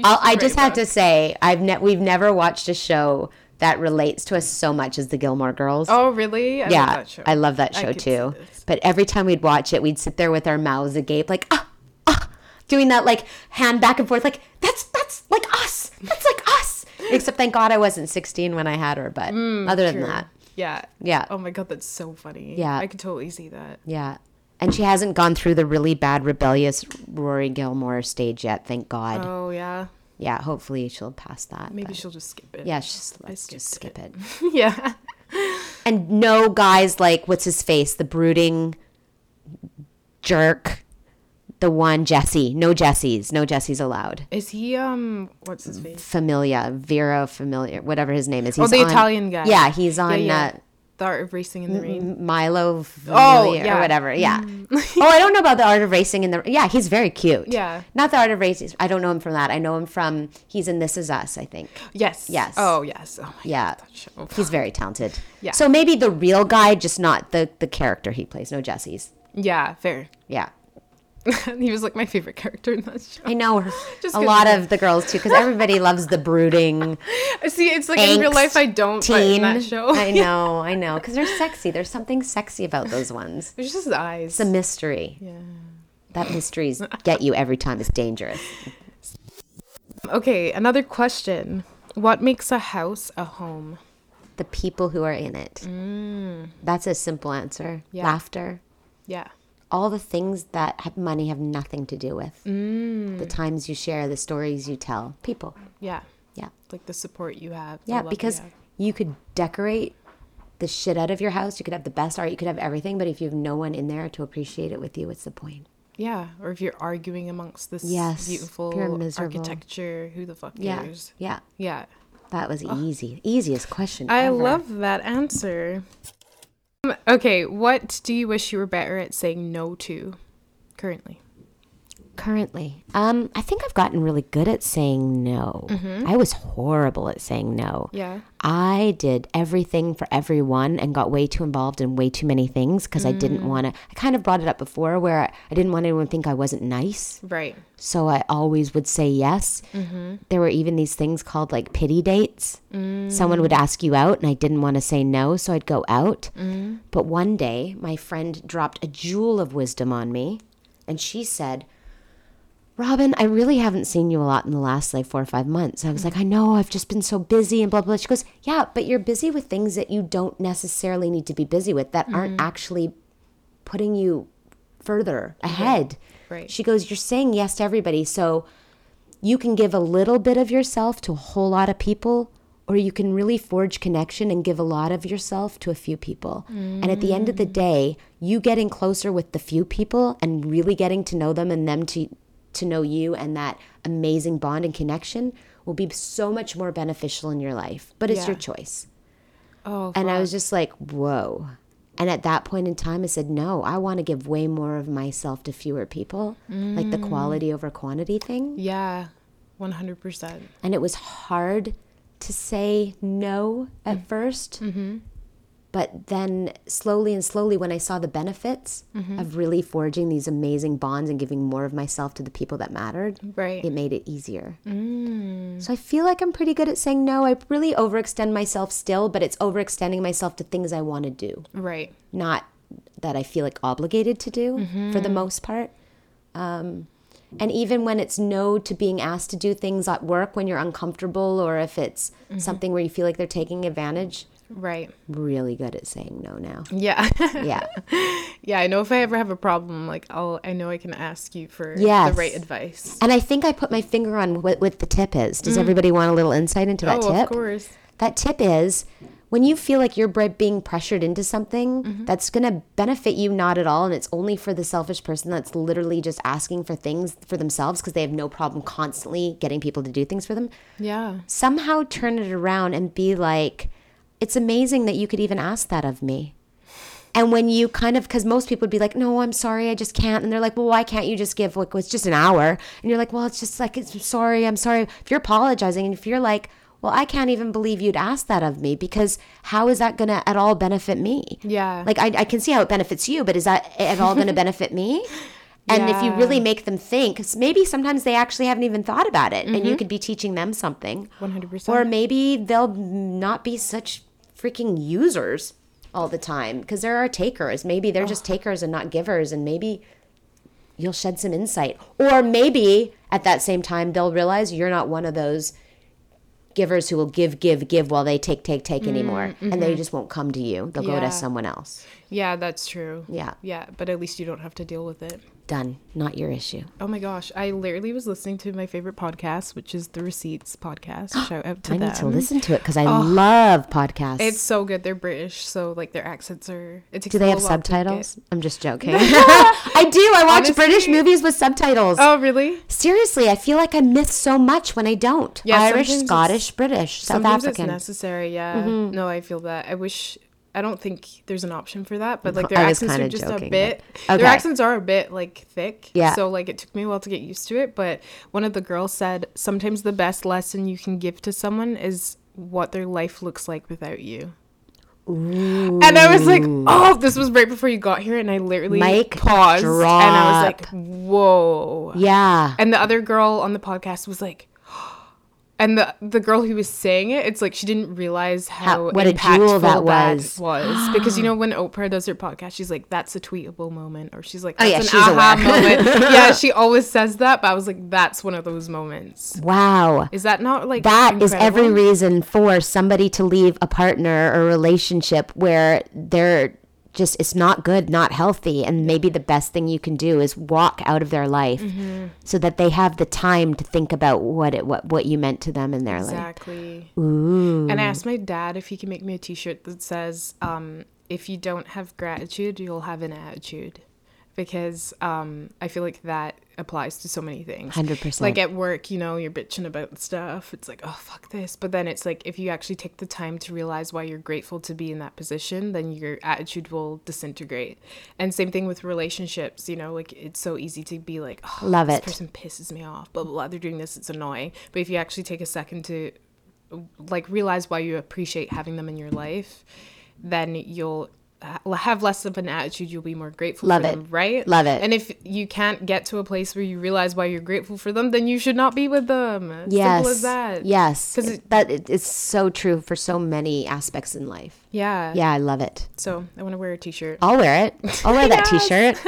B: I'll, I just have to say, I've ne- we've never watched a show that relates to us so much as the Gilmore Girls.
A: Oh really? I love
B: yeah,
A: that show.
B: I love that show
A: see
B: too. But every time we'd watch it, we'd sit there with our mouths agape, like ah, doing that like hand back and forth, like that's that's like us, that's like us. Except thank God I wasn't 16 when I had her. But other than
A: Mm,
B: that,
A: Yeah.
B: yeah,
A: Oh my god, that's so funny.
B: Yeah.
A: I could totally see that.
B: yeah. And she hasn't gone through the really bad rebellious Rory Gilmore stage yet. Thank God.
A: Oh yeah.
B: yeah, hopefully she'll pass that.
A: Maybe she'll just skip it.
B: Yeah, just let's just skip it.
A: yeah.
B: and no guys like what's his face the brooding jerk the one jesse no jesse's no jesse's allowed
A: Is he um what's his face?
B: familia vera familia whatever his name is
A: Oh,
B: he's
A: the
B: on-
A: Italian guy.
B: yeah he's on
A: yeah.
B: Uh,
A: The Art of Racing in the Rain.
B: milo familia
A: yeah.
B: or whatever yeah oh i don't know about the art of racing in the yeah he's very cute
A: Yeah.
B: not the art of racing i don't know him from that i know him from he's in this is us i think
A: Yes.
B: Yes.
A: Oh yes. Oh my
B: yeah
A: god.
B: He's very talented
A: Yeah.
B: so maybe the real guy just not the the character he plays no jesse's
A: Yeah, fair.
B: yeah
A: he was like my favorite character in that show.
B: I know her.
A: Just
B: a lot
A: of-
B: the girls too, because everybody loves the brooding
A: See, it's like in real life I don't,
B: teen.
A: that show,
B: I know, I know, because they're sexy. There's something sexy about those ones.
A: It's just his eyes.
B: It's a mystery.
A: yeah.
B: That mysteries get you every time. It's dangerous.
A: Okay, another question. What makes a house a home?
B: The people who are in it. Mm. That's a simple answer.
A: Yeah.
B: Laughter.
A: Yeah.
B: All the things that have money have nothing to do with. Mm. The times you share, the stories you tell. People.
A: Yeah.
B: Yeah.
A: Like the support you have.
B: Yeah,
A: love you
B: because
A: have.
B: you could decorate the shit out of your house. You could have the best art. You could have everything. But if you have no one in there to appreciate it with you, what's the point?
A: Yeah, or if you're arguing amongst this
B: Yes,
A: beautiful architecture, who the fuck
B: Yeah.
A: cares?
B: Yeah.
A: Yeah.
B: That was easy. Easiest question.
A: I
B: ever.
A: love that answer. Um, Okay, what do you wish you were better at saying no to currently?
B: Currently. Um, I think I've gotten really good at saying no. Mm-hmm. I was horrible at saying no.
A: Yeah.
B: I did everything for everyone and got way too involved in way too many things because I didn't mm. want to. I kind of brought it up before where I, I didn't want anyone to think I wasn't nice.
A: Right.
B: So I always would say yes. Mm-hmm. There were even these things called like pity dates. Mm. Someone would ask you out, and I didn't want to say no, so I'd go out. Mm. But one day, my friend dropped a jewel of wisdom on me, and she said, Robin, I really haven't seen you a lot in the last like four or five months. I was like, I know, I've just been so busy and blah, blah. She goes, Yeah, but you're busy with things that you don't necessarily need to be busy with that aren't mm-hmm. actually putting you further ahead.
A: Right.
B: She goes, You're saying yes to everybody. So you can give a little bit of yourself to a whole lot of people, or you can really forge connection and give a lot of yourself to a few people. And at the end of the mm. day, you getting closer with the few people and really getting to know them and them to to know you and that amazing bond and connection will be so much more beneficial in your life. But it's
A: Yeah.
B: your choice.
A: Oh,
B: And I was just like, whoa. And at that point in time, I said, no, I want to give way more of myself to fewer people, like the quality mm. over quantity thing.
A: yeah, one hundred percent.
B: And it was hard to say no at mm-hmm. 1st But then slowly and slowly, when I saw the benefits mm-hmm. of really forging these amazing bonds and giving more of myself to the people that mattered,
A: Right.
B: it made it easier. Mm. So I feel like I'm pretty good at saying no. I really overextend myself still, but it's overextending myself to things I want to do,
A: Right.
B: not that I feel like obligated to do for the mm-hmm. most part. Um, and even when it's no to being asked to do things at work when you're uncomfortable or if it's mm-hmm. something where you feel like they're taking advantage,
A: Right.
B: really good at saying no now.
A: Yeah.
B: Yeah.
A: yeah. I know if I ever have a problem, like I'll, I know I can ask you for
B: Yes.
A: the right advice.
B: And I think I put my finger on what, what the tip is. Does everybody want a little insight into that
A: Mm. oh,
B: tip?
A: of course.
B: That tip is when you feel like you're being pressured into something
A: Mm-hmm.
B: that's going to benefit you not at all and it's only for the selfish person that's literally just asking for things for themselves because they have no problem constantly getting people to do things for them.
A: Yeah.
B: Somehow turn it around and be like, it's amazing that you could even ask that of me. And when you kind of, because most people would be like, no, I'm sorry, I just can't. And they're like, well, why can't you just give, like, well, it's just an hour? And you're like, well, it's just like, it's sorry, I'm sorry. If you're apologizing and if you're like, well, I can't even believe you'd ask that of me because how is that going to at all benefit me?
A: Yeah.
B: Like, I, I can see how it benefits you, but is that at all going to benefit me? And if you really make them think, maybe sometimes they actually haven't even thought about it and
A: Mm-hmm.
B: you could be teaching them something.
A: 100%.
B: Or maybe they'll not be such freaking users all the time because there are takers. Maybe they're just takers and not givers, and maybe you'll shed some insight. Or maybe at that same time, they'll realize you're not one of those givers who will give, give, give while they take, take, take anymore. Mm, and they mm-hmm. just won't come to you. They'll go to someone else.
A: yeah, that's true.
B: Yeah.
A: Yeah. But at least you don't have to deal with it.
B: Done. Not your issue.
A: Oh my gosh. I literally was listening to my favorite podcast, which is the Receipts podcast. Shout out to that.
B: I
A: them.
B: need to listen to it because I love podcasts.
A: It's so good. They're British, so like their accents are. It
B: Do they have
A: little while to get-
B: subtitles? I'm just joking. I do. I watch British movies with subtitles.
A: Oh really?
B: Seriously, I feel like I miss so much when I don't.
A: Yeah,
B: Irish, Scottish, British, South African. Mm-hmm.
A: it's necessary. Yeah. No, I feel that. I wish. I don't think there's an option for that, but like their
B: I
A: accents are just
B: joking,
A: a bit.
B: but-
A: Their accents are a bit like thick.
B: Yeah.
A: So like it took me a while to get used to it, but one of the girls said sometimes the best lesson you can give to someone is what their life looks like without you. And I was like, oh, this was right before you got here, and I literally
B: Mic
A: paused, and I was like, whoa.
B: yeah.
A: And the other girl on the podcast was like, and the the girl who was saying it, it's like she didn't realize how,
B: How- what a jewel that was.
A: was because you know when Oprah does her podcast, she's like, "That's a tweetable moment," or she's like,
B: Oh, yeah,
A: an
B: she's
A: aha moment." yeah, she always says that, but I was like, "That's one of those moments."
B: Wow.
A: Is that not like
B: That is every reason for somebody to leave a partner or relationship where they're just it's not good, not healthy, and maybe the best thing you can do is walk out of their life
A: Mm-hmm.
B: so that they have the time to think about what it what what you meant to them in their life.
A: Exactly.
B: Ooh.
A: And I asked my dad if he can make me a T-shirt that says, um, "If you don't have gratitude, you'll have an attitude," because um, I feel like that applies to so many things.
B: 100%.
A: Like at work, you know, you're bitching about stuff. It's like, oh fuck this. But then it's like if you actually take the time to realize why you're grateful to be in that position, then your attitude will disintegrate. And same thing with relationships. You know, like it's so easy to be like, oh,
B: Love
A: this
B: it.
A: person pisses me off. Blah blah blah. They're doing this. It's annoying. But if you actually take a second to like realize why you appreciate having them in your life, then you'll have less of an attitude. You'll be more grateful
B: Love
A: for
B: it.
A: them, right?
B: Love it.
A: And if you can't get to a place where you realize why you're grateful for them, then you should not be with them.
B: Yes.
A: Simple as that.
B: Yes.
A: 'Cause
B: It-
A: it-
B: that it, it's so true for so many aspects in life.
A: Yeah.
B: Yeah, I love it.
A: So I want to wear a t-shirt.
B: I'll wear it. I'll wear that t-shirt.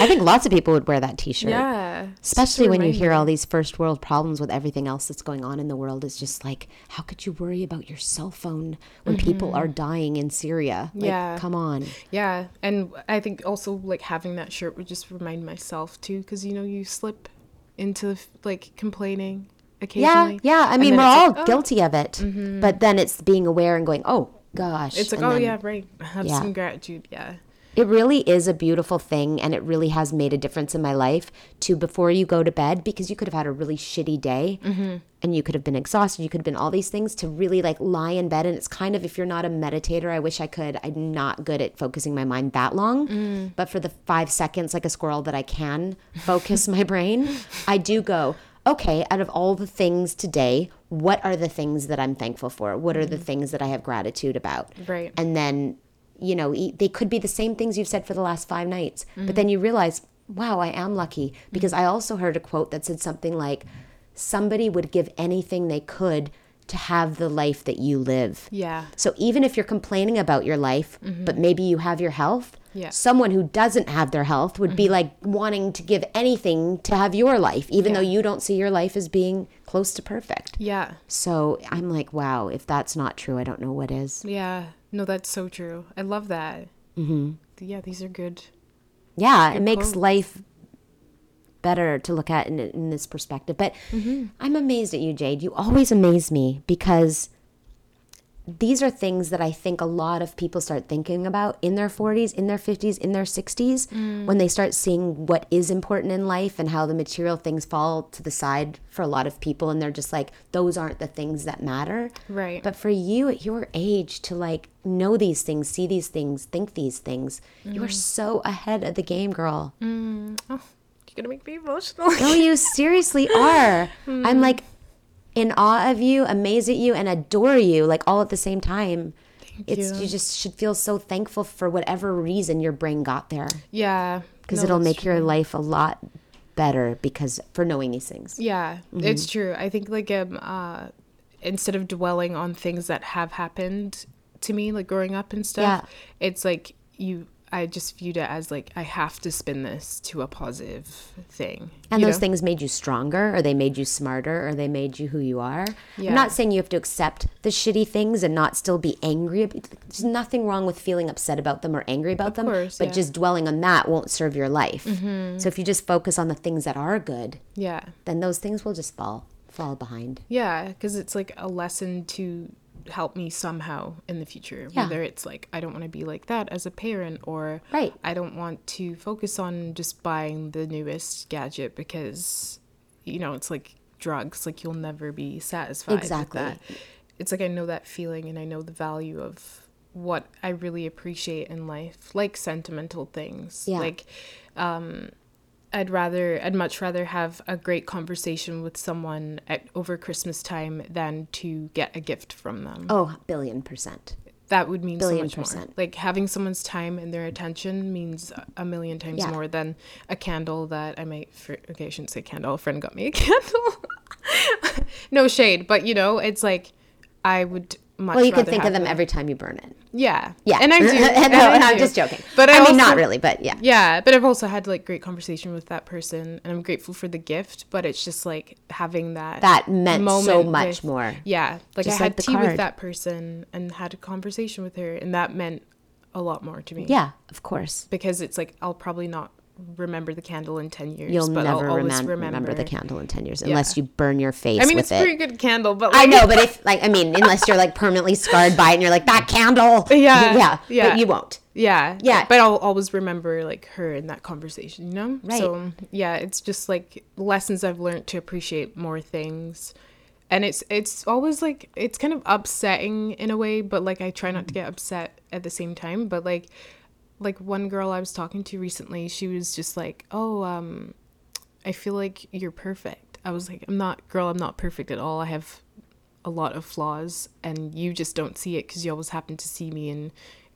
B: I think lots of people would wear that t-shirt.
A: Yeah.
B: Especially when you hear all these first world problems with everything else that's going on in the world. It's just like, how could you worry about your cell phone when people are dying in Syria? Like,
A: Mm-hmm. Yeah.
B: Come on.
A: Yeah, and I think also like having that shirt would just remind myself too, because you know you slip into like complaining
B: Yeah.
A: occasionally.
B: Yeah. I mean, we're all
A: like, oh.
B: guilty of it. But then it's being aware and going, oh, gosh.
A: It's like,
B: and
A: oh
B: then-
A: yeah, right. Have
B: Yeah.
A: some gratitude. Yeah.
B: It really is a beautiful thing and it really has made a difference in my life to before you go to bed because you could have had a really shitty day mm-hmm. and you could have been exhausted, you could have been all these things to really like lie in bed and it's kind of if you're not a meditator, I wish I could. I'm not good at focusing my mind that long, mm. but for the 5 seconds like a squirrel that I can focus my brain, I do go okay, out of all the things today, what are the things that I'm thankful for? What are the mm-hmm. things that I have gratitude about?
A: Right.
B: And then, you know, they could be the same things you've said for the last five nights. But mm-hmm. then you realize, wow, I am lucky. Because mm-hmm. I also heard a quote that said something like, somebody would give anything they could to have the life that you live.
A: Yeah.
B: So even if you're complaining about your life, but maybe you have your health,
A: Yeah.
B: someone who doesn't have their health would be like wanting to give anything to have your life, even
A: Yeah.
B: though you don't see your life as being close to perfect.
A: Yeah.
B: So I'm like, wow, if that's not true, I don't know what is.
A: Yeah. No, that's so true. I love that. Mm-hmm. Yeah, these are good.
B: Yeah, it makes
A: quote.
B: life better to look at in, in this perspective. But
A: Mm-hmm.
B: I'm amazed at you, Jade. You always amaze me because these are things that I think a lot of people start thinking about in their 40s, in their 50s, in their 60s,
A: Mm.
B: when they start seeing what is important in life and how the material things fall to the side for a lot of people. And they're just like, those aren't the things that matter.
A: Right.
B: But for you at your age to like know these things, see these things, think these things, you
A: Mm.
B: are so ahead of the game, girl.
A: oh, you're gonna make me emotional.
B: No, you seriously are.
A: Hmm.
B: I'm like in awe of you, amazed at you, and adore you, like all at the same time. it's
A: you.
B: you just should feel so thankful for whatever reason your brain got there,
A: yeah.
B: because
A: No,
B: it'll make your life a lot better because for knowing these things.
A: Yeah,
B: Mm-hmm.
A: it's true. I think like um uh instead of dwelling on things that have happened to me like growing up and stuff,
B: Yeah.
A: it's like you I just viewed it as like I have to spin this to a positive thing.
B: And those
A: know?
B: things made you stronger, or they made you smarter, or they made you who you are.
A: Yeah.
B: I'm not saying you have to accept the shitty things and not still be angry. There's nothing wrong with feeling upset about them or angry about them.
A: course,
B: but
A: yeah. Mm-hmm.
B: just dwelling on that won't serve your life. So if you just focus on the things that are good,
A: Yeah.
B: then those things will just fall fall behind.
A: Yeah, because it's like a lesson to help me somehow in the future.
B: Yeah.
A: Whether it's like I don't want to be like that as a parent, or
B: Right.
A: I don't want to focus on just buying the newest gadget because, you know, it's like drugs. Like you'll never be satisfied
B: Exactly.
A: with that. It's like I know that feeling and I know the value of what I really appreciate in life, like sentimental things.
B: Yeah.
A: Like, um, I'd rather, I'd much rather have a great conversation with someone at over Christmas time than to get a gift from them.
B: Oh, billion percent.
A: That would mean
B: billion
A: so much more. Like having someone's time and their attention means a million times
B: Yeah.
A: more than a candle that I might. fr- Okay, I shouldn't say candle. A friend got me a candle. no shade, but you know, it's like I would much.
B: Well, you can think of them every time you burn it.
A: Yeah,
B: Yeah.
A: and I do.
B: no,
A: and I
B: I'm
A: do.
B: just joking.
A: But
B: I,
A: I,
B: mean, not really, but yeah.
A: Yeah, but I've also had like great conversation with that person, and I'm grateful for the gift. But it's just like having that
B: That meant so much
A: with-
B: more.
A: Yeah, like
B: Just
A: I had
B: the
A: tea
B: card.
A: with that person and had a conversation with her, and that meant a lot more to me.
B: Yeah, of course.
A: because it's like I'll probably not remember the candle in ten years.
B: You'll
A: but
B: never
A: I'll always
B: remem-
A: remember.
B: remember the candle in 10 years unless you burn your face
A: I mean, it's a pretty good candle, but
B: I know, but if, like, I mean, unless you're like permanently scarred by it and you're like, that candle.
A: Yeah,
B: Yeah.
A: yeah.
B: But you won't.
A: Yeah.
B: Yeah.
A: But I'll always remember like her in that conversation, you know?
B: Right.
A: So yeah, it's just like lessons I've learned to appreciate more things. And it's it's always like it's kind of upsetting in a way, but like I try not to get upset at the same time. But like like one girl I was talking to recently, she was just like, Oh, um, I feel like you're perfect. I was like, I'm not girl, I'm not perfect at all. I have a lot of flaws and you just don't see it because you always happen to see me in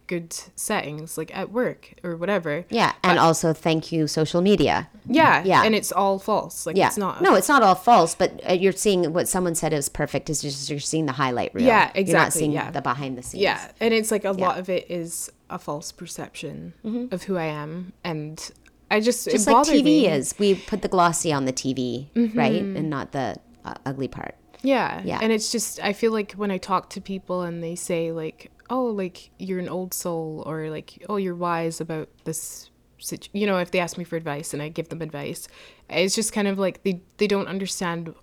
A: good settings like at work or whatever
B: Yeah. And also, thank you, social media.
A: yeah
B: Yeah.
A: and it's all false like
B: Yeah.
A: it's not
B: No, it's not all false, but uh, you're seeing what someone said is perfect is just you're seeing the highlight reel.
A: Yeah,
B: You're not
A: exactly,
B: seeing
A: yeah.
B: the behind the scenes.
A: yeah and it's like a lot of it is a false perception of who i am and i just
B: Mm-hmm. Just like TV
A: me.
B: is. We put the glossy on the TV, right? And not the uh, ugly part.
A: Yeah.
B: Yeah.
A: And it's just I feel like when I talk to people and they say like, "Oh, like you're an old soul," or like, "Oh, you're wise about this," situ-" you know, if they ask me for advice and I give them advice, it's just kind of like they they don't understand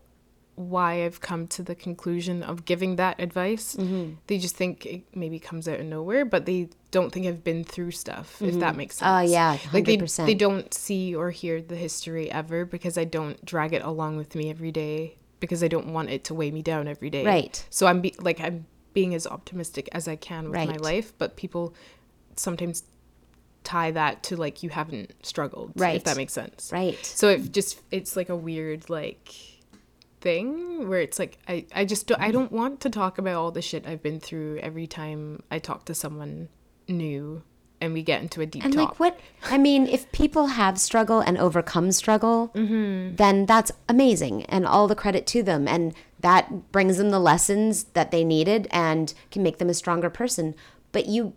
A: why I've come to the conclusion of giving that advice.
B: Mm-hmm.
A: They just think it maybe comes out of nowhere, but they don't think I've been through stuff. If that makes sense.
B: Oh, yeah,
A: like they they don't see or hear the history ever because I don't drag it along with me every day because I don't want it to weigh me down every day.
B: Right.
A: So I'm be- like I'm being as optimistic as I can with my life, but people sometimes tie that to like you haven't struggled,
B: Right.
A: If that makes sense.
B: Right.
A: So it just it's like a weird like thing where it's like I, I just don't, I don't want to talk about all the shit I've been through every time I talk to someone new and we get into a deep
B: And
A: talk.
B: like what I mean, if people have struggle and overcome struggle, mm-hmm. then that's amazing and all the credit to them. And that brings them the lessons that they needed and can make them a stronger person. But you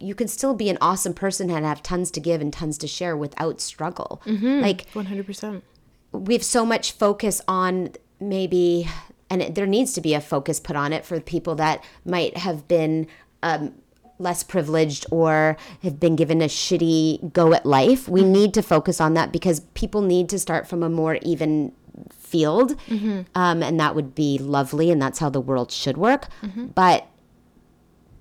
B: you can still be an awesome person and have tons to give and tons to share without struggle. Like
A: 100%.
B: we have so much focus on maybe and it, there needs to be a focus put on it for people that might have been um, less privileged or have been given a shitty go at life we need to focus on that because people need to start from a more even field um, and that would be lovely and that's how the world should work. But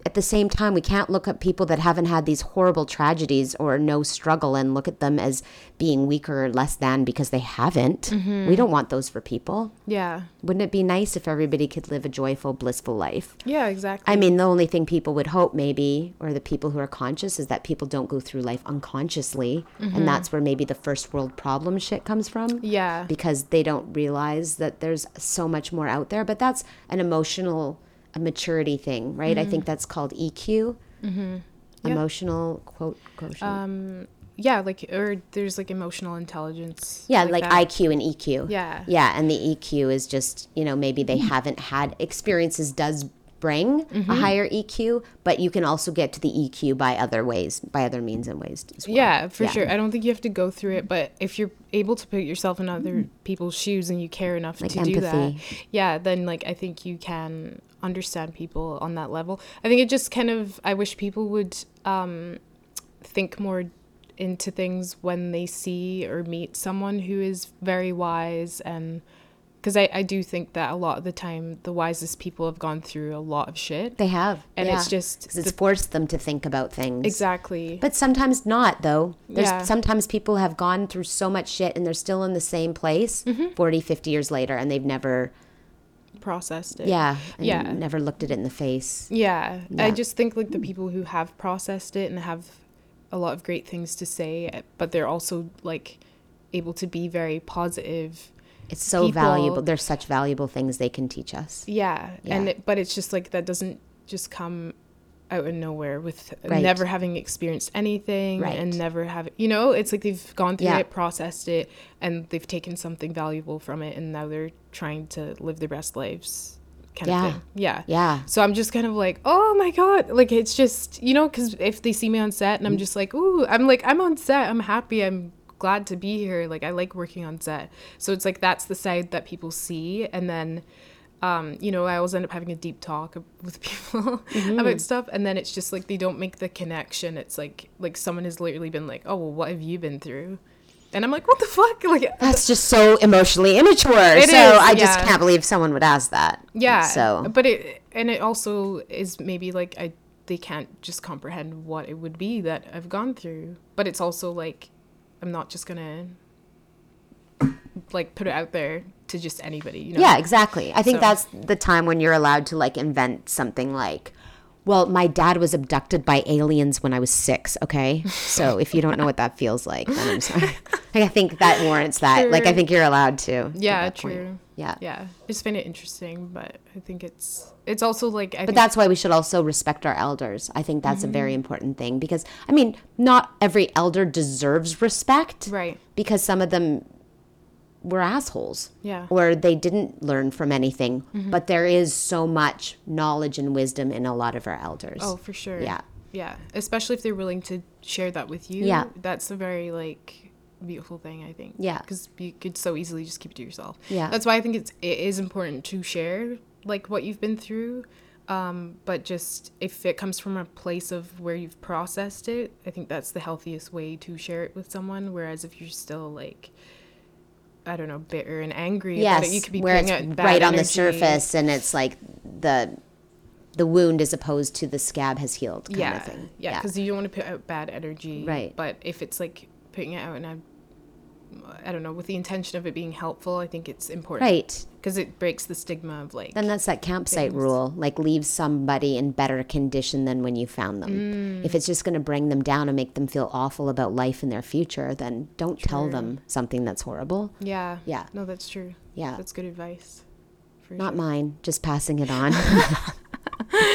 B: at the same time, we can't look at people that haven't had these horrible tragedies or no struggle and look at them as being weaker or less than because they haven't. Mm-hmm. We don't want those for people.
A: Yeah.
B: Wouldn't it be nice if everybody could live a joyful, blissful life?
A: Yeah, exactly.
B: I mean, the only thing people would hope, maybe, or the people who are conscious, is that people don't go through life unconsciously. And mm-hmm. that's where maybe the first world problem shit comes from
A: yeah.
B: because they don't realize that there's so much more out there. But that's an emotional, a maturity thing, right? I think that's called EQ,
A: Mm-hmm. Yeah.
B: emotional quote quotient.
A: Um yeah, like or there's like emotional intelligence.
B: yeah, like,
A: that.
B: IQ and EQ.
A: Yeah.
B: Yeah, and the EQ is just you know maybe they haven't had experiences does bring
A: Mm-hmm.
B: a higher EQ, but you can also get to the EQ by other ways, by other means and ways as well.
A: Yeah, for
B: Yeah.
A: sure. I don't think you have to go through it, but if you're able to put yourself in other people's shoes and you care enough
B: Mm. Like
A: to do that, yeah, then like I think you can understand people on that level. I think it just kind of I wish people would um think more into things when they see or meet someone who is very wise and because I, I do think that a lot of the time the wisest people have gone through a lot of shit
B: They have,
A: and it's just
B: it's forced them to think about things.
A: exactly
B: But sometimes not, though. There's
A: Yeah.
B: sometimes people have gone through so much shit and they're still in the same place
A: Mm-hmm.
B: forty, fifty 40, 50 years later and they've never,
A: processed it
B: yeah, and
A: Yeah.
B: never looked at it in the face.
A: Yeah, I just think like the people who have processed it and have a lot of great things to say, but they're also like able to be very positive.
B: It's so
A: People-
B: valuable. There's such valuable things they can teach us.
A: Yeah, and it, but it's just like that doesn't just come out of nowhere with
B: Right.
A: never having experienced anything
B: Right.
A: and never having you know it's like they've gone through
B: Yeah.
A: it processed it and they've taken something valuable from it and now they're trying to live their best lives kind
B: Yeah.
A: of thing yeah
B: Yeah.
A: So I'm just kind of like, oh my god, like it's just you know, because if they see me on set and. I'm mm-hmm. just like, ooh, I'm like I'm on set, I'm happy, I'm glad to be here, like I like working on set. So it's like that's the side that people see, and then, um, you know, I always end up having a deep talk with people
B: Mm-hmm.
A: about stuff, and then it's just like they don't make the connection. It's like like someone has literally been like, oh well, what have you been through? And I'm like, what the fuck, like.
B: That's just so emotionally immature.
A: It
B: so
A: is,
B: I just can't believe someone would ask that.
A: Yeah.
B: So
A: but it and it also is maybe like I they can't just comprehend what it would be that I've gone through. But it's also like I'm not just gonna like put it out there to just anybody, you know.
B: Yeah, exactly. I think
A: So-
B: that's the time when you're allowed to like invent something like, well, my dad was abducted by aliens when I was six. Okay, so if you don't know what that feels like, then I'm sorry. Like, I think that warrants that. Like, I think you're allowed to.
A: Yeah,
B: that point.
A: true.
B: Yeah.
A: Yeah. I just find it interesting, but I think it's it's also like I
B: But that's why we should also respect our elders. I think that's a very
A: Mm-hmm.
B: important thing because, I mean, not every elder deserves respect
A: right.
B: because some of them were assholes.
A: Yeah.
B: Or they didn't learn from anything.
A: Mm-hmm.
B: But there is so much knowledge and wisdom in a lot of our elders.
A: Oh, for sure.
B: Yeah.
A: Yeah. Especially if they're willing to share that with you.
B: Yeah.
A: That's a very like beautiful thing, I think.
B: Yeah.
A: Because you could so easily just keep it to yourself.
B: Yeah.
A: That's why I think it's it is important to share like what you've been through. Um, but just if it comes from a place of where you've processed it, I think that's the healthiest way to share it with someone. Whereas if you're still like I don't know, bitter and angry
B: yes,
A: you could be
B: where it's right on the surface and it's like the the wound as opposed to the scab has healed kind
A: yeah,
B: of thing.
A: Yeah, because you don't want to put out bad energy.
B: Right.
A: But if it's like putting it out in a, I don't know, with the intention of it being helpful, I think it's important.
B: right.
A: Because it breaks the stigma of like.
B: Then that's that campsite
A: things.
B: rule. Like leave somebody in better condition than when you found them.
A: Mm.
B: If it's just going to bring them down and make them feel awful about life and their future, then don't tell them something that's horrible.
A: yeah.
B: Yeah.
A: No, that's true.
B: Yeah.
A: That's good advice. for
B: Not mine, just passing it on.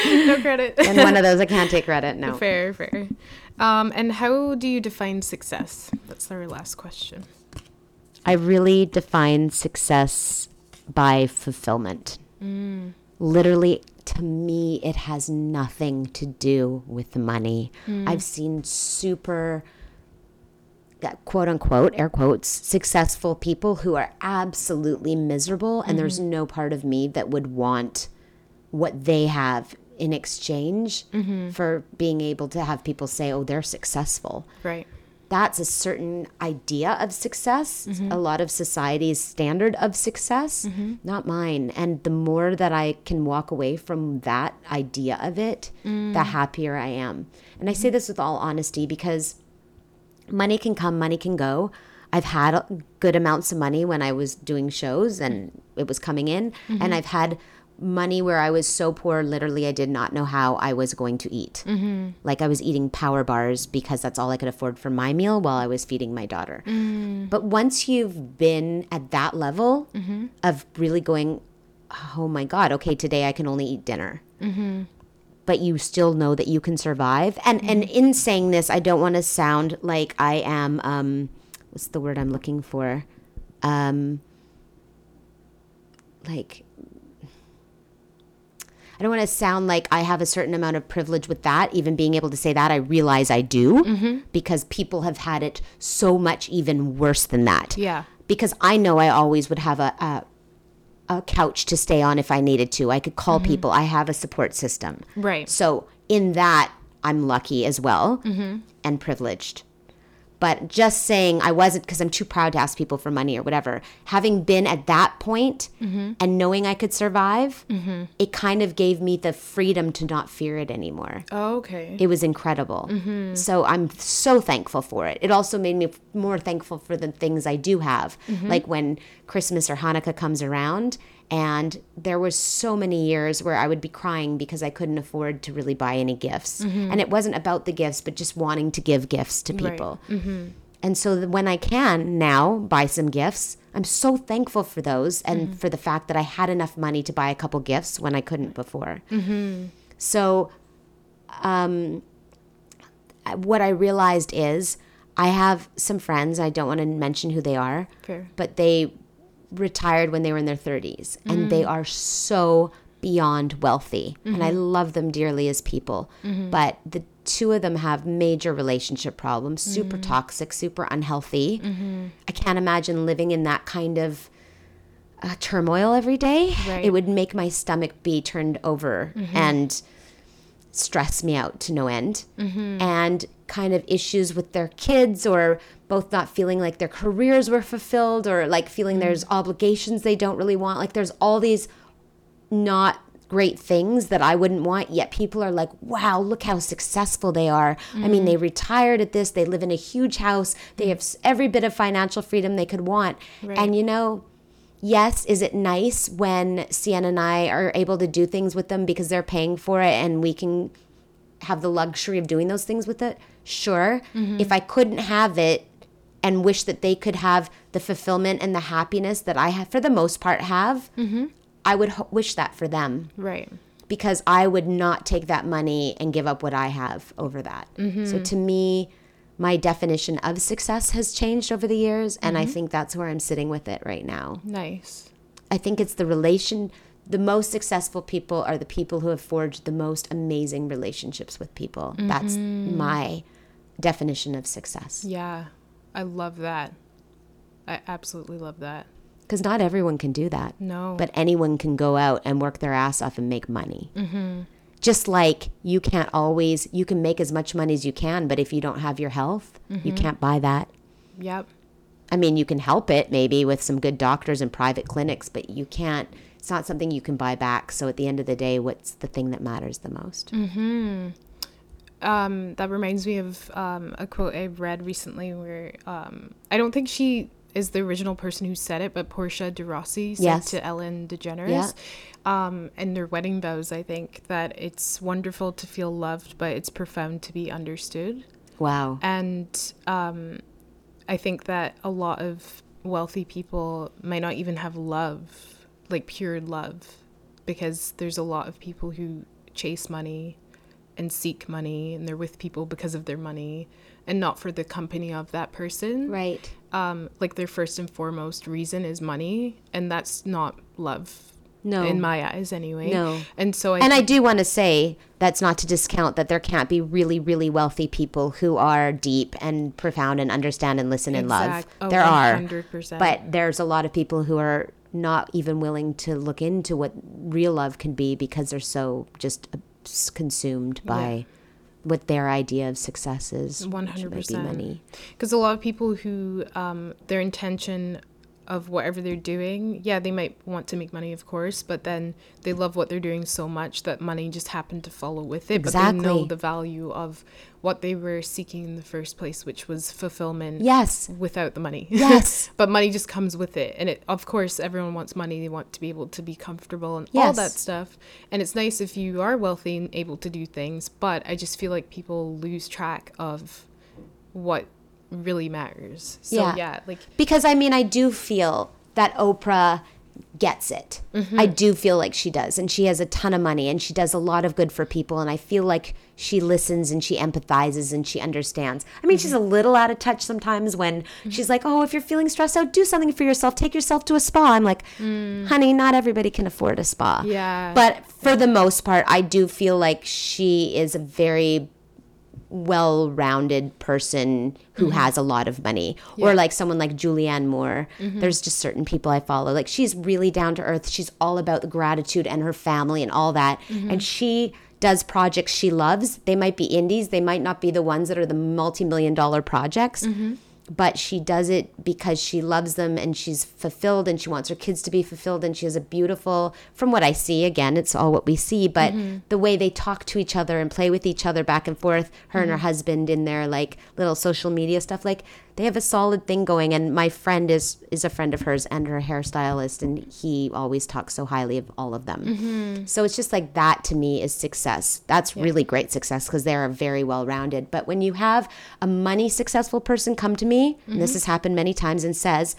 A: No credit.
B: and one of those I can't take credit. No.
A: Fair, fair. Um, and how do you define success? That's our last question.
B: I really define success by fulfillment. Mm. Literally, to me, it has nothing to do with the money. Mm. I've seen super, quote unquote, air quotes, successful people who are absolutely miserable, and there's mm-hmm. no part of me that would want what they have in exchange mm-hmm. for being able to have people say, oh, they're successful
A: Right.
B: That's a certain idea of success, mm-hmm. a lot of society's standard of success, mm-hmm. not mine. And the more that I can walk away from that idea of it, the mm. happier I am. And I say mm-hmm. this with all honesty because money can come, money can go. I've had good amounts of money when I was doing shows and it was coming in, and I've had money where I was so poor, literally, I did not know how I was going to eat. Mm-hmm. Like I was eating power bars because that's all I could afford for my meal while I was feeding my daughter. Mm-hmm. But once you've been at that level mm-hmm. of really going, oh my God, okay, today I can only eat dinner but you still know that you can survive. And and in saying this, I don't want to sound like I am um what's the word I'm looking for? Um like I don't want to sound like I have a certain amount of privilege with that. Even being able to say that, I realize I do mm-hmm. because people have had it so much even worse than that
A: Yeah.
B: because I know I always would have a, a a couch to stay on if I needed to. I could call mm-hmm. people. I have a support system.
A: Right.
B: So in that, I'm lucky as well mm-hmm. and privileged. But just saying I wasn't because I'm too proud to ask people for money or whatever. Having been at that point mm-hmm. and knowing I could survive, mm-hmm. it kind of gave me the freedom to not fear it anymore
A: Oh, okay.
B: it was incredible. Mm-hmm. So I'm so thankful for it. It also made me more thankful for the things I do have. Like when Christmas or Hanukkah comes around and there was so many years where I would be crying because I couldn't afford to really buy any gifts. Mm-hmm. And it wasn't about the gifts, but just wanting to give gifts to
A: Right.
B: people. Mm-hmm. And so that when I can now buy some gifts, I'm so thankful for those and mm-hmm. for the fact that I had enough money to buy a couple gifts when I couldn't before. So um, what I realized is I have some friends, I don't want to mention who they are,
A: Fair.
B: but they retired when they were in their 30s and they mm. are so beyond wealthy and I mm-hmm. love them dearly as people. Mm-hmm. But the two of them have major relationship problems, super mm-hmm. toxic, super unhealthy. I can't imagine living in that kind of uh, turmoil every day.
A: Right.
B: It would make my stomach be turned over and stress me out to no end. Mm-hmm. And kind of issues with their kids or both not feeling like their careers were fulfilled or like feeling there's mm. obligations they don't really want. Like there's all these not great things that I wouldn't want, yet people are like, wow, look how successful they are. I mean, they mm. retired at this, they live in a huge house, they mm. have every bit of financial freedom they could want.
A: Right.
B: And you know, yes, is it nice when Sienna and I are able to do things with them because they're paying for it and we can have the luxury of doing those things with it? Sure. Mm-hmm. If I couldn't have it and wish that they could have the fulfillment and the happiness that I have, for the most part, have, mm-hmm. I would ho- wish that for them
A: Right.
B: because I would not take that money and give up what I have over that. Mm-hmm. So to me, my definition of success has changed over the years, and I mm-hmm. think that's where I'm sitting with it right now.
A: Nice.
B: I think it's the relation. The most successful people are the people who have forged the most amazing relationships with people. That's mm-hmm. my definition of success.
A: Yeah. I love that. I absolutely love that.
B: Because not everyone can do that.
A: No.
B: but anyone can go out and work their ass off and make money. Mm-hmm. Just like you can't always, you can make as much money as you can, but if you don't have your health, you can't buy that.
A: yep.
B: I mean, you can help it maybe with some good doctors and private clinics, but you can't, it's not something you can buy back. So at the end of the day, what's the thing that matters the most?
A: Um, that reminds me of um, a quote I read recently where um, I don't think she is the original person who said it, but Portia de Rossi said
B: Yes.
A: to Ellen DeGeneres
B: Yeah.
A: um, in their wedding vows, I think, that it's wonderful to feel loved, but it's profound to be understood.
B: Wow.
A: And um, I think that a lot of wealthy people might not even have love. like pure love because there's a lot of people who chase money and seek money and they're with people because of their money and not for the company of that person.
B: Right.
A: Um, like their first and foremost reason is money, and that's not love.
B: No.
A: In my eyes, anyway.
B: No.
A: And so I
B: And I do want to say that's not to discount that there can't be really, really wealthy people who are deep and profound and understand and listen and love.
A: Exact- oh,
B: there are.
A: 100%.
B: But there's a lot of people who are not even willing to look into what real love can be because they're so just consumed by what their idea of success is. be
A: 100%.
B: money.
A: because a lot of people who um, their intention of whatever they're doing yeah they might want to make money of course but then they love what they're doing so much that money just happened to follow with it Exactly. but they know the value of what they were seeking in the first place which was fulfillment
B: Yes.
A: without the money
B: Yes.
A: but money just comes with it and it of course everyone wants money they want to be able to be comfortable and all that stuff and it's nice if you are wealthy and able to do things but i just feel like people lose track of what really matters so
B: Yeah.
A: yeah, like
B: Because I mean, I do feel that Oprah gets it.
A: Mm-hmm.
B: I do feel like she does. And she has a ton of money and she does a lot of good for people. And I feel like she listens and she empathizes and she understands. I mean, she's
A: Mm-hmm.
B: a little out of touch sometimes when she's like, oh, if you're feeling stressed out, do something for yourself. Take yourself to a spa. I'm like, honey, not everybody can afford a spa.
A: Mm. Yeah.
B: But for the most part, I do feel like she is a very well-rounded person who mm-hmm. has a lot of money. Or like someone like Julianne Moore. Mm-hmm. There's just certain people I follow. Like she's really down to earth. She's all about the gratitude and her family and all that. Mm-hmm. And she does projects she loves. They might be indies. They might not be the ones that are the multi-million dollar projects but she does it because she loves them and she's fulfilled and she wants her kids to be fulfilled and she has a beautiful from what i see again it's all what we see but mm-hmm. the way they talk to each other and play with each other back and forth her and her mm-hmm. husband in their like little social media stuff like they have a solid thing going and my friend is is a friend of hers and her hairstylist and he always talks so highly of all of them. Mm-hmm. So it's just like that to me is success. That's really great success because they're very well rounded but when you have a money successful person come to me and this mm-hmm. has happened many times and says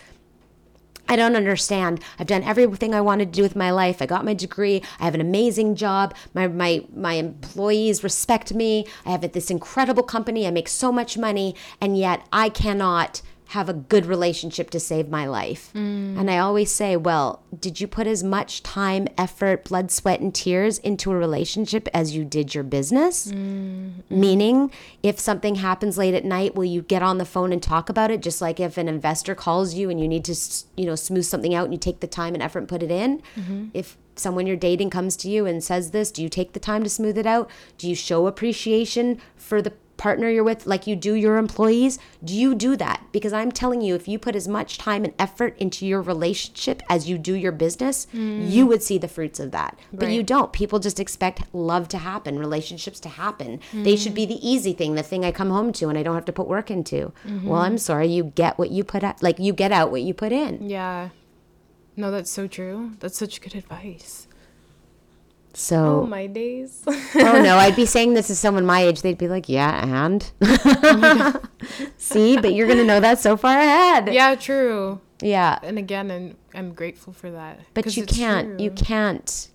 B: I don't understand. I've done everything I wanted to do with my life. I got my degree. I have an amazing job. My my my employees respect me. I have this incredible company. I make so much money, and yet I cannot have a good relationship to save my life. Mm. And I always say, well, did you put as much time, effort, blood, sweat, and tears into a relationship as you did your business? Mm, mm. Meaning, if something happens late at night, will you get on the phone and talk about it? Just like if an investor calls you and you need to, you know, smooth something out and you take the time and effort and put it in. Mm-hmm. If someone you're dating comes to you and says this, do you take the time to smooth it out? Do you show appreciation for the partner you're with like you do your employees? Do you do that? Because I'm telling you, if you put as much time and effort into your relationship as you do your business, mm. you would see the fruits of that. But you don't. People just expect love to happen, relationships to happen. They should be mm. the easy thing, the thing I come home to and I don't have to put work into. Mm-hmm. Well, I'm sorry, you get what you put out, like you get out what you put in.
A: yeah no that's so true that's such good advice
B: So
A: oh my days
B: oh no, I'd be saying this to someone my age, they'd be like, yeah, and see, but you're gonna know that so far ahead.
A: yeah true
B: Yeah,
A: and again and i'm grateful for that
B: But you can't, you can't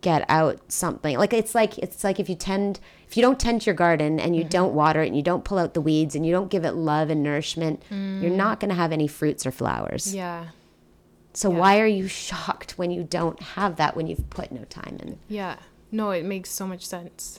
B: get out something like it's like it's like if you tend if you don't tend your garden and you
A: Mm-hmm.
B: don't water it and you don't pull out the weeds and you don't give it love and nourishment,
A: Mm.
B: you're not gonna have any fruits or flowers.
A: yeah
B: So
A: yeah.
B: why are you shocked when you don't have that when you've put no time in?
A: Yeah. No, it makes so much sense.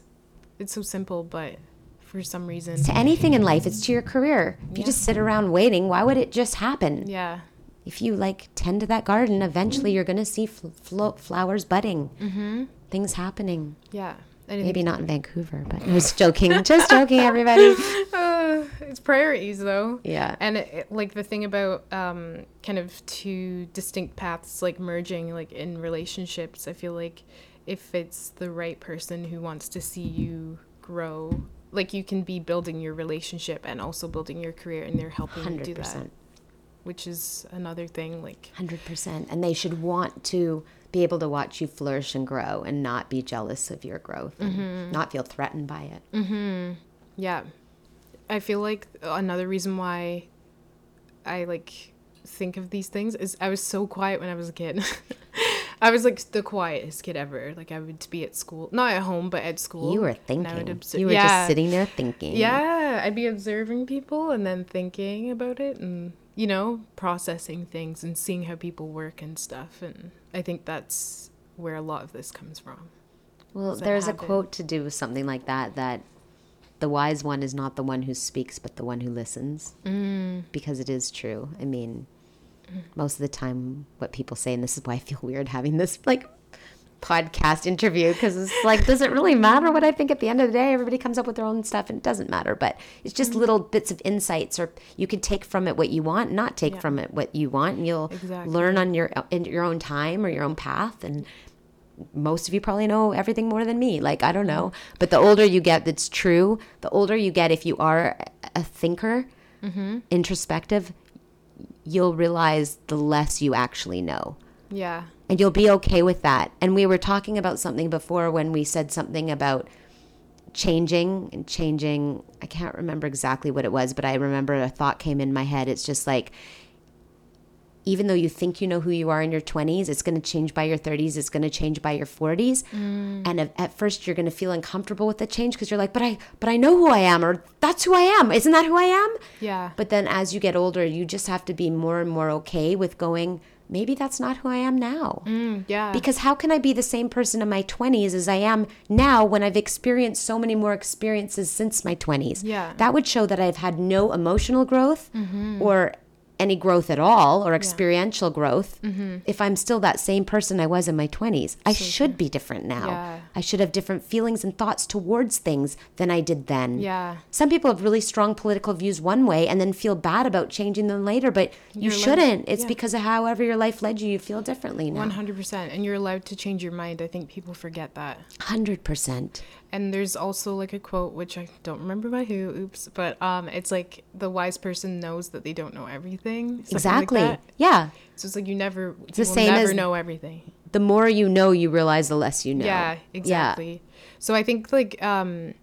A: It's so simple, but for some reason.
B: To anything in life, it's to your career. If you just sit around waiting, why would it just happen?
A: Yeah.
B: if you like tend to that garden, eventually you're going to see fl- flo- flowers budding, mm-hmm. things happening.
A: Yeah.
B: Maybe not in Vancouver, but I was joking. Just joking, everybody.
A: uh, it's priorities though.
B: Yeah.
A: And it, it- like the thing about um, kind of two distinct paths like merging like in relationships, I feel like if it's the right person who wants to see you grow, like you can be building your relationship and also building your career and they're helping you do that. Which is another thing like
B: 100%. And they should want to be able to watch you flourish and grow and not be jealous of your growth and mm-hmm. not feel threatened by it. Mm-hmm.
A: Yeah. I feel like another reason why I like think of these things is I was so quiet when I was a kid. I was like the quietest kid ever. Like I would be at school, not at home, but at school.
B: You were thinking. you were
A: yeah.
B: just sitting there thinking.
A: Yeah, I'd be observing people and then thinking about it and you know processing things and seeing how people work and stuff. And I think that's where a lot of this comes from.
B: Well, there's a quote to do with something like that that the wise one is not the one who speaks, but the one who listens. Mm. Because it is true. I mean, most of the time, what people say, and this is why I feel weird having this like podcast interview because it's like, does it really matter what I think at the end of the day? Everybody comes up with their own stuff and it doesn't matter. But it's just mm-hmm. little bits of insights, or you can take from it what you want, not take
A: Yeah.
B: from it what you want, and you'll
A: Exactly.
B: learn on your in your own time or your own path. And most of you probably know everything more than me. Like, I don't mm-hmm. know. But the older you get, that's true. The older you get, if you are a thinker, mm-hmm. introspective, you'll realize the less you actually know.
A: Yeah.
B: And you'll be okay with that. And we were talking about something before when we said something about changing and changing. I can't remember exactly what it was, but I remember a thought came in my head. It's just like, even though you think you know who you are in your 20s, it's going to change by your 30s, it's going to change by your 40s. Mm. And at, at first you're going to feel uncomfortable with the change because you're like, "But I but I know who I am or that's who I am. Isn't that who I am?"
A: Yeah.
B: But then as you get older, you just have to be more and more okay with going, maybe that's not who I am now.
A: Mm, yeah.
B: Because how can I be the same person in my 20s as I am now when I've experienced so many more experiences since my 20s?
A: Yeah.
B: That would show that I've had no emotional growth or any growth at all or experiential growth if I'm still that same person I was in my 20s. I should be different now.
A: Yeah.
B: I should have different feelings and thoughts towards things than I did then.
A: Yeah.
B: Some people have really strong political views one way and then feel bad about changing them later, but you
A: Your life-
B: shouldn't. It's
A: yeah.
B: because of however your life led you, you feel differently now.
A: One hundred percent, and you're allowed to change your mind. I think people forget that.
B: 100%.
A: And there's also like a quote which I don't remember by who. Oops, but um, it's like the wise person knows that they don't know everything. like
B: Exactly.
A: that.
B: yeah.
A: So it's like you never, you
B: the
A: will
B: same
A: never
B: as-
A: know everything.
B: The more you know, you realize the less you know.
A: Yeah, exactly. So I think like um,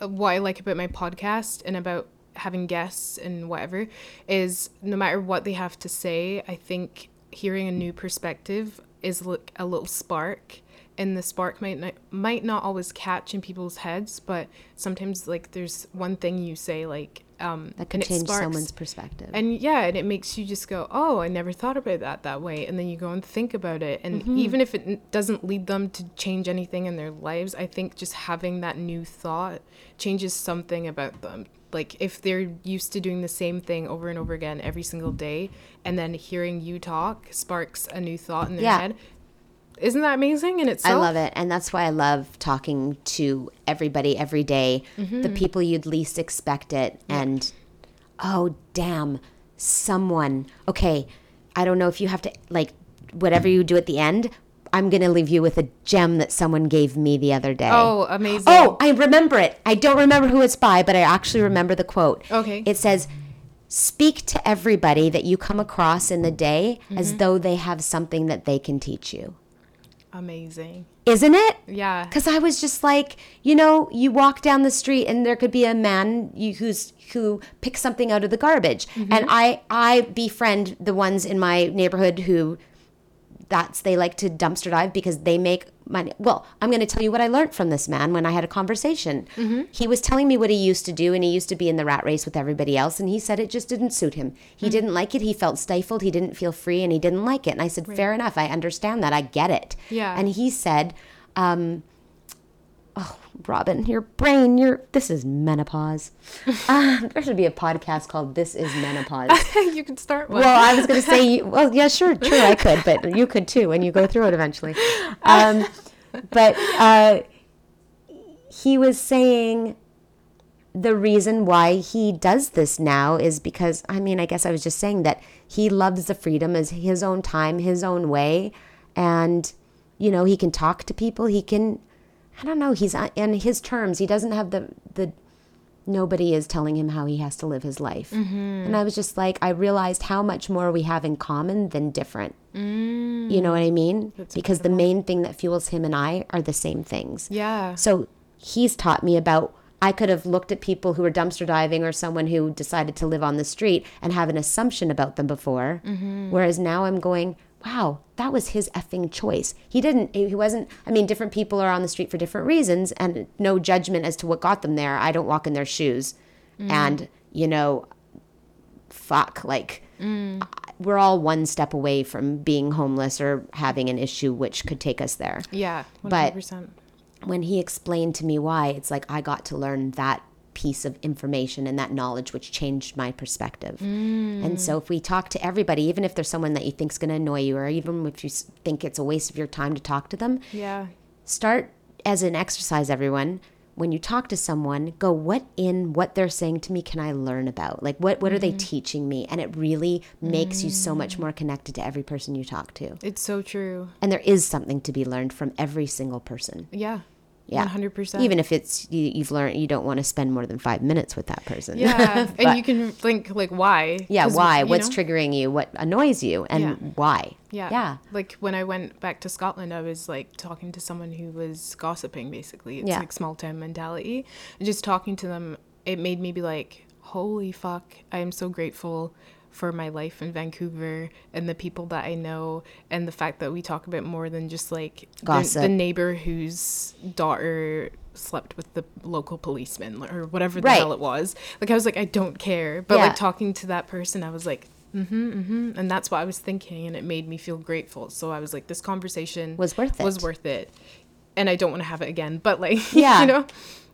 A: what I like about my podcast and about having guests and whatever is no matter what they have to say, I think hearing a new perspective is like a little spark. And the spark might not might not always catch in people's heads, but sometimes like there's one thing you say like um
B: That could
A: it
B: change
A: sparks-
B: someone's perspective.
A: and yeah, and it makes you just go, oh, I never thought about that that way. And then you go and think about it. And
B: Mm-hmm.
A: even if it doesn't lead them to change anything in their lives, I think just having that new thought changes something about them. Like if they're used to doing the same thing over and over again every single day, and then hearing you talk sparks a new thought in their
B: Yeah.
A: head. Isn't that amazing in itself?
B: I love it. And that's why I love talking to everybody every day, the
A: Mm-hmm.
B: people you'd least expect it. And oh, damn, someone. Okay, I don't know if you have to, like, whatever you do at the end, I'm going to leave you with a gem that someone gave me the other day.
A: Oh, amazing.
B: Oh, I remember it. I don't remember who it's by, but I actually remember the quote.
A: Okay.
B: It says, Speak to everybody that you come across in the day
A: Mm-hmm.
B: as though they have something that they can teach you.
A: Amazing.
B: Isn't it?
A: Yeah.
B: Because I was just like, you know, you walk down the street and there could be a man you, who's who picks something out of the garbage,
A: Mm-hmm.
B: and I I befriend the ones in my neighborhood who that's they like to dumpster dive because they make money. Well, I'm going to tell you what I learned from this man when I had a conversation.
A: Mm-hmm.
B: He was telling me what he used to do, and he used to be in the rat race with everybody else, and he said it just didn't suit him. He
A: Mm-hmm.
B: didn't like it. He felt stifled. He didn't feel free, and he didn't like it. And I said, fair enough. I understand that. I get it.
A: Yeah.
B: And he said, um, "Oh, Robin, your brain, your this is menopause. uh, there should be a podcast called "This Is Menopause."
A: you can start one.
B: Well, I was going to say, well, yeah, sure, true, I could, but you could too when you go through it eventually. Um, but uh, he was saying the reason why he does this now is because, I mean, I guess I was just saying that he loves the freedom as his own time, his own way. And, you know, he can talk to people. He can, I don't know, he's on in his terms. He doesn't have the, the, nobody is telling him how he has to live his life. And I was just like, I realized how much more we have in common than different. You know what I mean? because the main thing that fuels him and I are the same things.
A: yeah.
B: So he's taught me about. I could have looked at people who were dumpster diving or someone who decided to live on the street and have an assumption about them before. Whereas now I'm going, wow, that was his effing choice. He didn't, he wasn't, I mean, different people are on the street for different reasons and no judgment as to what got them there. I don't walk in their shoes. And, you know, fuck, like, we're all one step away from being homeless or having an issue which could take us there.
A: Yeah,
B: But-
A: 100%.
B: When he explained to me why, it's like I got to learn that piece of information and that knowledge which changed my perspective. Mm. And so if we talk to everybody, even if there's someone that you think's going to annoy you or even if you think it's a waste of your time to talk to them,
A: yeah.
B: start as an exercise everyone when you talk to someone go what in what they're saying to me can i learn about like what what are they mm-hmm. teaching me and it really makes you so much mm. more connected to every person you talk to
A: It's so true.
B: and there is something to be learned from every single person
A: Yeah.
B: Yeah
A: 100%.
B: even if it's you, you've learned you don't want to spend more than five minutes with that person
A: Yeah.
B: But-
A: and you can think, like, why?
B: Yeah, why what's
A: know?
B: triggering you what annoys you and
A: Yeah.
B: why
A: Yeah.
B: yeah
A: Like when I went back to Scotland, I was like talking to someone who was gossiping basically. It's
B: Yeah.
A: like small town mentality. And just talking to them, it made me be like, holy fuck, I am so grateful for my life in Vancouver and the people that I know and the fact that we talk about more than just like the, the neighbor whose daughter slept with the local policeman or whatever the
B: Right.
A: hell it was. Like I was like, I don't care. But
B: Yeah.
A: like talking to that person, I was like, mm-hmm, mm-hmm. And that's what I was thinking and it made me feel grateful. So I was like, this conversation
B: Was worth
A: Was worth it. And I don't want to have it again. But like
B: Yeah.
A: you know?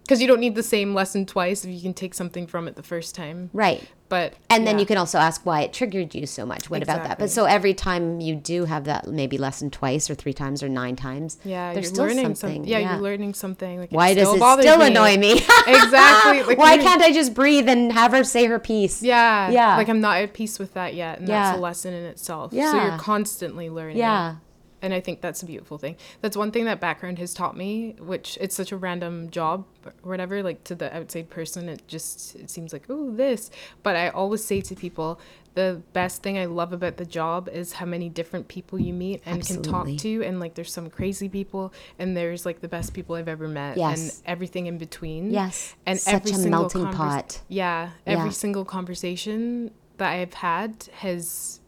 A: Because you don't need the same lesson twice if you can take something from it the first time.
B: right
A: But
B: And then you can also ask why it triggered you so much. What about that? But so every time you do have that maybe lesson twice or three times or nine times,
A: yeah,
B: there's
A: you're
B: still
A: learning
B: something.
A: something. Yeah, you're learning something. Like
B: Why
A: it
B: does
A: still
B: it still
A: me.
B: annoy me?
A: exactly. Like
B: Why can't I just breathe and have her say her piece?
A: Yeah.
B: Yeah.
A: Like I'm not at peace with that yet. And
B: Yeah.
A: that's a lesson in itself.
B: yeah.
A: So you're constantly learning.
B: Yeah.
A: And I think that's a beautiful thing. That's one thing that background has taught me, which it's such a random job or whatever, like to the outside person, it just it seems like, oh, this. But I always say to people, the best thing I love about the job is how many different people you meet and can talk to. And like there's some crazy people and there's like the best people I've ever met.
B: Yes.
A: And everything in between.
B: Yes.
A: And
B: Such
A: every
B: a
A: single
B: melting
A: convers-
B: pot.
A: Yeah. Every
B: Yeah.
A: single conversation that I've had has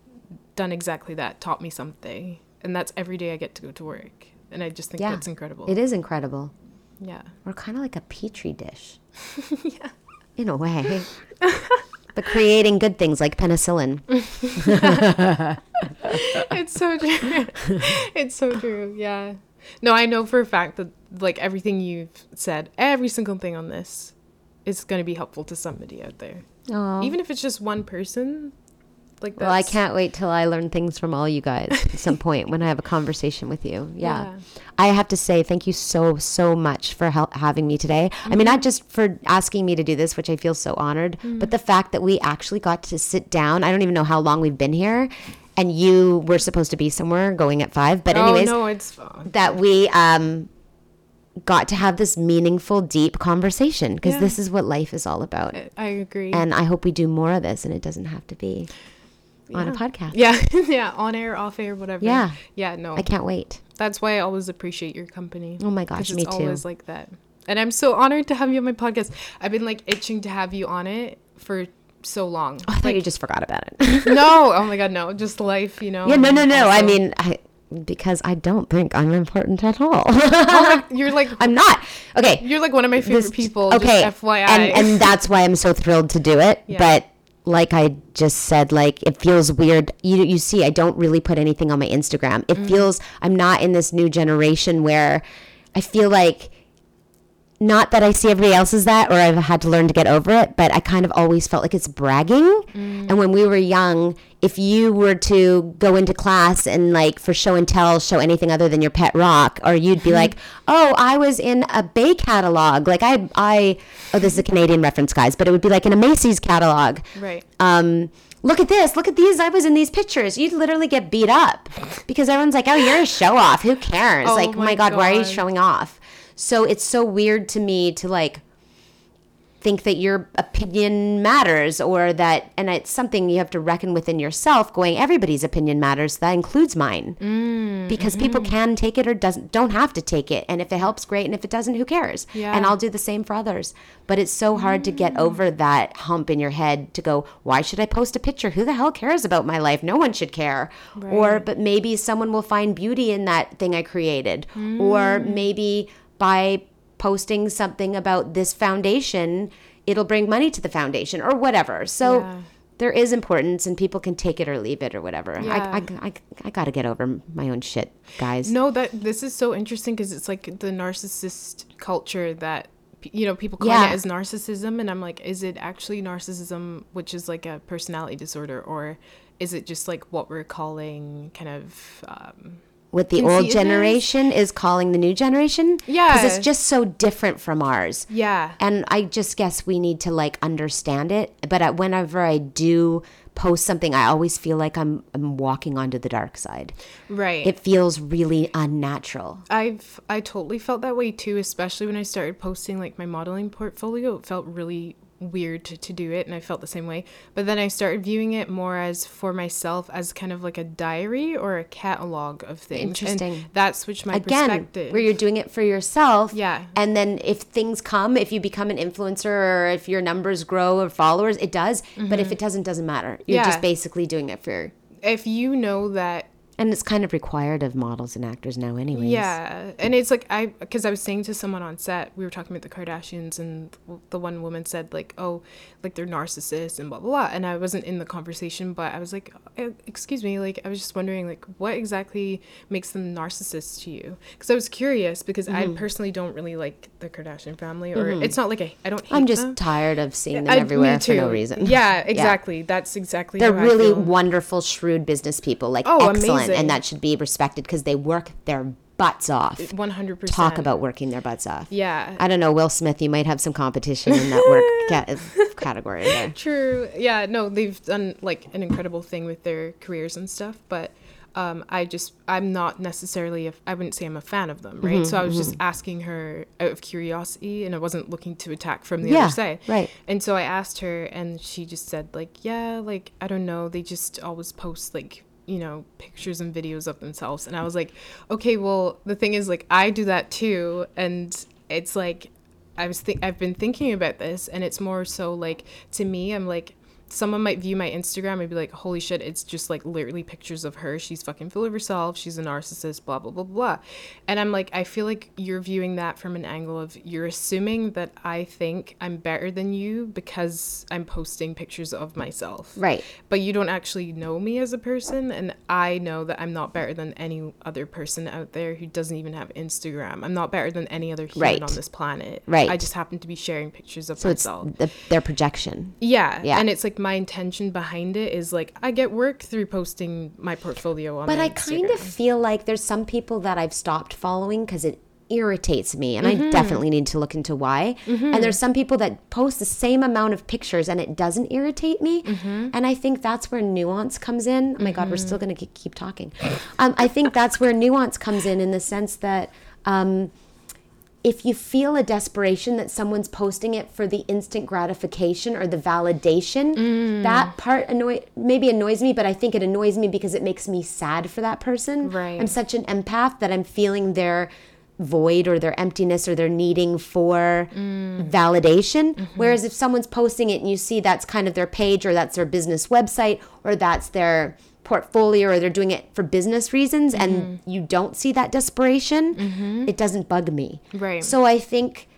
A: done exactly that, taught me something. And that's every day I get to go to work. And I just think
B: Yeah.
A: that's incredible.
B: It is incredible.
A: Yeah.
B: We're kind of like a petri dish. yeah. In a way. but creating good things like penicillin.
A: it's so true. it's so true. Yeah. No, I know for a fact that like everything you've said, every single thing on this is going to be helpful to somebody out there.
B: Oh.
A: Even if it's just one person. Like
B: Well, I can't wait till I learn things from all you guys at some point when I have a conversation with you. Yeah.
A: Yeah.
B: I have to say thank you so, so much for having me today. I mean, not just for asking me to do this, which I feel so honored, but the fact that we actually got to sit down. I don't even know how long we've been here. And you were supposed to be somewhere going at five. But, anyways,
A: oh, no, it's fine.
B: that we um, got to have this meaningful, deep conversation because
A: Yeah.
B: this is what life is all about.
A: I agree.
B: And I hope we do more of this and it doesn't have to be on a podcast.
A: yeah. yeah. On air, off air, whatever.
B: Yeah.
A: Yeah. No.
B: I can't wait.
A: That's why I always appreciate your company.
B: Oh my gosh,
A: it's
B: me too.
A: always like that. And I'm so honored to have you on my podcast. I've been like itching to have you on it for so long.
B: Oh, I thought
A: Like,
B: you just forgot about it.
A: no, oh my god, no, just life, you know.
B: yeah, no, no, no. I mean, I because I don't think I'm important at all.
A: oh my, you're like
B: I'm not. Okay.
A: you're like one of my favorite
B: this-
A: people.
B: Okay.
A: just FYI.
B: And and that's why I'm so thrilled to do it.
A: Yeah.
B: But like I just said, like it feels weird. You you see, I don't really put anything on my Instagram. It mm. feels I'm not in this new generation where I feel like not that I see everybody else as that or I've had to learn to get over it, but I kind of always felt like it's bragging.
A: Mm.
B: And when we were young, if you were to go into class and like for show and tell show anything other than your pet rock, or you'd be like, "Oh, I was in a Bay catalog." Like I I oh, this is a Canadian reference, guys, but it would be like in a Macy's catalog.
A: right.
B: Um, look at this, look at these. I was in these pictures. You'd literally get beat up because everyone's like, "Oh, you're a show off. Who cares?"
A: Oh
B: like, oh
A: my
B: my god, why are you showing off? So it's so weird to me to like think that your opinion matters or that and it's something you have to reckon within yourself going everybody's opinion matters. That includes mine.
A: Mm,
B: because people
A: mm-hmm.
B: can take it or doesn't don't have to take it. And if it helps great. And if it doesn't who cares?
A: Yeah.
B: and i'll do the same for others. But it's so hard to get over that hump in your head to go why should i post a picture? Who the hell cares about my life? No one should care. Or but maybe someone will find beauty in that thing i created. Or
A: Mm.
B: maybe by posting something about this foundation it'll bring money to the foundation or whatever so
A: Yeah.
B: there is importance and people can take it or leave it or whatever
A: Yeah.
B: I, I, I, I gotta get over my own shit guys
A: No, that this is so interesting because it's like the narcissist culture that you know people call
B: Yeah.
A: it as narcissism, and I'm like, is it actually narcissism, which is like a personality disorder, or is it just like what we're calling kind of um,
B: what the old generation is calling the new generation?
A: Yeah.
B: because it's just so different from ours.
A: Yeah,
B: and i just guess we need to like understand it. But whenever i do post something i always feel like i'm, I'm walking onto the dark side.
A: Right.
B: it feels really unnatural.
A: I've I totally felt that way too, especially when I started posting like my modeling portfolio. It felt really weird to, do it and I felt the same way. But then I started viewing it more as for myself as kind of like a diary or a catalog of things.
B: Interesting.
A: And that switched my perspective
B: again
A: perspective.
B: where you're doing it for yourself
A: Yeah.
B: and then if things come if you become an influencer or if your numbers grow or followers it does but if it doesn't doesn't matter you're
A: Mm-hmm. Yeah.
B: just basically doing it for
A: if you know that
B: and it's kind of required of models and actors now anyways
A: Yeah, and it's like I because I was saying to someone on set, we were talking about the Kardashians, and the one woman said like, "Oh, like they're narcissists and blah blah blah," and I wasn't in the conversation, but I was like, "Eh, "Excuse me," like I was just wondering like what exactly makes them narcissists to you? Because I was curious because
B: Mm-hmm.
A: I personally don't really like the Kardashian family, or it's not like I I don't. Hate
B: i'm just
A: them.
B: tired of seeing them
A: I-
B: everywhere for no reason
A: Yeah, exactly. That's exactly.
B: they're really wonderful shrewd business people like
A: Oh,
B: excellent
A: amazing.
B: And that should be respected because they work their butts off
A: one hundred percent.
B: talk about working their butts off
A: Yeah.
B: i don't know will smith you might have some competition in that work ca- category there
A: True. Yeah, no, they've done like an incredible thing with their careers and stuff, but um, I just I'm not necessarily a, I wouldn't say I'm a fan of them, right?
B: Mm-hmm,
A: so I was just asking her out of curiosity, and I wasn't looking to attack from the
B: Yeah,
A: other side,
B: right.
A: And so I asked her, and she just said like, yeah, like I don't know, they just always post like you know pictures and videos of themselves, and I was like, okay, well the thing is like I do that too, and it's like I was think I've been thinking about this and it's more so like to me I'm like someone might view my Instagram and be like holy shit it's just like literally pictures of her she's fucking full of herself she's a narcissist blah blah blah blah and I'm like I feel like you're viewing that from an angle of you're assuming that I think I'm better than you because I'm posting pictures of myself
B: right
A: but you don't actually know me as a person and i know that i'm not better than any other person out there who doesn't even have instagram i'm not better than any other human
B: Right.
A: on this planet
B: Right.
A: i just happen to be sharing pictures of
B: so it's the, their projection
A: yeah.
B: Yeah.
A: and it's like my intention behind it is like i get work through posting my portfolio on
B: But I kind of feel like there's some people that I've stopped following because it irritates me, and
A: Mm-hmm.
B: I definitely need to look into why. And there's some people that post the same amount of pictures and it doesn't irritate me.
A: Mm-hmm.
B: And I think that's where nuance comes in. Oh my God, we're still going to keep talking. Um, I think that's where nuance comes in, in the sense that. Um, if you feel a desperation that someone's posting it for the instant gratification or the validation,
A: Mm.
B: that part annoy maybe annoys me, but I think it annoys me because it makes me sad for that person.
A: Right.
B: I'm such an empath that I'm feeling their void or their emptiness or their needing for
A: Mm.
B: validation.
A: Mm-hmm.
B: Whereas if someone's posting it and you see that's kind of their page or that's their business website or that's their portfolio or they're doing it for business reasons and
A: Mm-hmm.
B: you don't see that desperation, it doesn't bug me.
A: Right.
B: So I think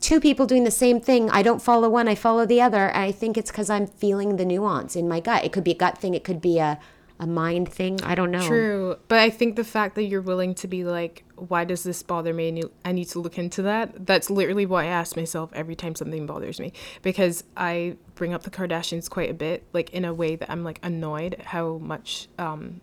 B: two people doing the same thing, I don't follow one, I follow the other. And I think it's because I'm feeling the nuance in my gut. It could be a gut thing, it could be a, a mind thing. I don't know.
A: True, but I think the fact that you're willing to be like, why does this bother me? And you, I need to look into that. That's literally what I ask myself every time something bothers me, because I bring up the Kardashians quite a bit, like in a way that I'm like annoyed how much um,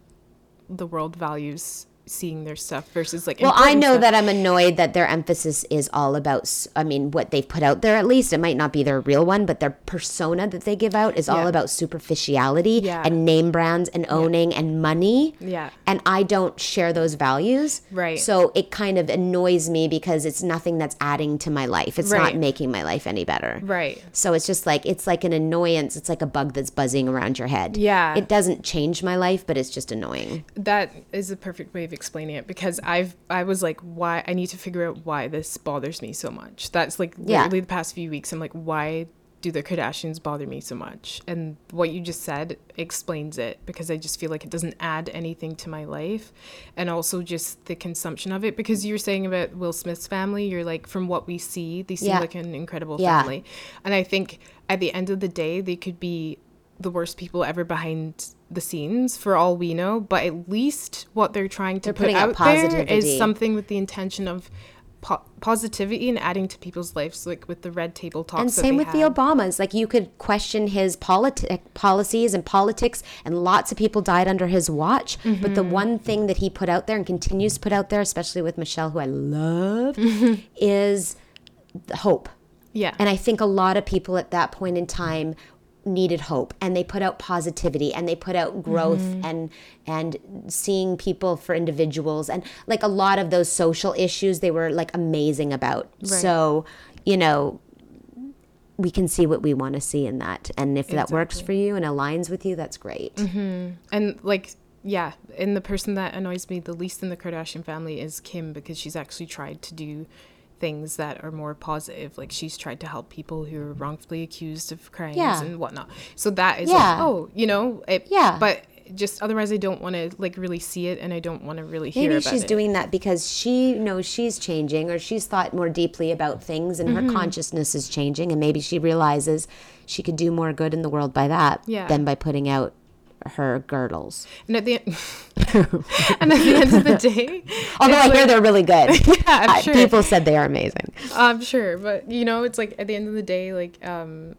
A: the world values seeing their stuff versus like
B: Well, I know
A: stuff.
B: that I'm annoyed that their emphasis is all about, i mean, what they've put out there at least. It might not be their real one, but their persona that they give out is all about superficiality
A: Yeah.
B: and name brands and owning and money.
A: Yeah.
B: And I don't share those values.
A: Right.
B: So it kind of annoys me because it's nothing that's adding to my life. It's
A: Right.
B: not making my life any better.
A: right
B: So it's just like it's like an annoyance. It's like a bug that's buzzing around your head.
A: Yeah.
B: It doesn't change my life, but it's just annoying.
A: that is a perfect way of explaining it because i've i was like why i need to figure out why this bothers me so much that's like
B: Yeah.
A: literally the past few weeks i'm like why do the kardashians bother me so much and what you just said explains it because i just feel like it doesn't add anything to my life and also just the consumption of it because you were saying about will smith's family you're like from what we see they seem
B: Yeah.
A: like an incredible
B: Yeah.
A: family and i think at the end of the day they could be the worst people ever behind the scenes for all we know but at least what they're trying to
B: They're
A: put
B: out
A: there is something with the intention of po- positivity and adding to people's lives like with the red table talks
B: And same with the. Obamas. Like you could question his politi- policies and politics, and lots of people died under his watch. But
A: Mm-hmm.
B: the one thing that he put out there and continues to put out there, especially with Michelle, who I love, is hope.
A: yeah
B: And I think a lot of people at that point in time needed hope and they put out positivity and they put out growth
A: Mm-hmm.
B: and and seeing people for individuals and like a lot of those social issues they were like amazing about. So, you know, we can see what we want to see in that. And if that works for you and aligns with you, that's great.
A: and like yeah and the person that annoys me the least in the kardashian family is kim because she's actually tried to do things that are more positive like she's tried to help people who are wrongfully accused of crimes
B: Yeah.
A: and whatnot so that is
B: Yeah.
A: like oh you know it,
B: Yeah.
A: but just otherwise i don't want to like really see it and i don't want to really hear
B: Maybe she's
A: it.
B: doing that because she knows she's changing or she's thought more deeply about things and
A: Mm-hmm.
B: her consciousness is changing and maybe she realizes she could do more good in the world by that
A: Yeah.
B: than by putting out her girdles.
A: and at the end and at the end of the day
B: Although I hear they're really good.
A: yeah, I'm sure.
B: People said they are amazing.
A: I'm sure, but you know, it's like at the end of the day, like um,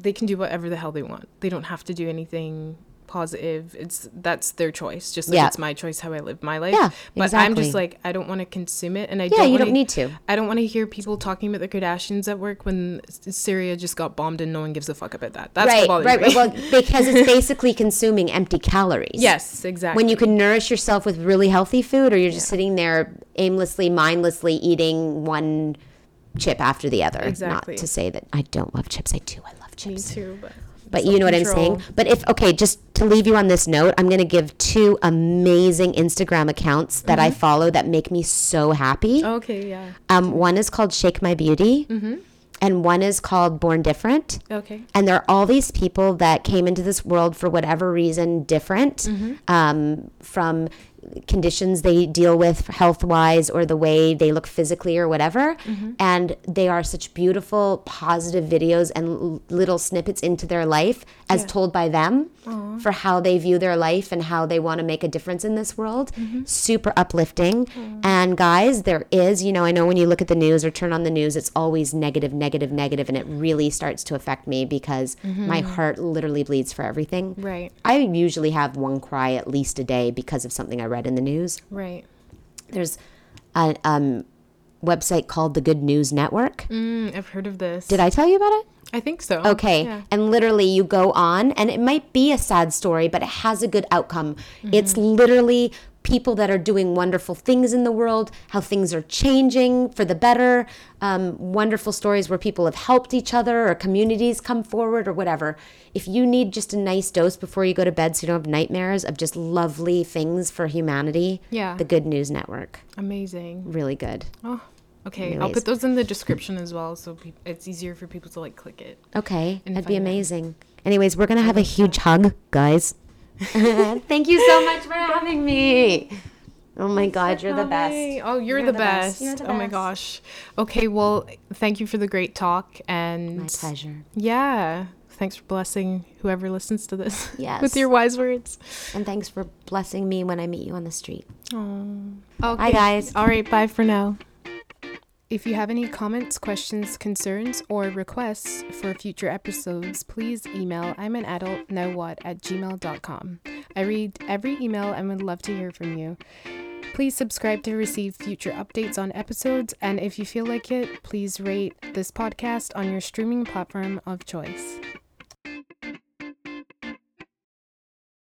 A: they can do whatever the hell they want. They don't have to do anything positive. It's that's their choice. Just like
B: Yeah.
A: it's my choice how I live my life.
B: Yeah,
A: but I'm just like I don't want to consume it, and I
B: Yeah,
A: don't.
B: you
A: wanna,
B: don't need to.
A: I don't want to hear people talking about the Kardashians at work when Syria just got bombed and no one gives a fuck about that. That's
B: right, right,
A: me.
B: right. Well, because it's basically consuming empty calories.
A: yes, exactly.
B: When you can nourish yourself with really healthy food, or you're just sitting there aimlessly, mindlessly eating one chip after the other.
A: Exactly.
B: Not to say that I don't love chips. I do. I love
A: me
B: chips.
A: too, but
B: But you know what I'm saying? But if, okay, just to leave you on this note, I'm going to give two amazing Instagram accounts that I follow that make me so happy.
A: Okay, yeah.
B: Um, one is called Shake My Beauty, and one is called Born Different.
A: Okay.
B: And there are all these people that came into this world for whatever reason different um, from conditions they deal with health wise or the way they look physically or whatever. Mm-hmm. And they are such beautiful, positive videos and l- little snippets into their life as
A: Yeah.
B: told by them for how they view their life and how they want to make a difference in this world. Mm-hmm. Super uplifting. And guys, there is, you know, I know when you look at the news or turn on the news, it's always negative, negative, negative, and it really starts to affect me because mm-hmm. my heart literally bleeds for everything.
A: Right.
B: I usually have one cry at least a day because of something I read in the news.
A: Right.
B: There's a um, website called the Good News Network.
A: Mm, I've heard of this.
B: Did I tell you about it?
A: I think so.
B: Okay.
A: Yeah.
B: And literally, you go on, and it might be a sad story, but it has a good outcome. It's literally people that are doing wonderful things in the world, how things are changing for the better, um, wonderful stories where people have helped each other or communities come forward or whatever. If you need just a nice dose before you go to bed so you don't have nightmares of just lovely things for humanity,
A: Yeah.
B: the Good News Network.
A: Amazing.
B: Really good.
A: Oh, okay. I'll put those in the description as well, so peop it's easier for people to like click it.
B: Okay, that'd be
A: out.
B: amazing. Anyways, we're gonna have a huge hug, guys. Thank you so much for having me. Oh my God, you're the best.
A: Oh, you're,
B: You're
A: the, best.
B: best. You're the
A: oh my gosh. Okay, well, thank you for the great talk and
B: My pleasure.
A: yeah, thanks for blessing whoever listens to this
B: Yes.
A: with your wise words.
B: And thanks for blessing me when I meet you on the street. Oh.
A: Okay.
B: guys.
A: All right, bye for now. If you have any comments, questions, concerns, or requests for future episodes, please email I'm an adult now what at gmail.com. I read every email and would love to hear from you. Please subscribe to receive future updates on episodes, and if you feel like it, please rate this podcast on your streaming platform of choice.